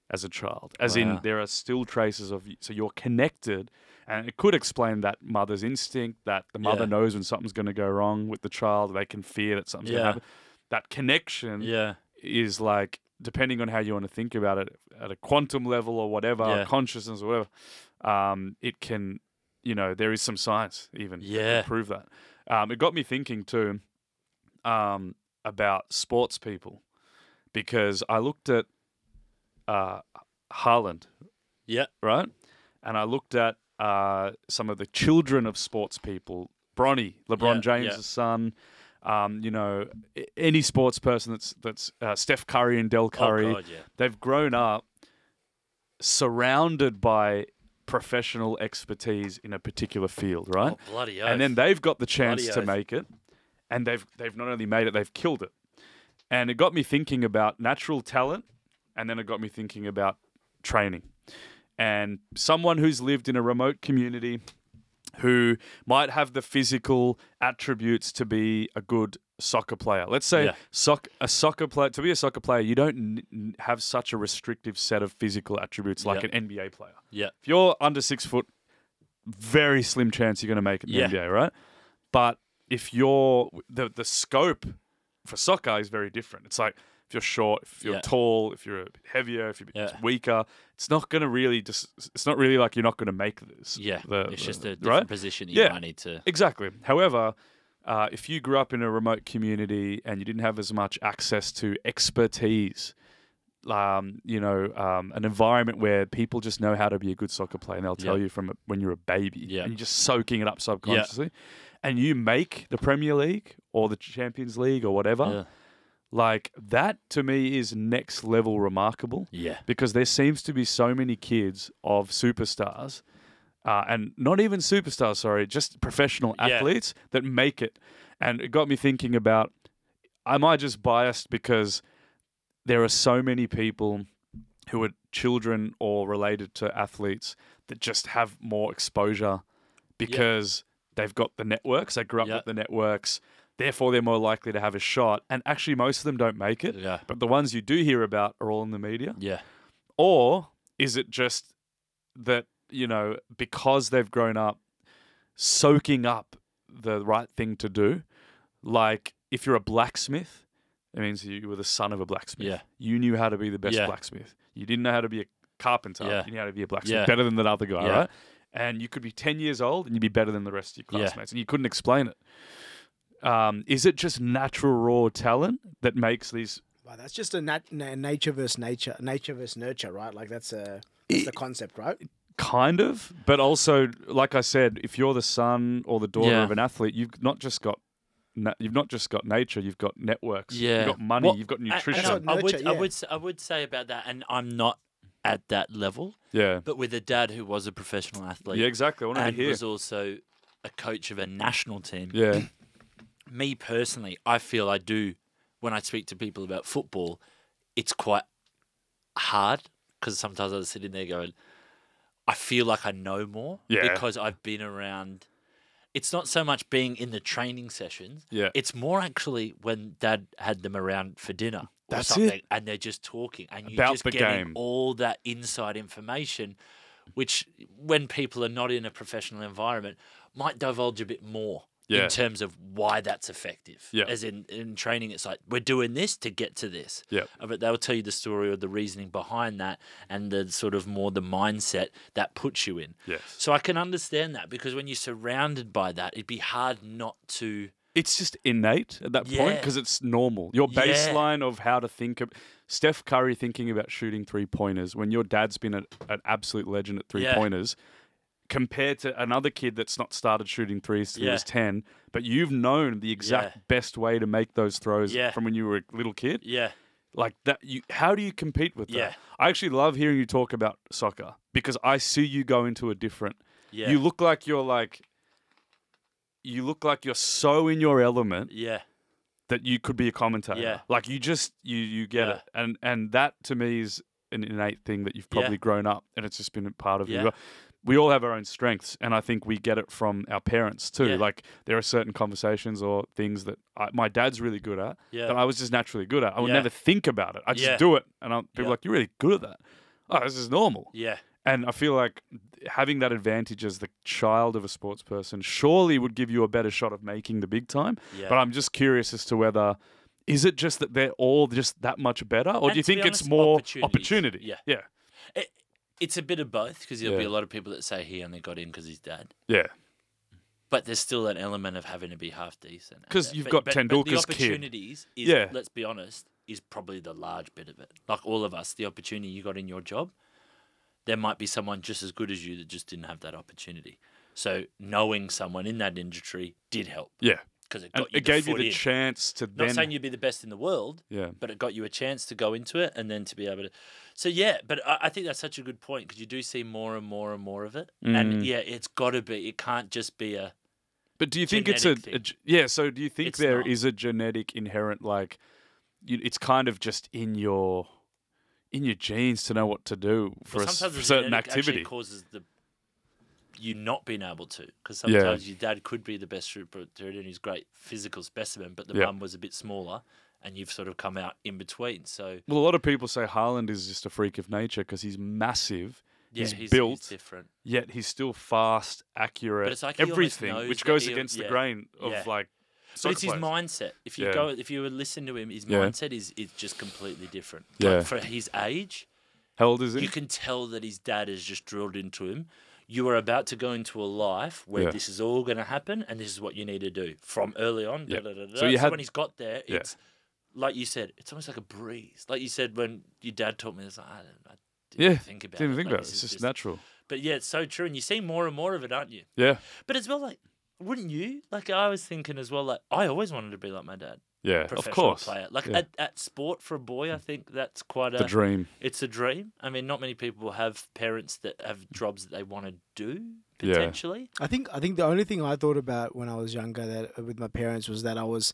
Speaker 3: as a child. As in, there are still traces of you. So you're connected. And it could explain that mother's instinct that the mother
Speaker 1: Yeah.
Speaker 3: knows when something's going to go wrong with the child. They can fear that something's going
Speaker 1: Yeah.
Speaker 3: to happen. That connection
Speaker 1: Yeah.
Speaker 3: is like depending on how you want to think about it at a quantum level or whatever
Speaker 1: Yeah.
Speaker 3: consciousness or whatever um, it can you know there is some science even
Speaker 1: Yeah.
Speaker 3: prove that um, it got me thinking too um, about sports people because I looked at uh, Haaland
Speaker 1: Yeah.
Speaker 3: right and I looked at uh, some of the children of sports people Bronny LeBron
Speaker 1: Yeah,
Speaker 3: James' son um, you know, any sports person that's that's uh, Steph Curry and Dell Curry,
Speaker 1: Oh, God, yeah.
Speaker 3: they've grown up surrounded by professional expertise in a particular field, right?
Speaker 1: Oh, bloody
Speaker 3: and then they've got the chance
Speaker 1: Bloody
Speaker 3: to
Speaker 1: oath.
Speaker 3: make it, and they've they've not only made it, they've killed it. And it got me thinking about natural talent, and then it got me thinking about training. And someone who's lived in a remote community who might have the physical attributes to be a good soccer player. Let's say
Speaker 1: Yeah.
Speaker 3: soc- a soccer player to be a soccer player, you don't n- have such a restrictive set of physical attributes like
Speaker 1: Yeah.
Speaker 3: an NBA player.
Speaker 1: Yeah.
Speaker 3: If you're under six foot, very slim chance you're going to make it in the
Speaker 1: Yeah.
Speaker 3: NBA, right? But if you're the the scope for soccer is very different. It's like if you're short, if you're
Speaker 1: Yeah.
Speaker 3: tall, if you're a bit heavier, if you're a bit
Speaker 1: Yeah.
Speaker 3: weaker, it's not going to really just. It's not really like you're not going to make this.
Speaker 1: Yeah.
Speaker 3: the-
Speaker 1: it's
Speaker 3: the-
Speaker 1: just a different
Speaker 3: right.
Speaker 1: position you
Speaker 3: Yeah.
Speaker 1: might need to.
Speaker 3: Exactly. However, uh, if you grew up in a remote community and you didn't have as much access to expertise, um, you know, um, an environment where people just know how to be a good soccer player and they'll tell
Speaker 1: Yeah.
Speaker 3: you from when you're a baby
Speaker 1: Yeah.
Speaker 3: and you're just soaking it up subconsciously, and you make the Premier League or the Champions League or whatever,
Speaker 1: Yeah.
Speaker 3: Like that to me is next level remarkable
Speaker 1: Yeah.
Speaker 3: because there seems to be so many kids of superstars, uh, and not even superstars, sorry, just professional
Speaker 1: Yeah.
Speaker 3: athletes that make it. And it got me thinking about am I just biased because there are so many people who are children or related to athletes that just have more exposure because they've got the networks, they grew up
Speaker 1: Yeah.
Speaker 3: with the networks, therefore they're more likely to have a shot. And actually, most of them don't make it.
Speaker 1: Yeah.
Speaker 3: But the ones you do hear about are all in the media.
Speaker 1: Yeah.
Speaker 3: Or is it just that, you know, because they've grown up soaking up the right thing to do? Like if you're a blacksmith, it means you were the son of a blacksmith.
Speaker 1: Yeah.
Speaker 3: You knew how to be the best
Speaker 1: Yeah.
Speaker 3: blacksmith. You didn't know how to be a carpenter.
Speaker 1: Yeah.
Speaker 3: You knew how to be a blacksmith
Speaker 1: Yeah.
Speaker 3: better than that other guy,
Speaker 1: Yeah.
Speaker 3: right? And you could be 10 years old and you'd be better than the rest of your classmates. And you couldn't explain it. Um, is it just natural raw talent that makes these
Speaker 2: Well, that's just a nat- na- nature versus nature, nature versus nurture, right? Like that's a that's the concept, right?
Speaker 3: Kind of, but also, like I said, if you're the son or the daughter
Speaker 1: Yeah.
Speaker 3: of an athlete, you've not just got na- you've not just got nature, you've got networks,
Speaker 1: Yeah.
Speaker 3: you've got money,
Speaker 1: What-
Speaker 3: you've got
Speaker 1: And- and
Speaker 3: nutrition.
Speaker 2: That's what
Speaker 1: I, I would,
Speaker 2: nurture,
Speaker 1: I would, s- I would say about that, and I'm not at that level,
Speaker 3: yeah,
Speaker 1: but with a dad who was a professional athlete
Speaker 3: yeah, exactly. I want to
Speaker 1: and
Speaker 3: hear.
Speaker 1: was also a coach of a national team.
Speaker 3: Yeah,
Speaker 1: Me personally, I feel I do when I speak to people about football. It's quite hard because sometimes I sit sitting there going, I feel like I know more
Speaker 3: Yeah.
Speaker 1: because I've been around. It's not so much being in the training sessions.
Speaker 3: yeah,
Speaker 1: It's more actually when Dad had them around for dinner or
Speaker 2: That's it.
Speaker 1: and they're just talking, and you're
Speaker 3: About
Speaker 1: just getting
Speaker 3: game.
Speaker 1: all that inside information, which when people are not in a professional environment might divulge a bit more
Speaker 3: Yeah.
Speaker 1: in terms of why that's effective.
Speaker 3: Yeah.
Speaker 1: As in in training, it's like we're doing this to get to this.
Speaker 3: yeah,
Speaker 1: Uh, But they'll tell you the story or the reasoning behind that, and the sort of more the mindset that puts you in.
Speaker 3: yes.
Speaker 1: So I can understand that because when you're surrounded by that, it'd be hard not to.
Speaker 3: It's just innate at that point because it's normal. Your
Speaker 1: Yeah.
Speaker 3: baseline of how to think of Steph Curry thinking about shooting three pointers when your dad's been a, an absolute legend at three
Speaker 1: Yeah.
Speaker 3: Compared to another kid that's not started shooting threes till he was 10, but you've known the exact
Speaker 1: Yeah.
Speaker 3: best way to make those throws
Speaker 1: Yeah.
Speaker 3: from when you were a little kid.
Speaker 1: Yeah,
Speaker 3: like that you how do you compete with that i actually love hearing you talk about soccer because i see you go into a different
Speaker 1: yeah,
Speaker 3: you look like you're like you look like you're so in your element
Speaker 1: yeah,
Speaker 3: that you could be a commentator
Speaker 1: Yeah.
Speaker 3: like you just you you get
Speaker 1: Yeah.
Speaker 3: it and and that to me is an innate thing that you've
Speaker 1: Yeah.
Speaker 3: probably grown up and it's just been a part of
Speaker 1: Yeah.
Speaker 3: you we all have our own strengths and i think we get it from our parents too
Speaker 1: Yeah.
Speaker 3: like there are certain conversations or things that I, my dad's really good at
Speaker 1: yeah.
Speaker 3: that I was just naturally good at. I would
Speaker 1: Yeah.
Speaker 3: never think about it. I just
Speaker 1: Yeah.
Speaker 3: do it, and I'm, people are like, "You're really good at that." Oh, this is normal.
Speaker 1: yeah,
Speaker 3: And I feel like having that advantage as the child of a sports person surely would give you a better shot of making the big time.
Speaker 1: yeah.
Speaker 3: But I'm just curious as to whether is it just that they're all just that much better, or
Speaker 1: And
Speaker 3: do you think it's more opportunity?
Speaker 1: Yeah.
Speaker 3: yeah,
Speaker 1: It, it's a bit of both because there'll be a lot of people that say he only got in because he's dad.
Speaker 3: yeah.
Speaker 1: But there's still an element of having to be half decent. and
Speaker 3: 'Cause
Speaker 1: that.
Speaker 3: you've
Speaker 1: But-
Speaker 3: got
Speaker 1: but, but
Speaker 3: Tendulkar's
Speaker 1: the
Speaker 3: kid.
Speaker 1: opportunities is,
Speaker 3: Yeah.
Speaker 1: let's be honest, is probably the large bit of it. Like all of us, the opportunity you got in your job, there might be someone just as good as you that just didn't have that opportunity. So knowing someone in that industry did help
Speaker 3: Yeah,
Speaker 1: because it
Speaker 3: and
Speaker 1: got you
Speaker 3: it
Speaker 1: the
Speaker 3: gave you
Speaker 1: foot
Speaker 3: the
Speaker 1: in.
Speaker 3: chance to
Speaker 1: Not
Speaker 3: then.
Speaker 1: saying you'd be the best in the world,
Speaker 3: yeah,
Speaker 1: but it got you a chance to go into it and then to be able to. So yeah, but I, I think that's such a good point because you do see more and more and more of it,
Speaker 3: Mm.
Speaker 1: and yeah, it's got to be. It can't just be a.
Speaker 3: But do you think it's a, a yeah? So do you think
Speaker 1: It's
Speaker 3: there
Speaker 1: not.
Speaker 3: is a genetic inherent like, you, it's kind of just in your, in your genes to know what to do for
Speaker 1: well,
Speaker 3: a s-
Speaker 1: sometimes
Speaker 3: for
Speaker 1: the
Speaker 3: certain activity.
Speaker 1: causes the you not being able to because
Speaker 3: Yeah.
Speaker 1: sometimes your dad could be the best shooter and he's great physical specimen, but the
Speaker 3: Yeah.
Speaker 1: mum was a bit smaller, and you've sort of come out in between. So
Speaker 3: Well, a lot of people say Haaland is just a freak of nature because he's massive,
Speaker 1: yeah,
Speaker 3: He's
Speaker 1: he's,
Speaker 3: built,
Speaker 1: he's different.
Speaker 3: yet he's still fast, accurate,
Speaker 1: it's like
Speaker 3: everything, which goes
Speaker 1: he-
Speaker 3: against the
Speaker 1: yeah,
Speaker 3: grain of
Speaker 1: yeah.
Speaker 3: like.
Speaker 1: But it's his mindset. If you go, if you would listen to him, his mindset is is just completely different.
Speaker 3: Yeah.
Speaker 1: Like for his age,
Speaker 3: How old is he?
Speaker 1: you can tell that his dad has just drilled into him. You are about to go into a life where this is all going to happen, and this is what you need to do from early on.
Speaker 3: Yeah.
Speaker 1: da, da, da,
Speaker 3: So you had-
Speaker 1: when he's got there, it's like you said, it's almost like a breeze. Like you said when your dad taught me this, I, I didn't
Speaker 3: Yeah,
Speaker 1: think about
Speaker 3: Didn't
Speaker 1: it.
Speaker 3: even think
Speaker 1: Like,
Speaker 3: about it. It's
Speaker 1: is
Speaker 3: just natural.
Speaker 1: But yeah, it's so true, and you see more and more of it, aren't you?
Speaker 3: Yeah,
Speaker 1: But as well, like, wouldn't you? Like, I was thinking as well, like, I always wanted to be like my dad
Speaker 3: yeah, of course.
Speaker 1: player. Like
Speaker 3: Yeah.
Speaker 1: at, at sport for a boy, I think that's quite
Speaker 3: The
Speaker 1: a
Speaker 3: dream.
Speaker 1: it's a dream. I mean, not many people have parents that have jobs that they want to do
Speaker 3: Yeah.
Speaker 1: potentially.
Speaker 2: I think I think the only thing I thought about when I was younger that uh, with my parents was that I was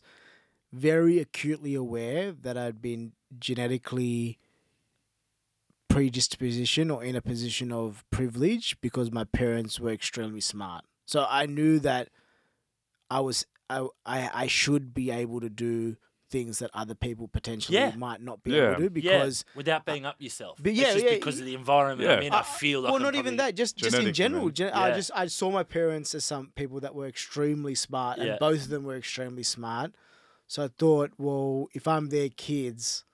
Speaker 2: very acutely aware that I'd been genetically predisposition or in a position of privilege because my parents were extremely smart. So I knew that I was I I, I should be able to do things that other people potentially
Speaker 1: Yeah.
Speaker 2: might not be
Speaker 3: Yeah.
Speaker 2: able to do because
Speaker 1: yeah, without being up yourself.
Speaker 2: but
Speaker 1: It's
Speaker 2: yeah,
Speaker 1: just
Speaker 2: yeah,
Speaker 1: because
Speaker 2: y-
Speaker 1: of the environment I'm
Speaker 3: Yeah.
Speaker 1: in, I
Speaker 2: Uh,
Speaker 1: feel like
Speaker 2: well,
Speaker 1: I'm
Speaker 2: not even that. Just just in
Speaker 3: Genetic,
Speaker 2: general.
Speaker 3: man.
Speaker 2: Gen- I just I saw my parents as some people that were extremely smart, and
Speaker 1: Yeah.
Speaker 2: both of them were extremely smart. So I thought, well, if I'm their kids,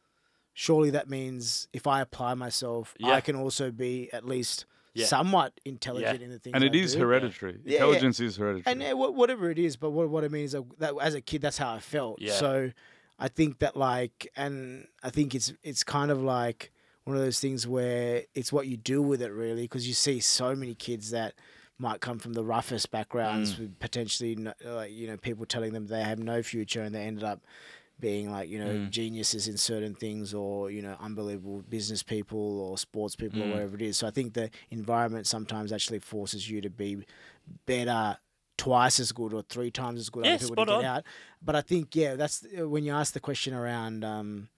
Speaker 2: surely that means if I apply myself,
Speaker 1: Yeah.
Speaker 2: I can also be at least
Speaker 1: Yeah.
Speaker 2: somewhat intelligent in the things.
Speaker 3: And it
Speaker 2: I
Speaker 3: is
Speaker 2: do.
Speaker 3: hereditary.
Speaker 2: Yeah, yeah.
Speaker 3: Intelligence is hereditary.
Speaker 2: And whatever it is, but what what it means that, that as a kid, that's how I felt.
Speaker 1: Yeah.
Speaker 2: So I think that like, and I think it's it's kind of like one of those things where it's what you do with it really, because you see so many kids that might come from the roughest backgrounds with potentially no, like you know people telling them they have no future and they ended up being like you know
Speaker 1: Mm.
Speaker 2: geniuses in certain things or you know unbelievable business people or sports people
Speaker 1: Mm.
Speaker 2: or whatever it is so i think the environment sometimes actually forces you to be better twice as good or three times as good
Speaker 1: Yeah,
Speaker 2: people to get
Speaker 1: on.
Speaker 2: out but i think yeah that's when you ask the question around um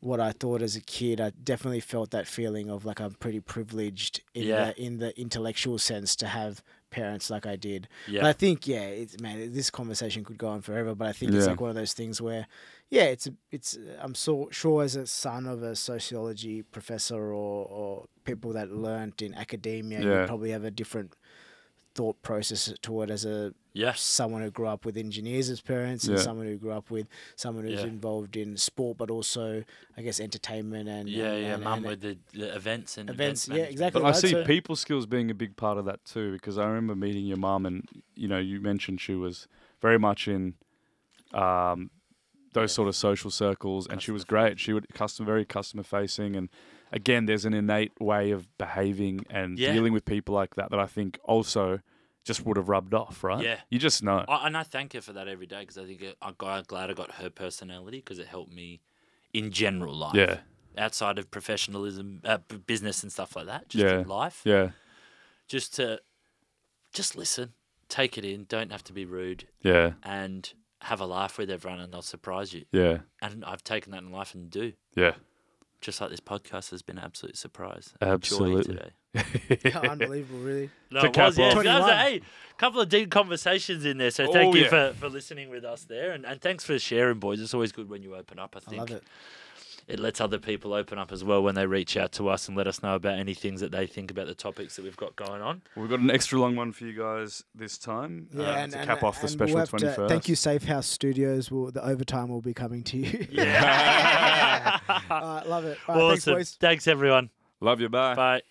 Speaker 2: what I thought as a kid, I definitely felt that feeling of like I'm pretty privileged in
Speaker 1: Yeah.
Speaker 2: the in the intellectual sense to have parents like I did.
Speaker 1: Yeah.
Speaker 2: But I think yeah, it's man, this conversation could go on forever. But I think it's like one of those things where, yeah, it's it's I'm so sure as a son of a sociology professor or or people that learnt in academia,
Speaker 3: Yeah.
Speaker 2: you probably have a different thought process to it as a
Speaker 1: Yes.
Speaker 2: someone who grew up with engineers as parents and someone who grew up with someone who's
Speaker 1: Yeah.
Speaker 2: involved in sport, but also I guess entertainment and
Speaker 1: Yeah,
Speaker 2: and,
Speaker 1: yeah,
Speaker 2: and-
Speaker 1: mum
Speaker 2: and
Speaker 1: with the, the events and
Speaker 2: Events, yeah, exactly.
Speaker 3: But I see
Speaker 2: so-
Speaker 3: people skills being a big part of that too, because I remember meeting your mum, and you know, you mentioned she was very much in um, those
Speaker 1: Yeah.
Speaker 3: sort of social circles, and she was great. She would custom, very customer facing, and again, there's an innate way of behaving and
Speaker 1: Yeah.
Speaker 3: dealing with people like that that I think also just would have rubbed off, right?
Speaker 1: Yeah.
Speaker 3: you just know.
Speaker 1: I, and I thank her for that every day because I think I'm glad glad I got her personality because it helped me in general life.
Speaker 3: Yeah,
Speaker 1: Outside of professionalism, uh, business and stuff like that, just
Speaker 3: Yeah.
Speaker 1: in life,
Speaker 3: yeah,
Speaker 1: just to just listen, take it in, don't have to be rude,
Speaker 3: yeah,
Speaker 1: and have a laugh with everyone, and they'll surprise you.
Speaker 3: yeah,
Speaker 1: And I've taken that in life and do.
Speaker 3: yeah.
Speaker 1: Just like this podcast has been an absolute surprise.
Speaker 3: Absolutely.
Speaker 1: Joy today.
Speaker 2: unbelievable, really.
Speaker 1: No, it was, yeah.
Speaker 3: off.
Speaker 1: That was a, hey, couple of deep conversations in there. So oh, thank
Speaker 3: Oh,
Speaker 1: you
Speaker 3: yeah.
Speaker 1: for, for listening with us there. And, and thanks for sharing, boys. It's always good when you open up. I
Speaker 2: I
Speaker 1: think
Speaker 2: love it.
Speaker 1: It lets other people open up as well when they reach out to us and let us know about any things that they think about the topics that we've got going on.
Speaker 3: We've got an extra long one for you guys this time
Speaker 2: Yeah,
Speaker 3: um,
Speaker 2: and,
Speaker 3: to
Speaker 2: and-
Speaker 3: cap off the special
Speaker 2: we'll have to-
Speaker 3: twenty first.
Speaker 2: Thank you, Safe House Studios. Will the overtime will be coming to you?
Speaker 1: Yeah.
Speaker 2: All right, love it. All right, thanks,
Speaker 1: awesome.
Speaker 2: boys.
Speaker 1: Thanks, everyone.
Speaker 3: Love you. Bye.
Speaker 1: Bye.